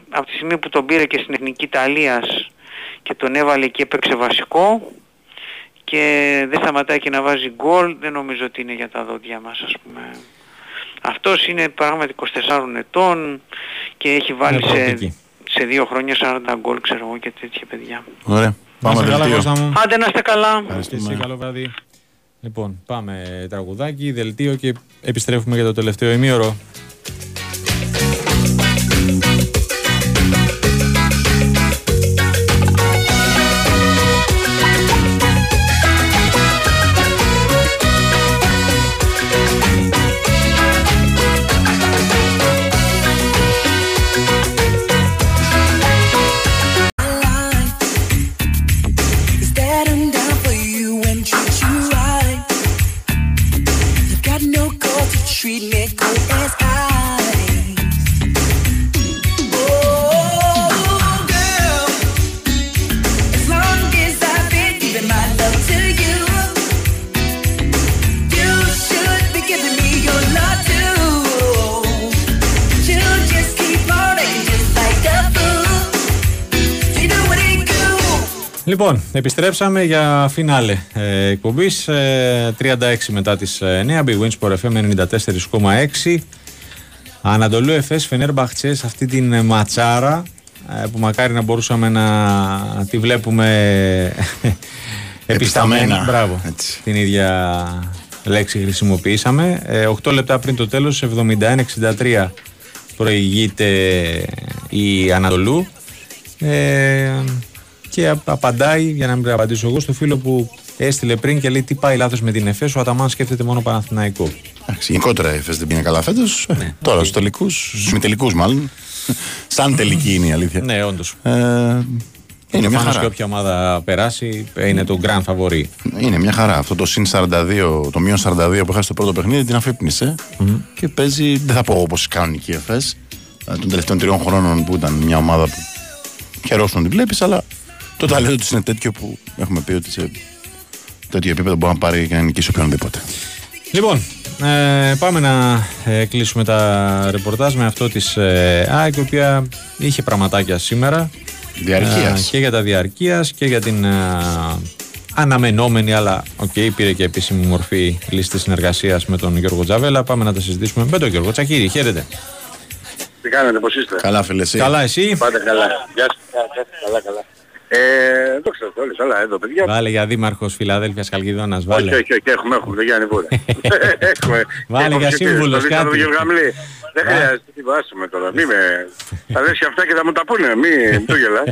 από τη στιγμή που τον πήρε και στην Εθνική Ιταλίας και τον έβαλε και έπαιξε βασικό και δεν σταματάει και να βάζει γκολ, δεν νομίζω ότι είναι για τα δόντια μας ας πούμε. Αυτός είναι πράγματι 24 ετών και έχει βάλει Είναι σε, προοπτική. Σε δύο χρόνια 40 γκολ ξέρω εγώ και τέτοια παιδιά. Ωραία. να Πάμε είστε καλά, δελτίο. Κώστα μου. Άντε να είστε καλά. Και εσύ, καλό βράδυ. Λοιπόν, πάμε τραγουδάκι, δελτίο και επιστρέφουμε για το τελευταίο ημίωρο. Λοιπόν, επιστρέψαμε για φινάλε ε, εκπομπής. 36 μετά τις 9. Big Wins Sport FM 94,6. Ανατολού Εφές Φενέρμπαχτσε σε αυτή την ε, ματσάρα ε, που μακάρι να μπορούσαμε να τη βλέπουμε επισταμένη. Επισταμένα. Μπράβο. Έτσι. Την ίδια λέξη χρησιμοποιήσαμε. Ε, 8 λεπτά πριν το τέλος, 71-63 προηγείται η Ανατολού. Ε, και απ- απαντάει, για να μην απαντήσω εγώ, στο φίλο που έστειλε πριν και λέει τι πάει λάθος με την ΕΦΕΣ, ο Αταμάν σκέφτεται μόνο Παναθηναϊκό. Εντάξει, γενικότερα η ΕΦΕΣ δεν πήγε καλά φέτος. Ναι, Τώρα στους τελικούς, στους τελικού μάλλον. Σαν τελική είναι η αλήθεια. Ναι, όντως. Ε, είναι μια Προφανώς και χαρά. όποια ομάδα περάσει είναι το grand favori. Είναι μια χαρά. Αυτό το συν 42, το μείον 42 που είχα στο πρώτο παιχνίδι την αφύπνισε και παίζει, δεν θα πω όπως η κανονική ΕΦΕΣ ε, των τελευταίων τριών χρόνων που ήταν μια ομάδα που χαιρόσουν να την βλέπεις, αλλά το ταλέντο τους είναι τέτοιο που έχουμε πει ότι σε τέτοιο επίπεδο μπορεί να πάρει και να νικήσει οποιονδήποτε. Λοιπόν, ε, πάμε να ε, κλείσουμε τα ρεπορτάζ με αυτό της ε, ΑΕΚ, η οποία είχε πραγματάκια σήμερα. Διαρκείας. Ε, και για τα διαρκείας και για την ε, αναμενόμενη, αλλά οκ, πήρε και επίσημη μορφή λύση συνεργασίας με τον Γιώργο Τζαβέλα. Πάμε να τα συζητήσουμε με τον Γιώργο Τσακύρη. Χαίρετε. Τι κάνετε, πώς είστε; Καλά, φίλε, εσύ. Καλά, εσύ. Πάτε καλά. Γεια σας. Γεια σας. Καλά, καλά. Ε, το ξέρετε όλοι, καλά εδώ παιδιά. Βάλε για δήμαρχος Φιλαδέλφειας Χαλκηδόνας, βάλε. Όχι, όχι, όχι, έχουμε, έχουμε, δεν Γιάννη Βούρε. έχουμε. Βάλε Έχουμε για ψηφίσει, σύμβουλος το Βίστα κάτι. του Γευγαμλή. Δεν Βά- χρειάζεται, τι βάσουμε τώρα. Μη με... Θα λες και αυτά και θα μου τα πούνε, μη του γελάς.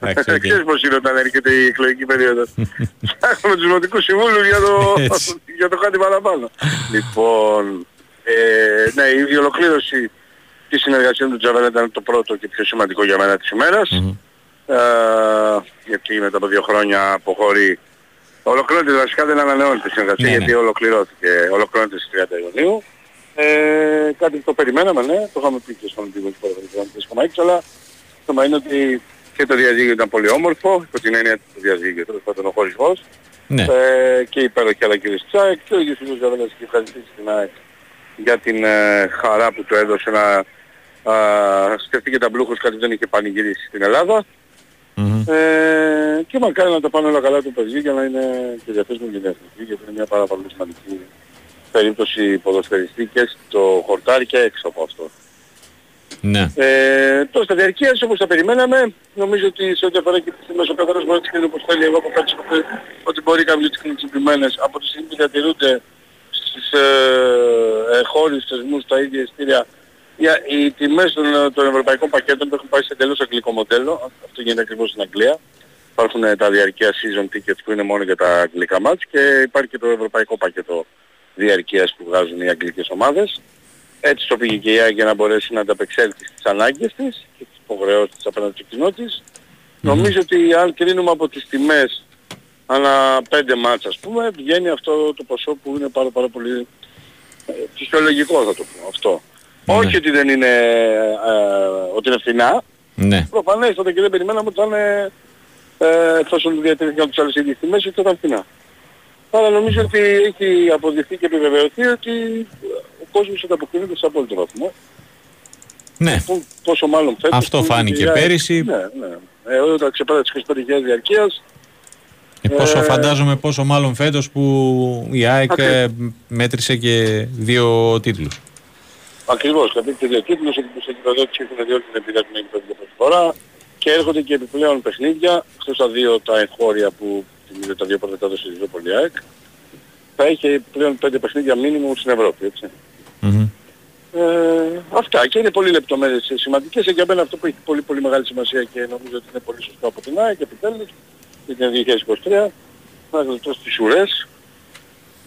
Εντάξει, οκ. Ξέρεις πως είναι όταν έρχεται η εκλογική περίοδος. Ψάχνουμε τους δημοτικούς συμβούλους για το, Έτσι. για το κάτι παραπάνω. λοιπόν, ε, ναι, η ολοκλήρωση της συνεργασίας του Τζαβέλα ήταν το πρώτο και πιο σημαντικό για μένα της ημέρας. Ε, γιατί μετά από δύο χρόνια αποχωρεί Ολοκληρώνεται βασικά δεν ανανεώνεται η συνεργασία Ναι, ναι. γιατί ολοκληρώθηκε, ολοκληρώνεται στις 30 Ιουνίου. Ε, κάτι που το περιμέναμε, ναι, το είχαμε πει και στον τύπο της Παραγωγής αλλά το θέμα είναι ότι και το διαζύγιο ήταν πολύ όμορφο, υπό την έννοια του διαζύγιο, τέλος πάντων ο χωρισμός. Ναι. Ε, και υπέροχη αλλά και της ΑΕΚ και ο ίδιος Φίλος Γαβέλας και ευχαριστήσει την ΑΕΚ για την ε, χαρά που του έδωσε να α, σκεφτεί και τα μπλούχος κάτι που δεν είχε πανηγυρίσει στην Ελλάδα. Ε, και μακάρι να τα πάνε όλα καλά το παιδί για να είναι και διαθέσιμο και διαθεσμική γιατί είναι μια πάρα πολύ σημαντική περίπτωση ποδοσφαιριστής και στο χορτάρι και έξω από αυτό. Ναι. Ε, τώρα στα διαρκείας όπως τα περιμέναμε, νομίζω ότι σε ό,τι αφορά και τις τιμές ο καθένας μπορεί να τις κρίνει όπως θέλει. Εγώ από κάτι ότι, ότι μπορεί κάποιος να τις κρίνει συγκεκριμένες από τη στιγμή που διατηρούνται στις ε, ε, χώρες θεσμούς τα ίδια ειστήρια για, οι τιμές των, των ευρωπαϊκών πακέτων που έχουν πάει σε εντελώς αγγλικό μοντέλο. Αυτό γίνεται ακριβώς στην Αγγλία. Υπάρχουν ε, τα διαρκεία season tickets που είναι μόνο για τα αγγλικά μάτς και υπάρχει και το ευρωπαϊκό πακέτο διαρκείας που βγάζουν οι αγγλικές ομάδες. Έτσι το πήγε και η ΑΕΚ για να μπορέσει να ανταπεξέλθει στις ανάγκες της και τις υποχρεώσεις της απέναντι στο κοινό της. Νομίζω ότι αν κρίνουμε από τις τιμές ανά πέντε μάτς ας πούμε, βγαίνει αυτό το ποσό που είναι πάρα, πάρα πολύ ε, φυσιολογικό θα το πω αυτό. Όχι ότι δεν είναι, ε, ότι είναι φθηνά. Ναι. Προφανέστατα και δεν περιμέναμε ότι θα είναι, ε, εφόσον διατηρήθηκαν τους άλλους ίδιες τιμές, ότι θα ήταν φθηνά. Αλλά νομίζω ότι έχει αποδειχθεί και επιβεβαιωθεί ότι ο κόσμος ανταποκρίνεται σε απόλυτο βαθμό. Ναι. Πο- Πόσο μάλλον φέτος. Αυτό που είναι φάνηκε η ΑΕΚ- πέρυσι. Ναι, ναι. Ε, όταν ξεπέρασε τις 25.000 διαρκείας, Ε, πόσο Ε, φαντάζομαι πόσο μάλλον φέτος που η ΑΕΚ ε, μέτρησε και δύο τίτλους. Ακριβώς, θα και δύο τίτλους, ότι που σε κυκλοδότηση έχουν διόλου την εμπειρία την πρώτη φορά και έρχονται και επιπλέον παιχνίδια, εκτός τα δύο τα εγχώρια που θυμίζω τα δύο πρώτα τα έδωσε η Ζωπολη ΑΕΚ, θα έχει πλέον πέντε παιχνίδια μήνυμου στην Ευρώπη, έτσι. Ε, αυτά. Και είναι πολύ λεπτομέρειες σημαντικές. Και για μένα αυτό που έχει πολύ πολύ μεγάλη σημασία και νομίζω ότι είναι πολύ σωστό από την ΑΕΚ επιτέλους για την 2023 να γλιτώσει τις ουρές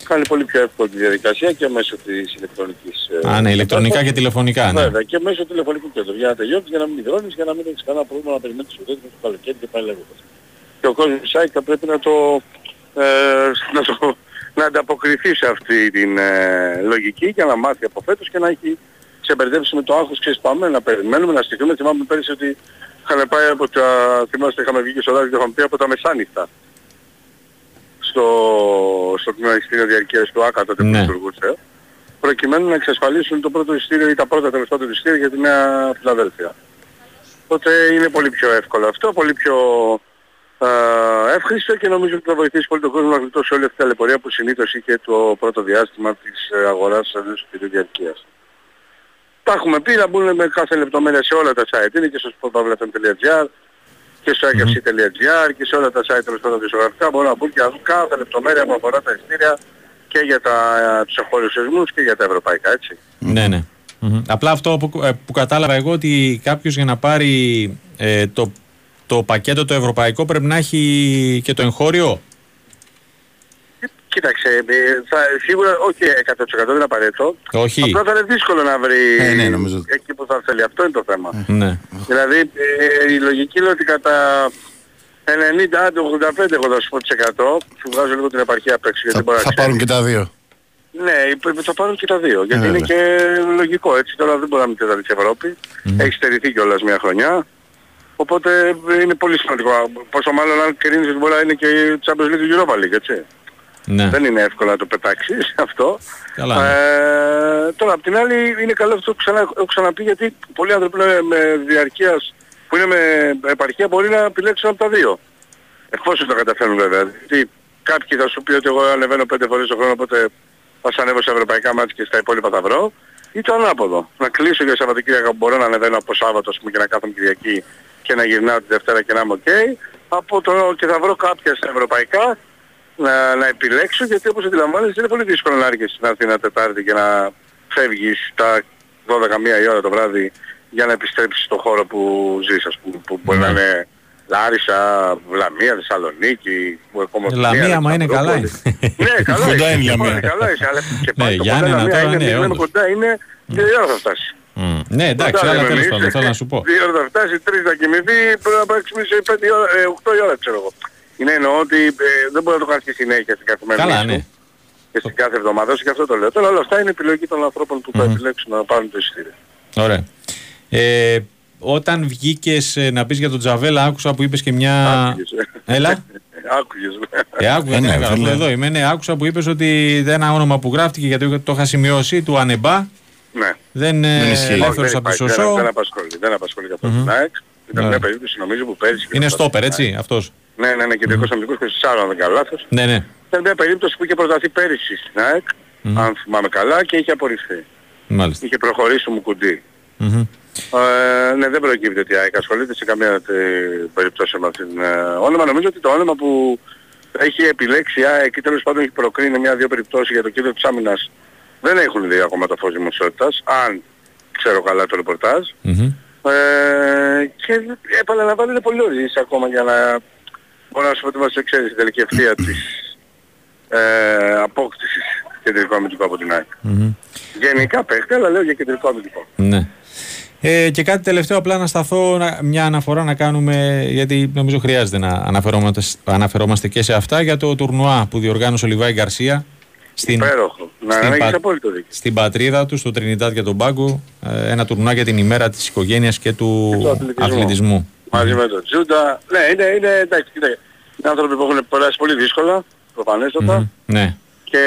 κάνει πολύ πιο εύκολη τη διαδικασία και μέσω της ηλεκτρονικής ε, Α, ναι, ηλεκτρονικά και τηλεφωνικά, ναι. Βέβαια και μέσω τηλεφωνικού κέντρου για να τελειώνεις, για να μην υδρώνεις, για να μην έχεις κανένα πρόβλημα να περιμένεις τις ουρές με το καλοκαίρι και πάει λέγοντας. Και ο κόσμος της ΑΕΚ θα πρέπει να το, ε, να το να ανταποκριθεί σε αυτή την ε, λογική και να μάθει από φέτος και να έχει ξεμπερδέψει με το άγχος ξέρεις πάμε να περιμένουμε να στοιχούμε. Θυμάμαι πέρυσι ότι είχαμε πάει από τα, θυμάστε είχαμε βγει και στο ράδιο και είχαμε πει από τα μεσάνυχτα στο, στο κοινωνιστήριο διαρκείας του ΆΚΑ τότε που Ναι. λειτουργούσε προκειμένου να εξασφαλίσουν το πρώτο ειστήριο ή τα πρώτα τέλος πάντων ειστήρια για τη Νέα Φιλαδέλφια. Οπότε είναι πολύ πιο εύκολο αυτό, πολύ πιο ε, εύχριστο και νομίζω ότι θα βοηθήσει πολύ τον κόσμο να γλιτώσει όλη αυτή την ταλαιπωρία που συνήθως είχε το πρώτο διάστημα της ε, αγοράς ενός εισιτηρίου διαρκείας. Τα έχουμε πει να μπουν με κάθε λεπτομέρεια σε όλα τα site. Είναι και στο sportpavlafm.gr και στο agfc.gr και σε όλα τα site τέλος πάντων δισογραφικά μπορούν να μπουν και να δουν κάθε λεπτομέρεια που αφορά τα εισιτήρια και για τα, ε, τους εγχώριους θεσμούς και για τα ευρωπαϊκά, έτσι. Ναι, ναι. Μμμ. Απλά αυτό που, ε, που κατάλαβα εγώ ότι κάποιος για να πάρει ε, το, το πακέτο το ευρωπαϊκό πρέπει να έχει και το εγχώριο. Κοίταξε, ε, θα, σίγουρα όχι 100% δεν είναι απαραίτητο. Όχι. Απλά θα είναι δύσκολο να βρει Ε, ναι, νομίζω. εκεί που θα θέλει. Αυτό είναι το θέμα. Ναι. Δηλαδή ε, η λογική είναι ότι κατά 90, άντε 85 εγώ θα σου πω τις 100, σου βγάζω λίγο την επαρχία απ' έξω γιατί Θα, μπορεί να θα ξέρεις. πάρουν και τα δύο. Ναι, υπ- θα πάρουν και τα δύο. Γιατί Ε, είναι βέβαια. και λογικό έτσι. Τώρα δεν μπορεί να μην τέταρτη της Ευρώπη. Έχει στερηθεί κιόλας μια χρονιά. Οπότε ε, είναι πολύ σημαντικό. Πόσο μάλλον αν κρίνεις ότι μπορεί να είναι και η Champions League και η Europa League, έτσι. Ναι. Δεν είναι εύκολο να το πετάξεις αυτό. Καλά, ναι. Ε, τώρα απ' την άλλη είναι καλό αυτό που ξανά, έχω ξαναπεί γιατί πολλοί άνθρωποι είναι με διαρκείας που είναι με επαρχία μπορεί να επιλέξουν από τα δύο. Εφόσον το καταφέρουν βέβαια. Γιατί κάποιοι θα σου πει ότι εγώ ανεβαίνω πέντε φορές το χρόνο οπότε θα σ' ανέβω σε ευρωπαϊκά μάτια και στα υπόλοιπα θα βρω. Ή το ανάποδο. Να κλείσω για Σαββατοκύριακα που μπορώ να ανεβαίνω από Σάββατο ας πούμε, και να κάθομαι Κυριακή και να γυρνάω τη Δευτέρα και να είμαι οκ. Από το, και θα βρω κάποια στα ευρωπαϊκά να, να επιλέξω γιατί όπως αντιλαμβάνεσαι είναι πολύ δύσκολο να έρχεσαι στην Αθήνα Τετάρτη και να φεύγεις τα 12 η ώρα το βράδυ για να επιστρέψεις στον χώρο που ζεις ας πούμε που μπορεί να είναι Λάρισα, Λαμία, Θεσσαλονίκη, Κομωτινή, Λαμία, μα είναι καλά. Αλεξανδρούπολη. Ναι, καλά Κοντά είσαι, είναι η και πάλι Λαμία. καλά είσαι, αλλά και Ναι, πάλι το Γιάννενα κοντά τώρα, Λαμία ναι, είναι, μην λέμε όντως. κοντά είναι δύο ώρα θα φτάσεις. Μμ. Ναι, εντάξει, Κοντά αλλά λέμε τέλος εμείς. πάντων θέλω να σου πω. Δύο ώρα θα φτάσεις, τρεις θα κοιμηθεί, πρέπει να πάει 6,5 5 ώρα, ε, 8 η ώρα ξέρω εγώ. Είναι εννοώ ότι ε, δεν μπορεί να το κάνεις και συνέχεια στην καθημερινή Καλά, σου ναι. και στην κάθε εβδομάδα σου και αυτό το λέω. Τώρα όλα αυτά είναι επιλογή των ανθρώπων που θα επιλέξουν να πάρουν το εισιτήριο. Ωραία. Ε, όταν βγήκες να πεις για τον Τζαβέλα, άκουσα που είπες και μια. Άκουγες, ε. Έλα. Άκουγες. Ε, άκουγα, Ε, τι ναι, να κάνω, φίλε. εδώ είμαι. Ναι, άκουσα που είπες ότι ένα όνομα που γράφτηκε γιατί το είχα σημειώσει του Ανεμπά. Ναι. Δεν, Δεν είναι ισχύει. ελεύθερος δεν, από τη υπάρχει, δεν, Σωσό. δεν απασχολεί, δεν απασχολεί καθόλου Μμμ. την ΑΕΚ. Ήταν Ναι. μια περίπτωση νομίζω που πέρυσι... Είναι και στόπερ, την έτσι, ΑΕΚ. Αυτό. Ναι, ναι, ναι, κεντρικός αμυντικός 24 αν δεν κάνω λάθος. Ναι, ναι. Ήταν μια περίπτωση που είχε προταθεί πέρυσι στην ΑΕΚ, αν θυμάμαι καλά, και είχε απορριφθεί. Μάλιστα. Είχε προχωρήσει το Μουκουντή. Μμμ. Ε, ναι, δεν προκύπτει ότι η ΑΕΚ ασχολείται σε καμία ε, περίπτωση με αυτήν την ε, όνομα. Νομίζω ότι το όνομα που έχει επιλέξει η ΑΕΚ ή τέλος πάντων έχει προκρίνει μια-δύο περιπτώσεις για το κέντρο της άμυνας δεν έχουν δει ακόμα το φως δημοσιότητας, αν ξέρω καλά το ρεπορτάζ. Μμμ. Ε, και επαναλαμβάνω είναι πολύ νωρίς ακόμα για να μπορώ να σου πω ότι μας ξέρεις η τελική ευθεία της ε, απόκτησης κεντρικού αμυντικού από την ΑΕΚ. Μμμ. Γενικά παίχτε, αλλά λέω για κεντρικό αμυντικό. Ναι. Ε, και κάτι τελευταίο, απλά να σταθώ να- μια αναφορά να κάνουμε, γιατί νομίζω χρειάζεται να αναφερόμαστε, αναφερόμαστε και σε αυτά, για το τουρνουά που διοργάνωσε ο Λιβάη Γκαρσία στην, Υπέροχο. Να στην, έχεις πα- απόλυτο δίκιο. στην πατρίδα του, στο Τρινιτάτ για τον Πάγκο. Ε, ένα τουρνουά για την ημέρα της οικογένειας και του, Και του αθλητισμού. αθλητισμού. Μαζί με τον Τζούντα. Ναι, είναι, είναι εντάξει, κοίτα, είναι άνθρωποι που έχουν περάσει πολύ δύσκολα, προφανέστατα, Μμμ. Ναι. και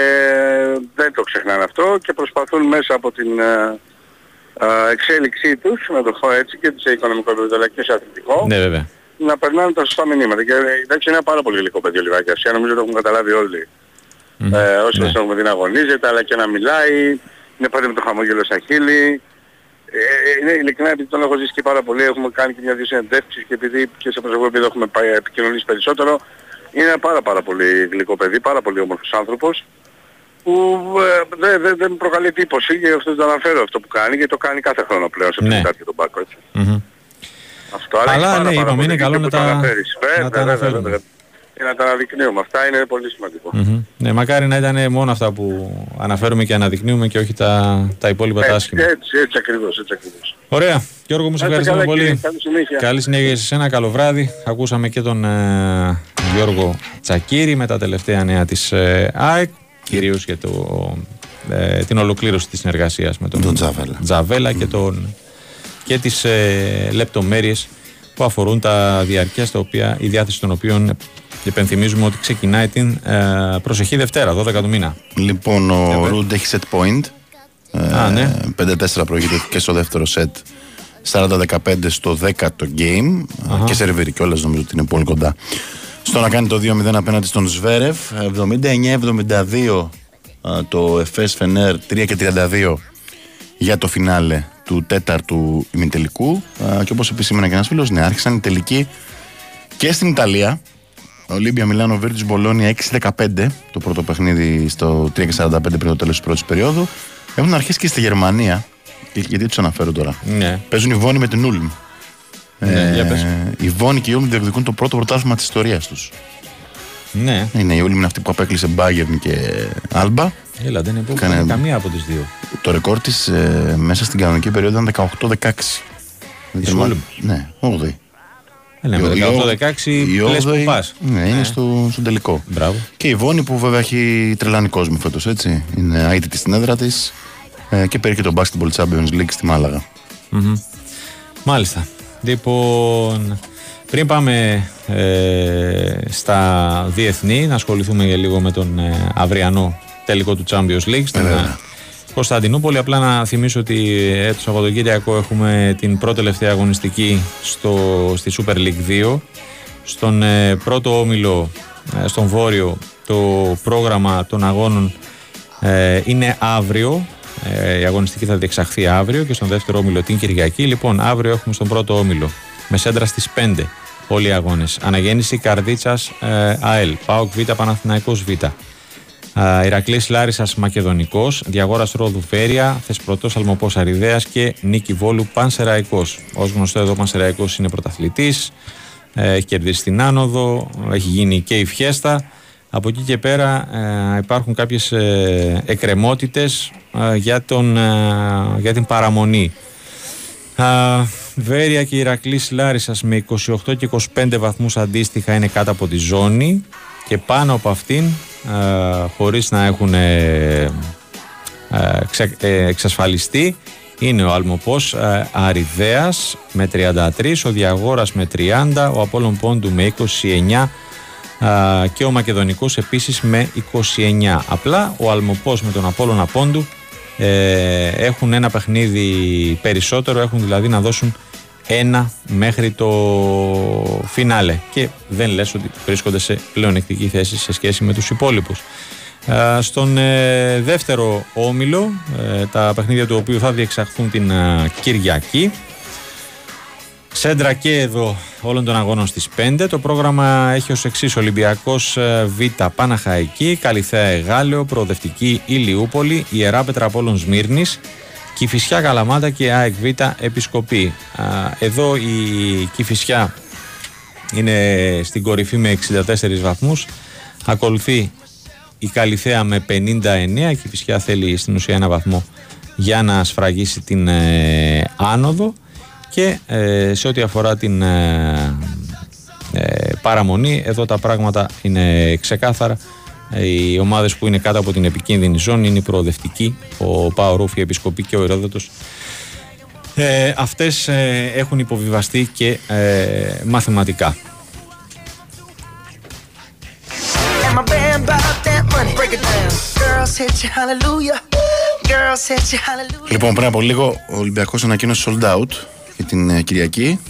δεν το ξεχνάνε αυτό και προσπαθούν μέσα από την ε, ε, εξέλιξή τους, να το πω έτσι, και σε οικονομικό επίπεδο αλλά και σε αθλητικό, Ναι, βέβαια. να περνάνε τα σωστά μηνύματα. Και ε, εντάξει είναι ένα πάρα πολύ γλυκό παιδί ο Λιβάκη Ασία, νομίζω το έχουν καταλάβει όλοι. Μμμ. Ε, όσοι Ναι. τον έχουμε δει να αγωνίζεται, αλλά και να μιλάει, είναι πάντα με το χαμόγελο στα χείλη. Ε, είναι ειλικρινά επειδή τον έχω ζήσει και πάρα πολύ, έχουμε κάνει και μια-δύο συνεντεύξεις και επειδή και σε προσωπικό επίπεδο έχουμε πάει, επικοινωνήσει περισσότερο, είναι ένα πάρα πάρα πολύ γλυκό παιδί, πάρα πολύ όμορφος άνθρωπος που ε, δεν δεν δεν μου προκαλεί εντύπωση και αυτό το αναφέρω αυτό που κάνει και το κάνει κάθε χρόνο πλέον σε Ναι. ναι. για τον Πάκο έτσι. Μμμ. Αυτό, αλλά, έχει Αλλά πάρα, ναι, πάρα είπαμε, πολύ είναι καλό δίκιο να που το τα- αναφέρεις. να Βέβαια, τα βέβαια, αναφέρουμε. βέβαια. Και να τα αναδεικνύουμε. Αυτά είναι πολύ σημαντικό. Μμμ. Ναι, μακάρι να ήταν μόνο αυτά που αναφέρουμε και αναδεικνύουμε και όχι τα, τα υπόλοιπα τα Έτσι, άσχημα. έτσι, έτσι ακριβώς, έτσι ακριβώς. Ωραία. Γιώργο μου, σε Να είστε ευχαριστούμε καλά, πολύ. κύριε. Καλή συνέχεια. Καλή συνέχεια σε εσένα, καλό βράδυ. Ακούσαμε και τον ε, Γιώργο Τσακύρη με τα τελευταία νέα της ε, ΑΕΚ, κυρίως για το, ε, την ολοκλήρωση της συνεργασίας με τον, Τον Τζαβέλα. Τζαβέλα και, τον, και τις ε, λεπτομέρειες που αφορούν τα διαρκεία στα οποία η διάθεση των οποίων υπενθυμίζουμε ότι ξεκινάει την ε, προσεχή Δευτέρα, 12 του μήνα. Λοιπόν, ο Ρουντ έχει set point. Α, ναι. 5-4 προηγείται και στο δεύτερο set. 40-15 στο 10ο game. Αχα. Και σερβίρει κιόλας νομίζω ότι είναι πολύ κοντά. Στο να κάνει το 2-0 απέναντι στον Σβέρεφ. 79-72 α, το Εφές Φενέρ 3 και 32 για το φινάλε του τέταρτου ημιτελικού. Α, Και όπως επισήμανε και ένας φίλος, ναι, άρχισαν οι τελικοί και στην Ιταλία. Ολύμπια Μιλάνο Βίρτζ Μπολόνια 6-15 το πρώτο παιχνίδι στο 3-45 πριν το τέλος της πρώτης περίοδου. Έχουν αρχίσει και στη Γερμανία. και- Γιατί τους αναφέρω τώρα. Ναι. Παίζουν οι Βόνοι με την Ούλμ. Ναι, για πες. οι Βόνοι και οι Ούλμ διεκδικούν το πρώτο πρωτάθλημα της ιστορίας τους. Ναι. Είναι η Ούλμ είναι αυτή που απέκλεισε Bayern και Άλμπα. Έλα, δεν είναι Κάνε- καμία από τις δύο. Το ρεκόρ της μέσα στην κανονική περίοδο ήταν 18-16. Της Ulm. Ναι, 8η. Ε, ναι, με 18-16 λες που πας. Ναι, είναι στο, στο τελικό. Μπράβο. Και η Βόνη που βέβαια έχει τρελάνει κόσμο φέτος έτσι. Είναι αίτητη στην έδρα της ε, και παίρνει και το Basketball Champions League στη Μάλαγα. Μμμ. Μάλιστα. Λοιπόν, πριν πάμε ε, στα διεθνή, να ασχοληθούμε για λίγο με τον ε, αυριανό τελικό του Champions League στην ε, Κωνσταντινούπολη. Απλά να θυμίσω ότι ε, το Σαββατοκύριακο έχουμε την πρώτη τελευταία αγωνιστική στο, στη Super League 2. Στον ε, πρώτο όμιλο, ε, στον Βόρειο, το πρόγραμμα των αγώνων ε, είναι αύριο. Ε, η αγωνιστική θα διεξαχθεί αύριο και στον δεύτερο όμιλο την Κυριακή. Λοιπόν, αύριο έχουμε στον πρώτο όμιλο με σέντρα στις 5 όλοι οι αγώνες. Αναγέννηση Καρδίτσας ε, ΑΕΛ. ΠΑΟΚ Β Παναθηναϊκός Β. Ηρακλής Λάρισας Μακεδονικός. Διαγόρας Ρόδου Φέρια. Θεσπρωτός Αλμοπός Αριδέας και Νίκη Βόλου Πανσεραϊκός. Ω γνωστό εδώ, ο Πανσεραϊκός είναι πρωταθλητής. Ε, έχει κερδίσει την άνοδο. Έχει γίνει και η φιέστα. Από εκεί και πέρα ε, υπάρχουν κάποιες ε, εκκρεμότητες ε, για, τον, ε, για την παραμονή. Α, Βέρεια και Ηρακλής Λάρισας με 28 και 25 βαθμούς αντίστοιχα είναι κάτω από τη ζώνη και πάνω από αυτήν ε, χωρίς να έχουν ε, ε, ξε- ε, εξασφαλιστεί είναι ο Αλμοπός ε, Αριδέας με 33, ο Διαγόρας με 30, ο Απόλλων Πόντου με 29 α, και ο Μακεδονικός επίσης με 29. Απλά ο Αλμοπός με τον Απόλλωνα Πόντου ε, έχουν ένα παιχνίδι περισσότερο, έχουν δηλαδή να δώσουν ένα μέχρι το φινάλε και δεν λες ότι βρίσκονται σε πλεονεκτική θέση σε σχέση με τους υπόλοιπους. Ε, Στον ε, δεύτερο όμιλο, ε, τα παιχνίδια του οποίου θα διεξαχθούν την ε, Κυριακή, Σέντρα και εδώ όλων των αγώνων στις 5. Το πρόγραμμα έχει ως εξής Ολυμπιακός ε, Β Παναχαϊκή, Καλυθέα Εγάλεο, Προοδευτική Ηλιούπολη, Ιερά Πετραπόλων Σμύρνης, Κηφισιά Καλαμάτα και ΑΕΚ Β Επισκοπή. Α, Εδώ η Κηφισιά είναι στην κορυφή με 64 βαθμούς. Ακολουθεί η Καλυθέα με 59. Η Κηφισιά θέλει στην ουσία ένα βαθμό για να σφραγίσει την ε, άνοδο. Και ε, σε ό,τι αφορά την ε, ε, παραμονή, εδώ τα πράγματα είναι ξεκάθαρα. Ε, Οι ομάδες που είναι κάτω από την επικίνδυνη ζώνη είναι η προοδευτική, ο Πάο Ρούφ, η Επισκοπή και ο Ηρόδοτος. Ε, αυτές ε, έχουν υποβιβαστεί και ε, μαθηματικά. And my band bought that money. Break it down. Girls hit you hallelujah. Girls hit you hallelujah. Λοιπόν, πριν από λίγο ο Ολυμπιακός ανακοίνωσε sold out για την ε, Κυριακή.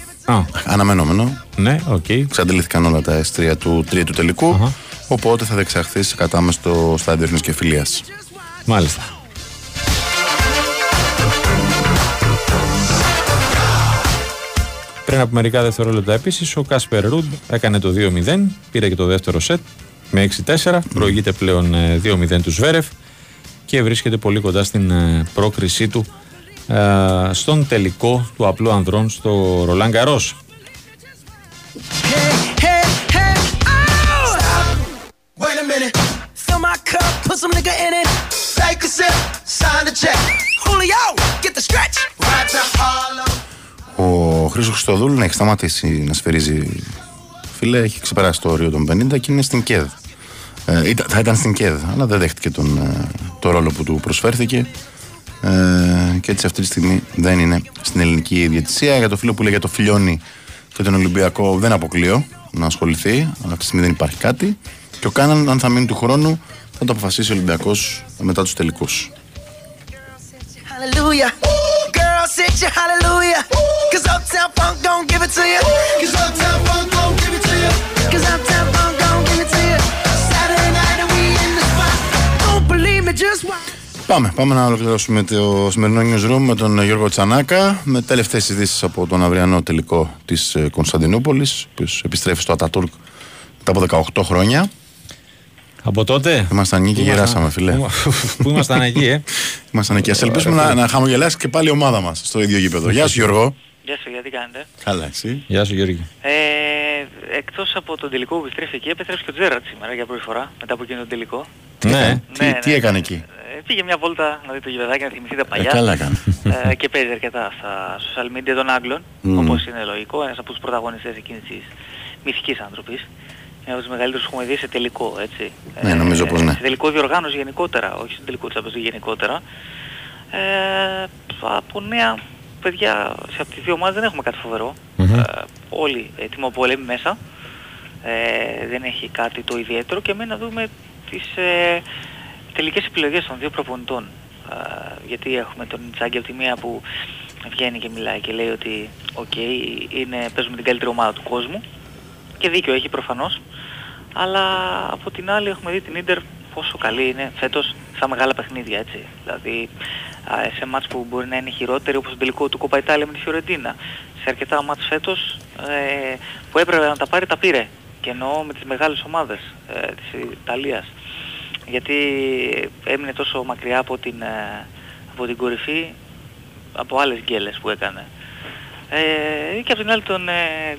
Αναμενόμενο. Ναι, οκ. Ξαντλήθηκαν όλα τα εισιτήρια του τρίτου τελικού. Οπότε θα διεξαχθεί σε κατάμεστο στάδιο Ειρήνης και Φιλίας. Μάλιστα. Πριν από μερικά δευτερόλεπτα επίσης, ο Κάσπερ Ρουντ έκανε το 2-0, πήρε και το δεύτερο σετ με 6-4. Προηγείται πλέον ε, 2-0 του Σβέρεφ και βρίσκεται πολύ κοντά στην ε, πρόκρισή του ε, στον τελικό του απλού ανδρών στο Ρολάν Γκαρός. Some nigga in it. Take a sip, sign the check. Julio, get the stretch. Right to Harlem. Ο Χρήστος Χριστοδούλου να έχει σταματήσει να σφυρίζει. Φίλε, έχει ξεπεράσει το όριο των 50 και είναι στην ΚΕΔ. Ε, ήταν- θα ήταν στην ΚΕΔ, αλλά δεν δέχτηκε τον, ε, το ρόλο που του προσφέρθηκε. Ε, και έτσι αυτή τη στιγμή δεν είναι στην ελληνική διαιτησία. Για το φίλο που λέει για το φιλιόνι και τον Ολυμπιακό δεν αποκλείω να ασχοληθεί. Αλλά αυτή τη στιγμή δεν υπάρχει κάτι. Και ο Κάναν, αν θα μείνει του χρόνου, θα το αποφασίσει ο Ολυμπιακός μετά τους τελικούς. Hallelujah. Girls hit you hallelujah. Cause Uptown Funk don't give it to you. Cause Uptown Funk don't give it to you. Cause Uptown Funk don't give it to you. Saturday night and we in the spot. Don't believe me, just watch. Πάμε, πάμε να ολοκληρώσουμε το σημερινό newsroom με τον Γιώργο Τσανάκα με τελευταίες ειδήσεις από τον αυριανό τελικό της ε, Κωνσταντινούπολης ο οποίος επιστρέφει στο Ατατούρκ μετά από 18 χρόνια Από τότε; Ήμασταν εκεί και Πού ήμασταν- γεράσαμε φίλε πού- Πού ήμασταν εκεί, ε; Ήμασταν εκεί, ας ελπίσουμε να, να χαμογελάσει και πάλι η ομάδα μας στο ίδιο γήπεδο Γεια σου Γιώργο Γεια σου, γιατί κάνετε; Καλά εσύ Γεια σου Γιώργη. Ε, εκτός από τον τελικό που επιστρέφει εκεί, επέστρεψε και ο Τζέραρτ σήμερα για πρώτη φορά, μετά από εκείνο τον τελικό. Ναι, τι, τι έκανε εκεί; Ε, πήγε μια βόλτα να δει το γηπεδάκι, να θυμηθεί τα Ε, παλιά. καλά έκανε. Ε, και παίζει αρκετά στα social media των Άγγλων, Μμμ. όπως είναι λογικό, ένας από τους πρωταγωνιστές εκείνης της μυθικής άνθρωπης. Ένας από τους μεγαλύτερους που έχουμε δει σε τελικό, έτσι. Ναι, νομίζω πως ναι. Σε τελικό διοργάνωση γενικότερα, όχι σε τελικό της Champions League γενικότερα. Ε, από νέα παιδιά, σε από τις δύο ομάδες δεν έχουμε κάτι φοβερό. Μμμ. Ε, όλοι ετοιμοπόλεμοι μέσα. Ε, δεν έχει κάτι το ιδιαίτερο και μένει να δούμε τις ε, τελικές επιλογές των δύο προπονητών. Ε, γιατί έχουμε τον Τσάγκη από τη μία που βγαίνει και μιλάει και λέει ότι οκ, είναι, παίζουμε την καλύτερη ομάδα του κόσμου και δίκιο έχει προφανώς αλλά από την άλλη έχουμε δει την Ίντερ πόσο καλή είναι φέτος στα μεγάλα παιχνίδια έτσι. Δηλαδή α, σε ματς που μπορεί να είναι χειρότεροι όπως το τελικό του Κόπα Ιτάλια με τη Φιωρεντίνα. Σε αρκετά ματς φέτος ε, που έπρεπε να τα πάρει τα πήρε. Και εννοώ με τις μεγάλες ομάδες ε, της Ιταλίας. Γιατί έμεινε τόσο μακριά από την, ε, από την κορυφή από άλλες γκέλες που έκανε. Ε, και από την άλλη τον ε,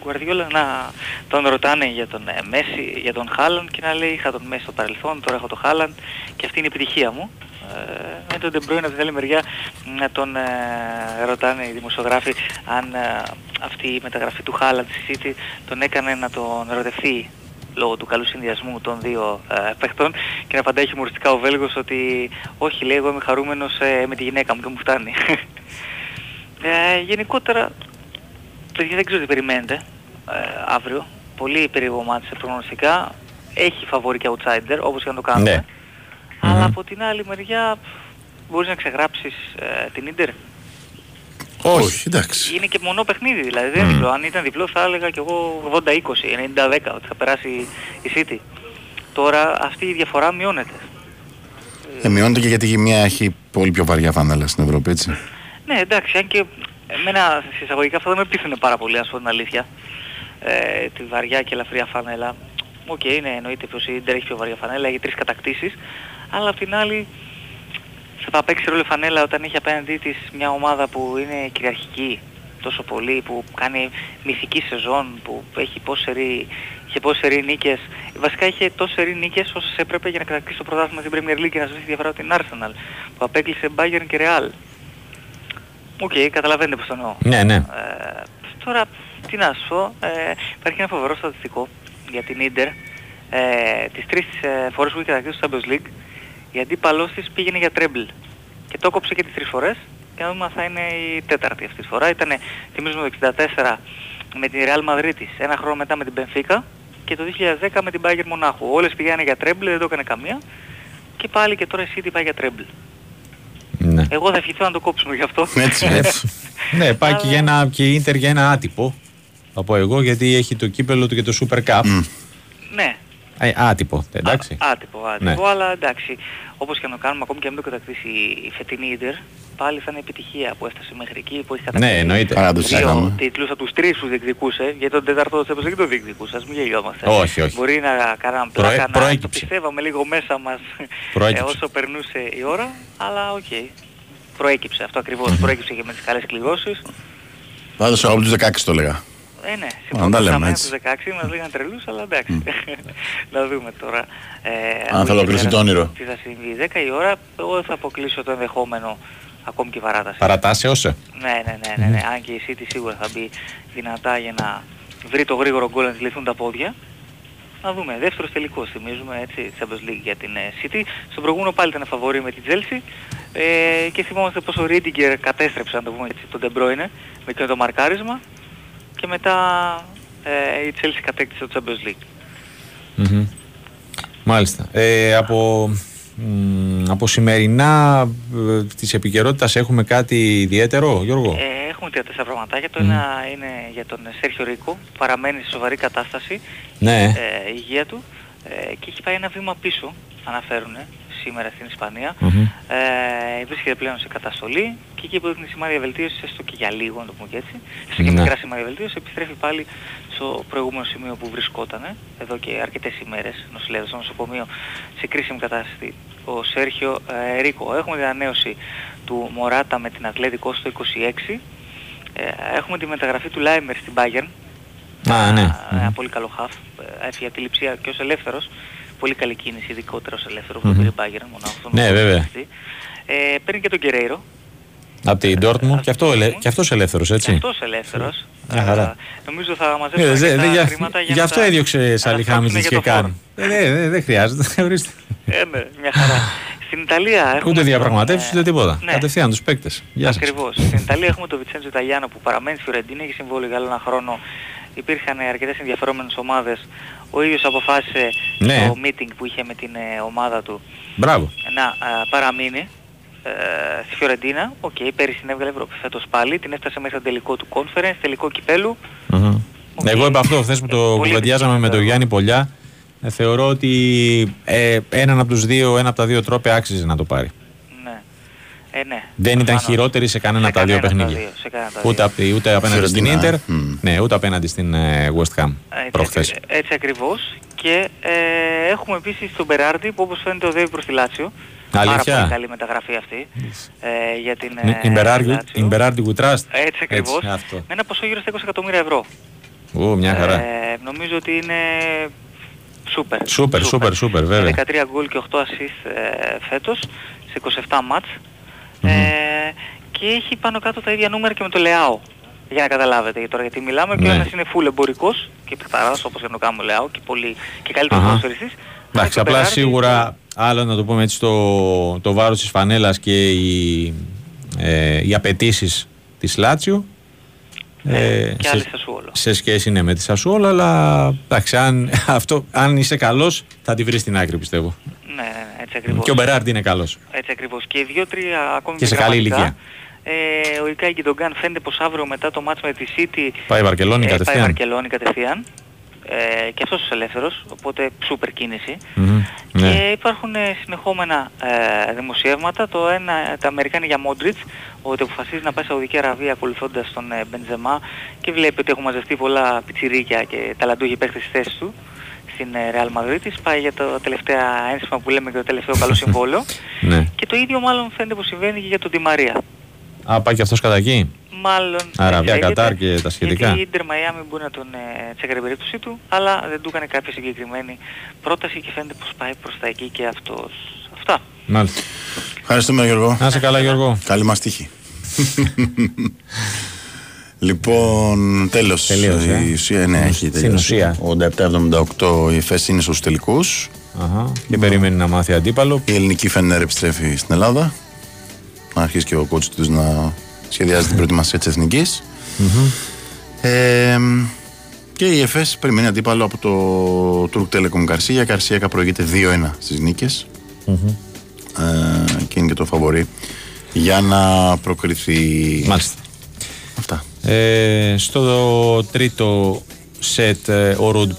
Guardiola να τον ρωτάνε για τον ε, Μέση, για τον Χάλαντ και να λέει είχα τον Μέση στο παρελθόν, τώρα έχω τον Χάλαντ και αυτή είναι η επιτυχία μου. Ε, με τον De Bruyne από την άλλη μεριά να τον ε, ρωτάνε οι δημοσιογράφοι αν ε, αυτή η μεταγραφή του Χάλαντ στη City τον έκανε να τον ερωτευτεί λόγω του καλού συνδυασμού των δύο ε, παιχτών και να απαντάει χιουμοριστικά ο Βέλγος ότι όχι λέει εγώ είμαι χαρούμενος ε, με τη γυναίκα μου και μου φτάνει. Ε, γενικότερα, παιδιά δεν ξέρω τι περιμένετε ε, αύριο. Πολύ περίεργο μάτι σε προγνωστικά. Έχει φαβορή και outsider, όπως και να το κάνουμε. Ναι. Αλλά από την άλλη μεριά μπορείς να ξεγράψεις ε, την Ίντερ. Όχι, εντάξει. Είναι και μονό παιχνίδι δηλαδή, δεν είναι διπλό. Αν ήταν διπλό θα έλεγα κι εγώ 80-20, 90-10 ότι θα περάσει η City. Τώρα αυτή η διαφορά μειώνεται. Ε, μειώνεται και γιατί η μία έχει πολύ πιο βαριά φανέλα στην Ευρώπη, έτσι. Ναι, εντάξει, αν και εμένα σε εισαγωγικά αυτό δεν με πείθανε πάρα πολύ, ας πω την αλήθεια. Ε, τη βαριά και ελαφριά φανέλα. Οκ, ναι, εννοείται πως η Ιντερ έχει πιο βαριά φανέλα, έχει τρεις κατακτήσεις. Αλλά απ' την άλλη θα παίξει ρόλο η φανέλα όταν έχει απέναντί της μια ομάδα που είναι κυριαρχική τόσο πολύ, που κάνει μυθική σεζόν, που έχει πόσερι, είχε πόσερι νίκες. Βασικά είχε τόσερι νίκες όσες έπρεπε για να κρατήσει το πρωτάθλημα στην Premier League και να σβήσει τη διαφορά από την Arsenal, που απέκλεισε Bayern και Real. OK, καταλαβαίνετε πώς το εννοώ. Ναι, ναι. Ε, τώρα, τι να σου πω, ε, υπάρχει ένα φοβερό στατιστικό για την Ίντερ. Ε, τις τρεις ε, φορές που είχε κατακτήσει το Champions League, η αντίπαλός της πήγαινε για τρεμπλ. Και το κόψε και τις τρεις φορές και να δούμε αν θα είναι η τέταρτη αυτή τη φορά. Ήτανε, θυμίζουμε το 64 με την Real Madrid της, ένα χρόνο μετά με την Benfica και το 2010 με την Bayern Μονάχου. Όλες πηγαίνανε για τρεμπλ, δεν το έκανε καμία. Και πάλι και τώρα η City πάει για τρεμπλ. Ναι. Εγώ θα ευχηθώ να το κόψουμε γι' αυτό. Έτσι, έτσι. ναι, πάει και, για ένα, και η Ίντερ για ένα άτυπο. Θα πω εγώ γιατί έχει το κύπελο του και το Super Cup. ναι, Ε, άτυπο, εντάξει. Άτυπο, άτυπο, Ναι. αλλά εντάξει, όπως και να το κάνουμε, ακόμη και αν μην το κατακτήσει η φετινή Ίντερ, πάλι θα είναι επιτυχία που έφτασε μέχρι εκεί, που έχει κατακτήσει Ναι, εννοείται. Παρά το δύο συζητάμε. τίτλους από τους τρεις που διεκδικούσε, γιατί τον τέταρτο Champions δεν το διεκδικούσε, ας μην γελιόμαστε. Όχι, όχι. Μπορεί να κάναμε Προέ- πλάκα, να το προέκυψε. πιστεύαμε λίγο μέσα μας ε, Προέκυψε. όσο περνούσε η ώρα, αλλά οκ. Προέκυψε αυτό ακριβώς, προέκυψε και με τις καλές κληρώσεις. Πάντως εγώ από τους 16 το έλεγα. Ε, ναι, Αν τα λέμε συμφωνήσαμε έτσι. τους 16, μας λέγανε τρελούς, αλλά εντάξει. να δούμε τώρα. Ε, Αν θα ολοκληρωθεί τι το όνειρο. Τι θα συμβεί. 10 η ώρα, εγώ δεν θα αποκλείσω το ενδεχόμενο ακόμη και παράταση. Παρατάσεως. ε. Ναι, ναι, ναι, ναι, ναι. Αν και η City σίγουρα θα μπει δυνατά για να βρει το γρήγορο γκολ να της λυθούν τα πόδια. Να δούμε. Δεύτερος τελικός θυμίζουμε έτσι Champions League για την ε, City. Στον προηγούμενο πάλι ήταν φαβορή με την Chelsea. Ε, και θυμόμαστε πως ο Ρίντιγκερ κατέστρεψε, να το πούμε έτσι, τον De Bruyne με εκείνο το μαρκάρισμα. Και μετά ε, η Chelsea κατέκτησε το Champions League. Μμμ. Μάλιστα. Ε, από, μ, από σημερινά ε, της επικαιρότητας έχουμε κάτι ιδιαίτερο, Γιώργο; Ε, έχουμε τρία-τέσσερα πραγματάκια. Το ένα είναι για τον Σέρχιο Ρίκο, που παραμένει σε σοβαρή κατάσταση Ναι. ε, η υγεία του ε, και έχει πάει ένα βήμα πίσω, αναφέρουν σήμερα στην Ισπανία. Μμμ. Ε, βρίσκεται πλέον σε καταστολή και εκεί που δείχνει σημάδια βελτίωσης, έστω και για λίγο, να το πούμε και έτσι, έστω και Ναι. μικρά σημάδια βελτίωσης, επιστρέφει πάλι στο προηγούμενο σημείο που βρισκόταν εδώ και αρκετές ημέρες, νοσηλεύεται στο νοσοκομείο, σε κρίσιμη κατάσταση. Ο Σέρχιο ε, Ρίκο. Έχουμε την ανανέωση του Μωράτα με την Ατλέτικο στο 26. Ε, έχουμε τη μεταγραφή του Λάιμερ στην Bayern. Α, ναι. Ένα πολύ καλό χαφ. Ε, Έφυγε από τη λειψία και ως ελεύθερος. Πολύ καλή κίνηση, ειδικότερα ως ελεύθερο που Μμμ. το πήρε η Bayern μονάχο. αυτόν Ναι, τον βέβαια. ποδοσφαιριστή. Ε, παίρνει και τον Γκερέιρο. Από την Dortmund και, αυτό, ελε- και αυτός ελεύθερος, έτσι. Και αυτός ελεύθερος. Μια χαρά. Ε, νομίζω θα Ε, μαζέψουμε δε- αρκετά δε- για- χρήματα για Γι' να αυτό τα έδιωξε Σαλιχάμιτζης αναστρέψουμε και για το κάνει. Ε, ναι, ναι, δεν χρειάζεται. ορίστε. Ε, ναι, μια χαρά. Στην Ιταλία έχουμε... Ούτε τον, διαπραγματεύσεις ε, ούτε τίποτα. ναι. Κατευθείαν τους παίκτες. Γεια σας. Ακριβώς. Στην Ιταλία έχουμε τον Βιτσέντζο Ιταλιάνο που παραμένει στη Φιωρεντίνα, έχει συμβόλαιο για άλλο ένα χρόνο. Υπήρχαν ε, αρκετές ενδιαφερόμενες ομάδες. Ο ίδιος αποφάσισε Ναι. το meeting που είχε με την ε, ομάδα του Μπράβο. να ε, παραμείνει ε, στη Φιωρεντίνα. Οκ, πέρυσι την έβγαλε Ευρώπη, φέτος πάλι. Την έφτασε μέχρι το τελικό του conference, τελικό κυπέλου. Μμμ. Εγώ είπα αυτό χθες που το κουβεντιάζαμε με τον Γιάννη Πολιά. Ε, θεωρώ ότι ε, έναν από τους δύο, ένα από τα δύο τρόπαια άξιζε να το πάρει. Ναι. Ε, ναι. Δεν ήταν Προφανώς. χειρότερη σε κανένα από τα δύο κανένα από τα παιχνίδια. δύο, σε κανένα από τα Ούτε, δύο. απ' τη- ούτε απέναντι στην Φιωρεντίνα, Ίντερ, ναι, ούτε απέναντι στην ε, West Ham Έτσι, προχθές. ακρι- έτσι ακριβώς. Και ε, έχουμε επίσης τον Μπεράρντι που όπως φαίνεται οδεύει προς τη Λάτσιο. Πάρα Αλήθεια; πολύ καλή μεταγραφή αυτή ε, για την Ναι, ε, In Berardi- Λάτσιο. In Berardi we trust. Έτσι ακριβώς. αυτό. Με ένα ποσό γύρω στα 20 εκατομμύρια ευρώ. Ω, μια χαρά. Ε, νομίζω ότι είναι σούπερ. Σούπερ, σούπερ, σούπερ, βέβαια. 13 γκολ και 8 assist ε, φέτος σε 27 μάτς. Ε, και έχει πάνω κάτω τα ίδια νούμερα και με το Λεάο. Για να καταλάβετε γιατί τώρα γιατί μιλάμε και ο Ναι. ένας είναι full εμπορικός και παιχταράς όπως για να το κάνουμε Λεάο και, πολύ, και καλύτερος Αχα. ποδοσφαιριστής. Εντάξει, απλά σίγουρα άλλο να το πούμε έτσι το, το βάρος της φανέλας και οι, ε, οι απαιτήσεις της Λάτσιο. Ε, και άλλη Σασουόλο. σε σχέση ναι, με τη Σασουόλο, αλλά εντάξει, αν, αυτό, αν είσαι καλός θα τη βρεις στην άκρη πιστεύω. Ναι, ναι, ναι, έτσι ακριβώς. Και ο Μπεράρντ είναι καλός. Έτσι ακριβώς. Και δύο-τρία ακόμη Και σε καλή γραμματικά. ηλικία. Ε, ο Ικάη Γκιντογκάν φαίνεται πως αύριο μετά το μάτς με τη City Πάει η Βαρκελόνη ε, κατευθείαν. Πάει Βαρκελόνη κατευθείαν. Ε, και αυτός ο ελεύθερος, οπότε σούπερ κίνηση. Μμμ, ναι. Και υπάρχουν ε, συνεχόμενα ε, δημοσιεύματα. Το ένα, τα Αμερικάνη για Μόντριτς, ότι αποφασίζει να πάει στη Σαουδική Αραβία ακολουθώντας τον ε, Μπενζεμά και βλέπει ότι έχουν μαζευτεί πολλά πιτσιρίκια και ταλαντούχοι παίχτες στη θέση του στην ε, Real Madrid. Πάει για το τελευταίο ένσημα που λέμε και το τελευταίο καλό συμβόλαιο. Ναι. και το ίδιο μάλλον φαίνεται πως συμβαίνει και για τον Τη Μαρία. Α, πάει και αυτός κατά εκεί; Μάλλον Αραβία, λέγεται, Κατάρ και τα σχετικά. Γιατί η Ίντερ Μαϊάμι μπορεί να τον ε, τσέκαρε την περίπτωση του, αλλά δεν του έκανε κάποια συγκεκριμένη πρόταση και φαίνεται πως πάει προς τα εκεί και αυτός. Αυτά. Μάλιστα. Ευχαριστούμε Γιώργο. Να είσαι καλά Γιώργο. Καλή μας τύχη. λοιπόν, τέλος. Τελείωσε, Η ε. ουσία, ναι, έχει Στην τελειώσει. ουσία. 87-78 η ΦΕΣ είναι στους τελικούς. Αχα. Και περιμένει να μάθει αντίπαλο. Η ελληνική Φενέρ επιστρέφει στην Ελλάδα. Να αρχίσει και ο κότσος τους να σχεδιάζει την προετοιμασία της εθνικής. Ε, και η ΕΦΕΣ περιμένει αντίπαλο από το Τουρκ Telecom Καρσία. Η Καρσία προηγείται 2-1 στις νίκες. Ε, και είναι και το φαβορή για να προκριθεί. Μάλιστα. Αυτά. Ε, στο τρίτο σετ ε, ο Ρουντ